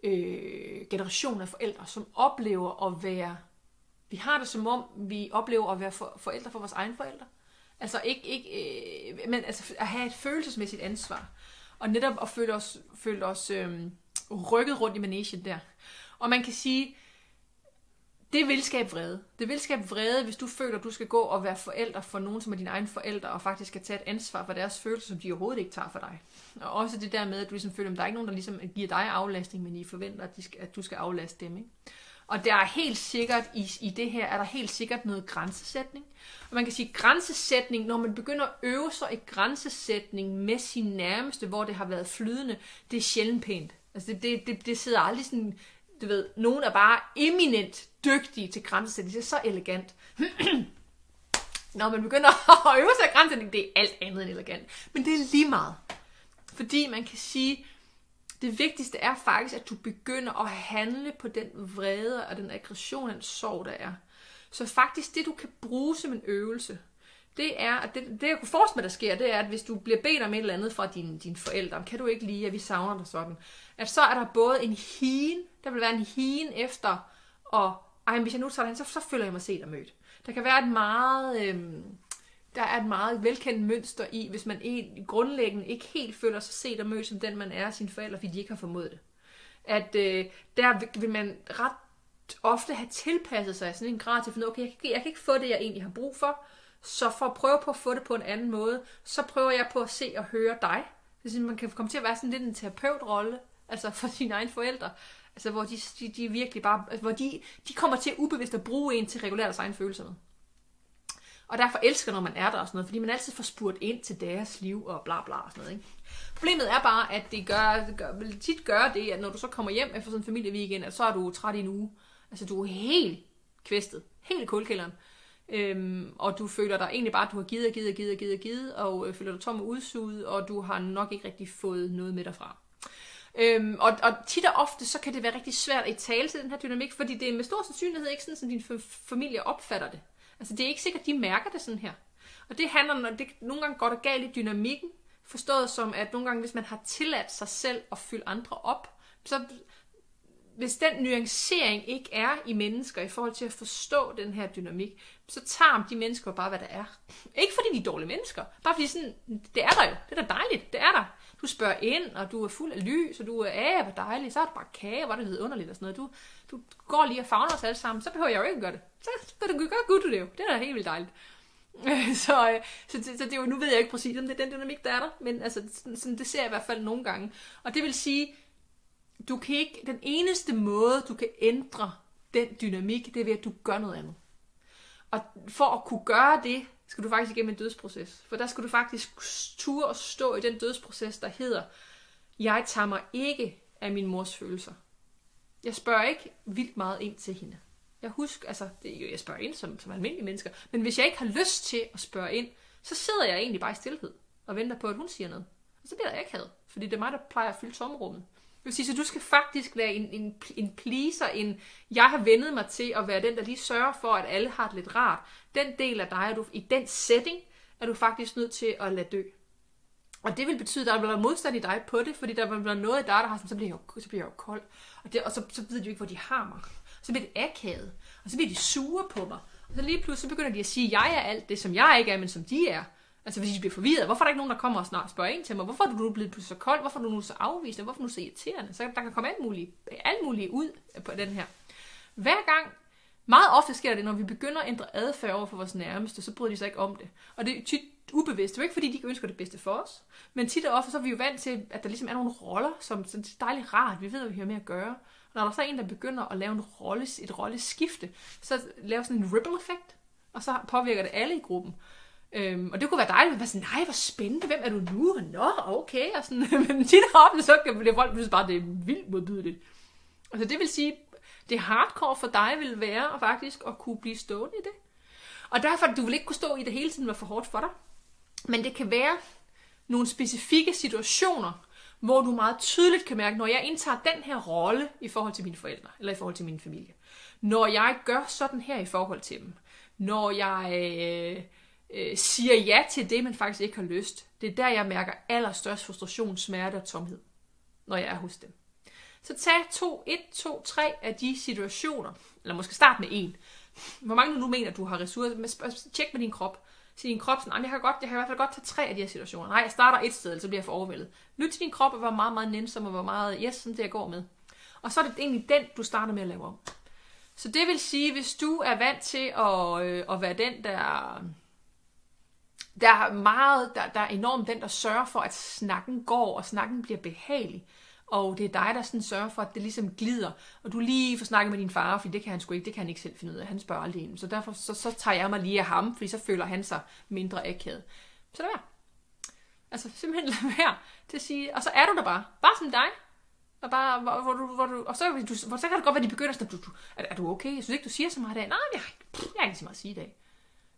øh, generation af forældre, som oplever at være, vi har det som om, vi oplever at være for, forældre for vores egne forældre. Altså ikke, ikke øh, men altså at have et følelsesmæssigt ansvar. Og netop at føle os, føle os øh, rykket rundt i managen der. Og man kan sige, det vil skabe vrede. Det vil skabe vrede, hvis du føler, at du skal gå og være forælder for nogen, som er dine egne forældre, og faktisk skal tage et ansvar for deres følelser, som de overhovedet ikke tager for dig. Og også det der med, at du ligesom føler, at der er ikke nogen, der ligesom giver dig aflastning, men I forventer, at, de skal, at du skal aflaste dem. Ikke? Og der er helt sikkert, i, i det her, er der helt sikkert noget grænsesætning. Og man kan sige, grænsesætning, når man begynder at øve sig i grænsesætning med sin nærmeste, hvor det har været flydende, det er sjældent pænt. Altså det, det, det, det sidder aldrig sådan du ved, nogen er bare eminent dygtige til grænsesætning. Det er så elegant. Når man begynder at øve sig af grænsesætning, det er alt andet end elegant. Men det er lige meget. Fordi man kan sige, det vigtigste er faktisk, at du begynder at handle på den vrede og den aggression den sorg, der er. Så faktisk det, du kan bruge som en øvelse, det er, at det, det jeg kunne forestille mig, der sker, det er, at hvis du bliver bedt om et eller andet fra dine, din forældre, kan du ikke lide, at vi savner dig sådan, at så er der både en hien, der vil være en hien efter, og ej, hvis jeg nu tager den, hen, så, så føler jeg mig set og mødt. Der kan være et meget, øhm, der er et meget velkendt mønster i, hvis man en, grundlæggende ikke helt føler sig set og mødt som den, man er af sine forældre, fordi de ikke har formået det. At øh, der vil man ret ofte have tilpasset sig sådan en grad til at finde, okay, jeg kan, jeg kan ikke få det, jeg egentlig har brug for, så for at prøve på at få det på en anden måde, så prøver jeg på at se og høre dig. Det man kan komme til at være sådan lidt en terapeutrolle, altså for sine egne forældre. Altså hvor de, de, de virkelig bare, altså, hvor de, de kommer til ubevidst at bruge en til at regulere deres egne følelser med. Og derfor elsker, når man er der og sådan noget, fordi man altid får spurgt ind til deres liv og bla bla og sådan noget. Ikke? Problemet er bare, at det gør, det gør, vil tit gøre det, at når du så kommer hjem efter sådan en familieweekend, at så er du træt i en uge. Altså du er helt kvæstet, helt i kulkælderen. Øhm, og du føler dig egentlig bare, at du har givet og givet og givet og givet og givet, og øh, føler dig tom og udsuget, og du har nok ikke rigtig fået noget med derfra. Øhm, og, og tit og ofte, så kan det være rigtig svært at tale til den her dynamik, fordi det er med stor sandsynlighed ikke sådan, som din familie opfatter det. Altså det er ikke sikkert, at de mærker det sådan her. Og det handler, når det nogle gange går der galt i dynamikken, forstået som, at nogle gange, hvis man har tilladt sig selv at fylde andre op, så hvis den nuancering ikke er i mennesker i forhold til at forstå den her dynamik, så tager de mennesker bare, hvad der er. Ikke fordi de er dårlige mennesker, bare fordi sådan, det er der jo. Det er da dejligt, det er der. Du spørger ind, og du er fuld af lys, og du er, af, hvor dejligt, så er det bare kage, hvor det hedder underligt og sådan noget. Du, du går lige og fagner os alle sammen, så behøver jeg jo ikke at gøre det. Så, så du gør, du det jo. Det er da helt vildt dejligt. så, øh, så, så, så det er jo, nu ved jeg ikke præcis, om det er den dynamik, der er der, men altså, sådan, sådan, det ser jeg i hvert fald nogle gange. Og det vil sige, du kan ikke, den eneste måde, du kan ændre den dynamik, det er ved, at du gør noget andet. Og for at kunne gøre det, skal du faktisk igennem en dødsproces. For der skal du faktisk ture og stå i den dødsproces, der hedder, jeg tager mig ikke af min mors følelser. Jeg spørger ikke vildt meget ind til hende. Jeg husker, altså, det, jo, jeg spørger ind som, som almindelige mennesker, men hvis jeg ikke har lyst til at spørge ind, så sidder jeg egentlig bare i stillhed og venter på, at hun siger noget. Og så bliver jeg ikke had, fordi det er mig, der plejer at fylde tomrummet. Det vil sige, så du skal faktisk være en, en, en pleaser, en jeg har vendet mig til at være den, der lige sørger for, at alle har det lidt rart. Den del af dig, er du, i den setting, er du faktisk nødt til at lade dø. Og det vil betyde, at der bliver modstand i dig på det, fordi der bliver noget i dig, der har sådan, så bliver jeg jo, så bliver jeg jo kold. Og, det, og så, så ved de jo ikke, hvor de har mig. Så bliver det akavet. Og så bliver de sure på mig. Og så lige pludselig så begynder de at sige, at jeg er alt det, som jeg ikke er, men som de er. Altså fordi de bliver forvirret, hvorfor er der ikke nogen, der kommer og snart spørger ind til mig? Hvorfor er du nu blevet så kold? Hvorfor er du nu så afvisende? Hvorfor er du nu så irriterende? Så der kan komme alt muligt, alt muligt ud på den her. Hver gang, meget ofte sker det, når vi begynder at ændre adfærd over for vores nærmeste, så bryder de sig ikke om det. Og det er tit ubevidst. Det er jo ikke, fordi de ikke ønsker det bedste for os. Men tit og ofte, så er vi jo vant til, at der ligesom er nogle roller, som så det er dejligt rart. Vi ved, hvad vi har med at gøre. Og når der så er en, der begynder at lave en rolle, et rolleskifte, så laver sådan en ripple effekt, og så påvirker det alle i gruppen. Øhm, og det kunne være dejligt, at man sådan, nej, hvor spændende, hvem er du nu? Nå, okay, og sådan, men tit og så kan det folk synes bare, det er vildt modbydeligt. Altså det vil sige, det hardcore for dig vil være faktisk at kunne blive stående i det. Og derfor, du vil ikke kunne stå i det hele tiden, var for hårdt for dig. Men det kan være nogle specifikke situationer, hvor du meget tydeligt kan mærke, når jeg indtager den her rolle i forhold til mine forældre, eller i forhold til min familie. Når jeg gør sådan her i forhold til dem. Når jeg øh, øh, siger ja til det, man faktisk ikke har lyst. Det er der, jeg mærker allerstørst frustration, smerte og tomhed, når jeg er hos dem. Så tag to, et, to, tre af de situationer, eller måske start med en. Hvor mange du nu mener, du har ressourcer, tjek med din krop. Sig din krop sådan, jeg kan, godt, jeg kan i hvert fald godt tage tre af de her situationer. Nej, jeg starter et sted, så bliver jeg for overvældet. Lyt til din krop og hvor meget, meget nænsom og hvor meget, yes, sådan det jeg går med. Og så er det egentlig den, du starter med at lave om. Så det vil sige, hvis du er vant til at, øh, at være den, der, der er meget, der, der er enormt den, der sørger for, at snakken går, og snakken bliver behagelig, og det er dig, der sådan sørger for, at det ligesom glider, og du lige får snakket med din far, for det kan han sgu ikke, det kan han ikke selv finde ud af, han spørger aldrig ind. Så derfor så, så tager jeg mig lige af ham, fordi så føler han sig mindre akavet. Så det er Altså simpelthen lad være til at sige, og så er du der bare, bare som dig, og bare, hvor, hvor, du, hvor du, og så, du, hvor, så kan det godt være, at de begynder at du, du, er, er, du okay? Jeg synes ikke, du siger så meget i dag. Nej, jeg, jeg har ikke så meget at sige i dag.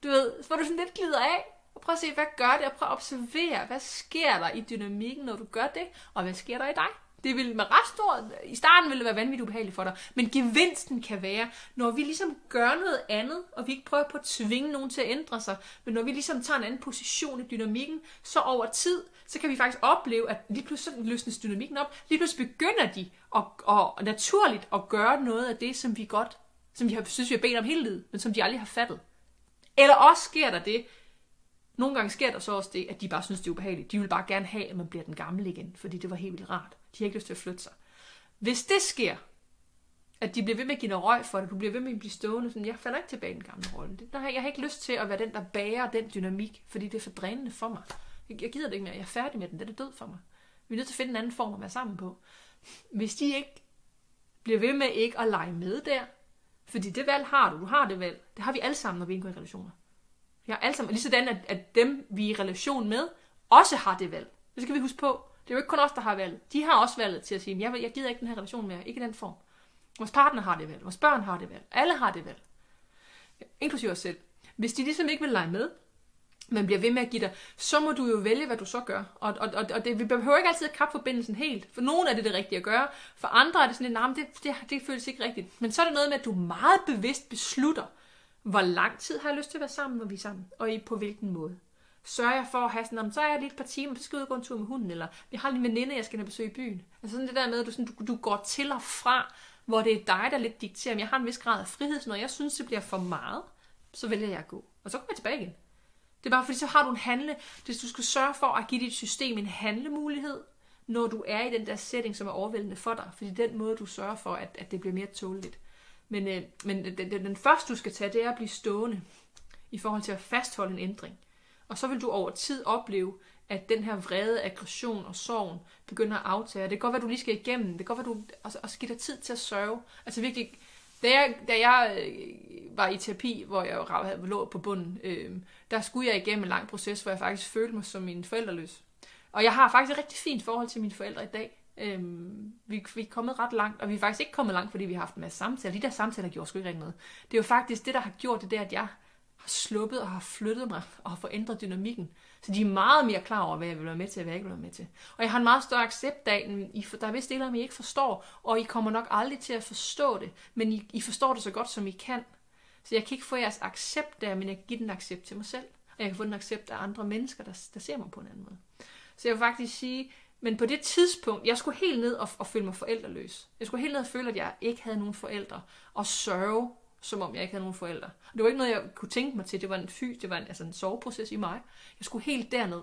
Du ved, hvor du sådan lidt glider af, og prøv at se, hvad gør det, og prøv at observere, hvad sker der i dynamikken, når du gør det, og hvad sker der i dig? Det vil med ret stor, i starten vil det være vanvittigt ubehageligt for dig, men gevinsten kan være, når vi ligesom gør noget andet, og vi ikke prøver på at tvinge nogen til at ændre sig, men når vi ligesom tager en anden position i dynamikken, så over tid, så kan vi faktisk opleve, at lige pludselig løsnes dynamikken op, lige pludselig begynder de at, at, naturligt at gøre noget af det, som vi godt, som vi har, synes, vi har bedt om hele livet, men som de aldrig har fattet. Eller også sker der det, nogle gange sker der så også det, at de bare synes, det er ubehageligt. De vil bare gerne have, at man bliver den gamle igen, fordi det var helt vildt rart. De har ikke lyst til at flytte sig. Hvis det sker, at de bliver ved med at give noget røg for det, du bliver ved med at blive stående, sådan, jeg falder ikke tilbage i den gamle rolle. Det, jeg har ikke lyst til at være den, der bærer den dynamik, fordi det er for drænende for mig. Jeg, jeg gider det ikke mere, jeg er færdig med den, det er død for mig. Vi er nødt til at finde en anden form at være sammen på. Hvis de ikke bliver ved med ikke at lege med der, fordi det valg har du, du har det valg. Det har vi alle sammen, når vi indgår i relationer. Vi har alle sammen, lige sådan, at, at dem, vi er i relation med, også har det valg. Det skal vi huske på. Det er jo ikke kun os, der har valget. De har også valget til at sige, jeg, jeg gider ikke den her relation mere, ikke i den form. Vores partner har det valg, vores børn har det valg, alle har det valg. Inklusive os selv. Hvis de ligesom ikke vil lege med, men bliver ved med at give dig, så må du jo vælge, hvad du så gør. Og, og, og, og det, vi behøver ikke altid at kappe forbindelsen helt. For nogle er det det rigtige at gøre. For andre er det sådan lidt, nej, det, det, det føles ikke rigtigt. Men så er det noget med, at du meget bevidst beslutter, hvor lang tid har jeg lyst til at være sammen, når vi er sammen, og i på hvilken måde. Sørger jeg for at have sådan, så er jeg lige et par timer, så skal jeg ud og gå en tur med hunden, eller vi har lige en veninde, jeg skal have besøge i byen. Altså sådan det der med, at du, sådan, du, du går til og fra, hvor det er dig, der lidt dikterer, men jeg har en vis grad af frihed, så når jeg synes, det bliver for meget, så vælger jeg at gå. Og så kommer jeg tilbage igen. Det er bare fordi, så har du en handle, hvis du skal sørge for at give dit system en handlemulighed, når du er i den der setting, som er overvældende for dig. Fordi den måde, du sørger for, at, at det bliver mere tåleligt. Men, øh, men den, den, den første, du skal tage, det er at blive stående i forhold til at fastholde en ændring. Og så vil du over tid opleve, at den her vrede, aggression og sorgen begynder at aftage. Det kan godt være, du lige skal igennem. Det kan godt være, du også, også giver dig tid til at sørge. Altså virkelig, da jeg, da jeg øh, var i terapi, hvor jeg havde lå på bunden, øh, der skulle jeg igennem en lang proces, hvor jeg faktisk følte mig som min forældreløs. Og jeg har faktisk et rigtig fint forhold til mine forældre i dag. Øhm, vi, vi er kommet ret langt, og vi er faktisk ikke kommet langt, fordi vi har haft en masse samtaler. De der samtaler gjorde sgu ikke rigtig noget. Det er jo faktisk det, der har gjort det der, at jeg har sluppet og har flyttet mig og har forændret dynamikken. Så de er meget mere klar over, hvad jeg vil være med til og hvad jeg ikke vil være med til. Og jeg har en meget større accept af, at der er vist dele I ikke forstår, og I kommer nok aldrig til at forstå det, men I, I forstår det så godt, som I kan. Så jeg kan ikke få jeres accept der, men jeg kan give den accept til mig selv. Og jeg kan få den accept af andre mennesker, der, der ser mig på en anden måde. Så jeg vil faktisk sige, men på det tidspunkt, jeg skulle helt ned og, og føle mig forældreløs. Jeg skulle helt ned og føle, at jeg ikke havde nogen forældre. Og sørge som om jeg ikke havde nogen forældre. Og det var ikke noget, jeg kunne tænke mig til. Det var en fys, det var en, altså en soveproces i mig. Jeg skulle helt derned.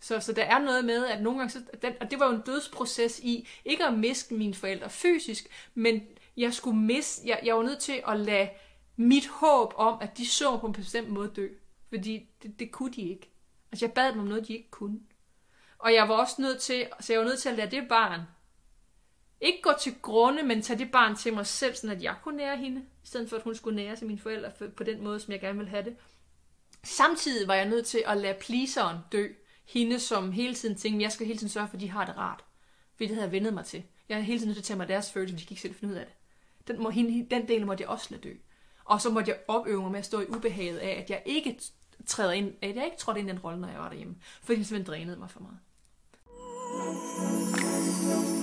Så, så der er noget med, at nogle gange, så, den, og det var jo en dødsproces i, ikke at miste mine forældre fysisk, men jeg skulle miste, jeg, jeg var nødt til at lade mit håb om, at de så på en bestemt måde dø. Fordi det, det kunne de ikke. Altså jeg bad dem om noget, de ikke kunne. Og jeg var også nødt til, så jeg var nødt til at lade det barn ikke gå til grunde, men tage det barn til mig selv, sådan at jeg kunne nære hende, i stedet for at hun skulle nære sig mine forældre på den måde, som jeg gerne ville have det. Samtidig var jeg nødt til at lade pleaseren dø. Hende, som hele tiden tænkte, jeg skal hele tiden sørge for, at de har det rart. For det havde jeg vendet mig til. Jeg er hele tiden nødt til at tage mig deres følelser, de kan ikke selv finde ud af det. Den, må, hende, den del måtte jeg også lade dø. Og så måtte jeg opøve mig med at stå i ubehaget af, at jeg ikke træder ind, at jeg ikke trådte ind i den rolle, når jeg var derhjemme. Fordi det simpelthen drænede mig for meget. Thank you.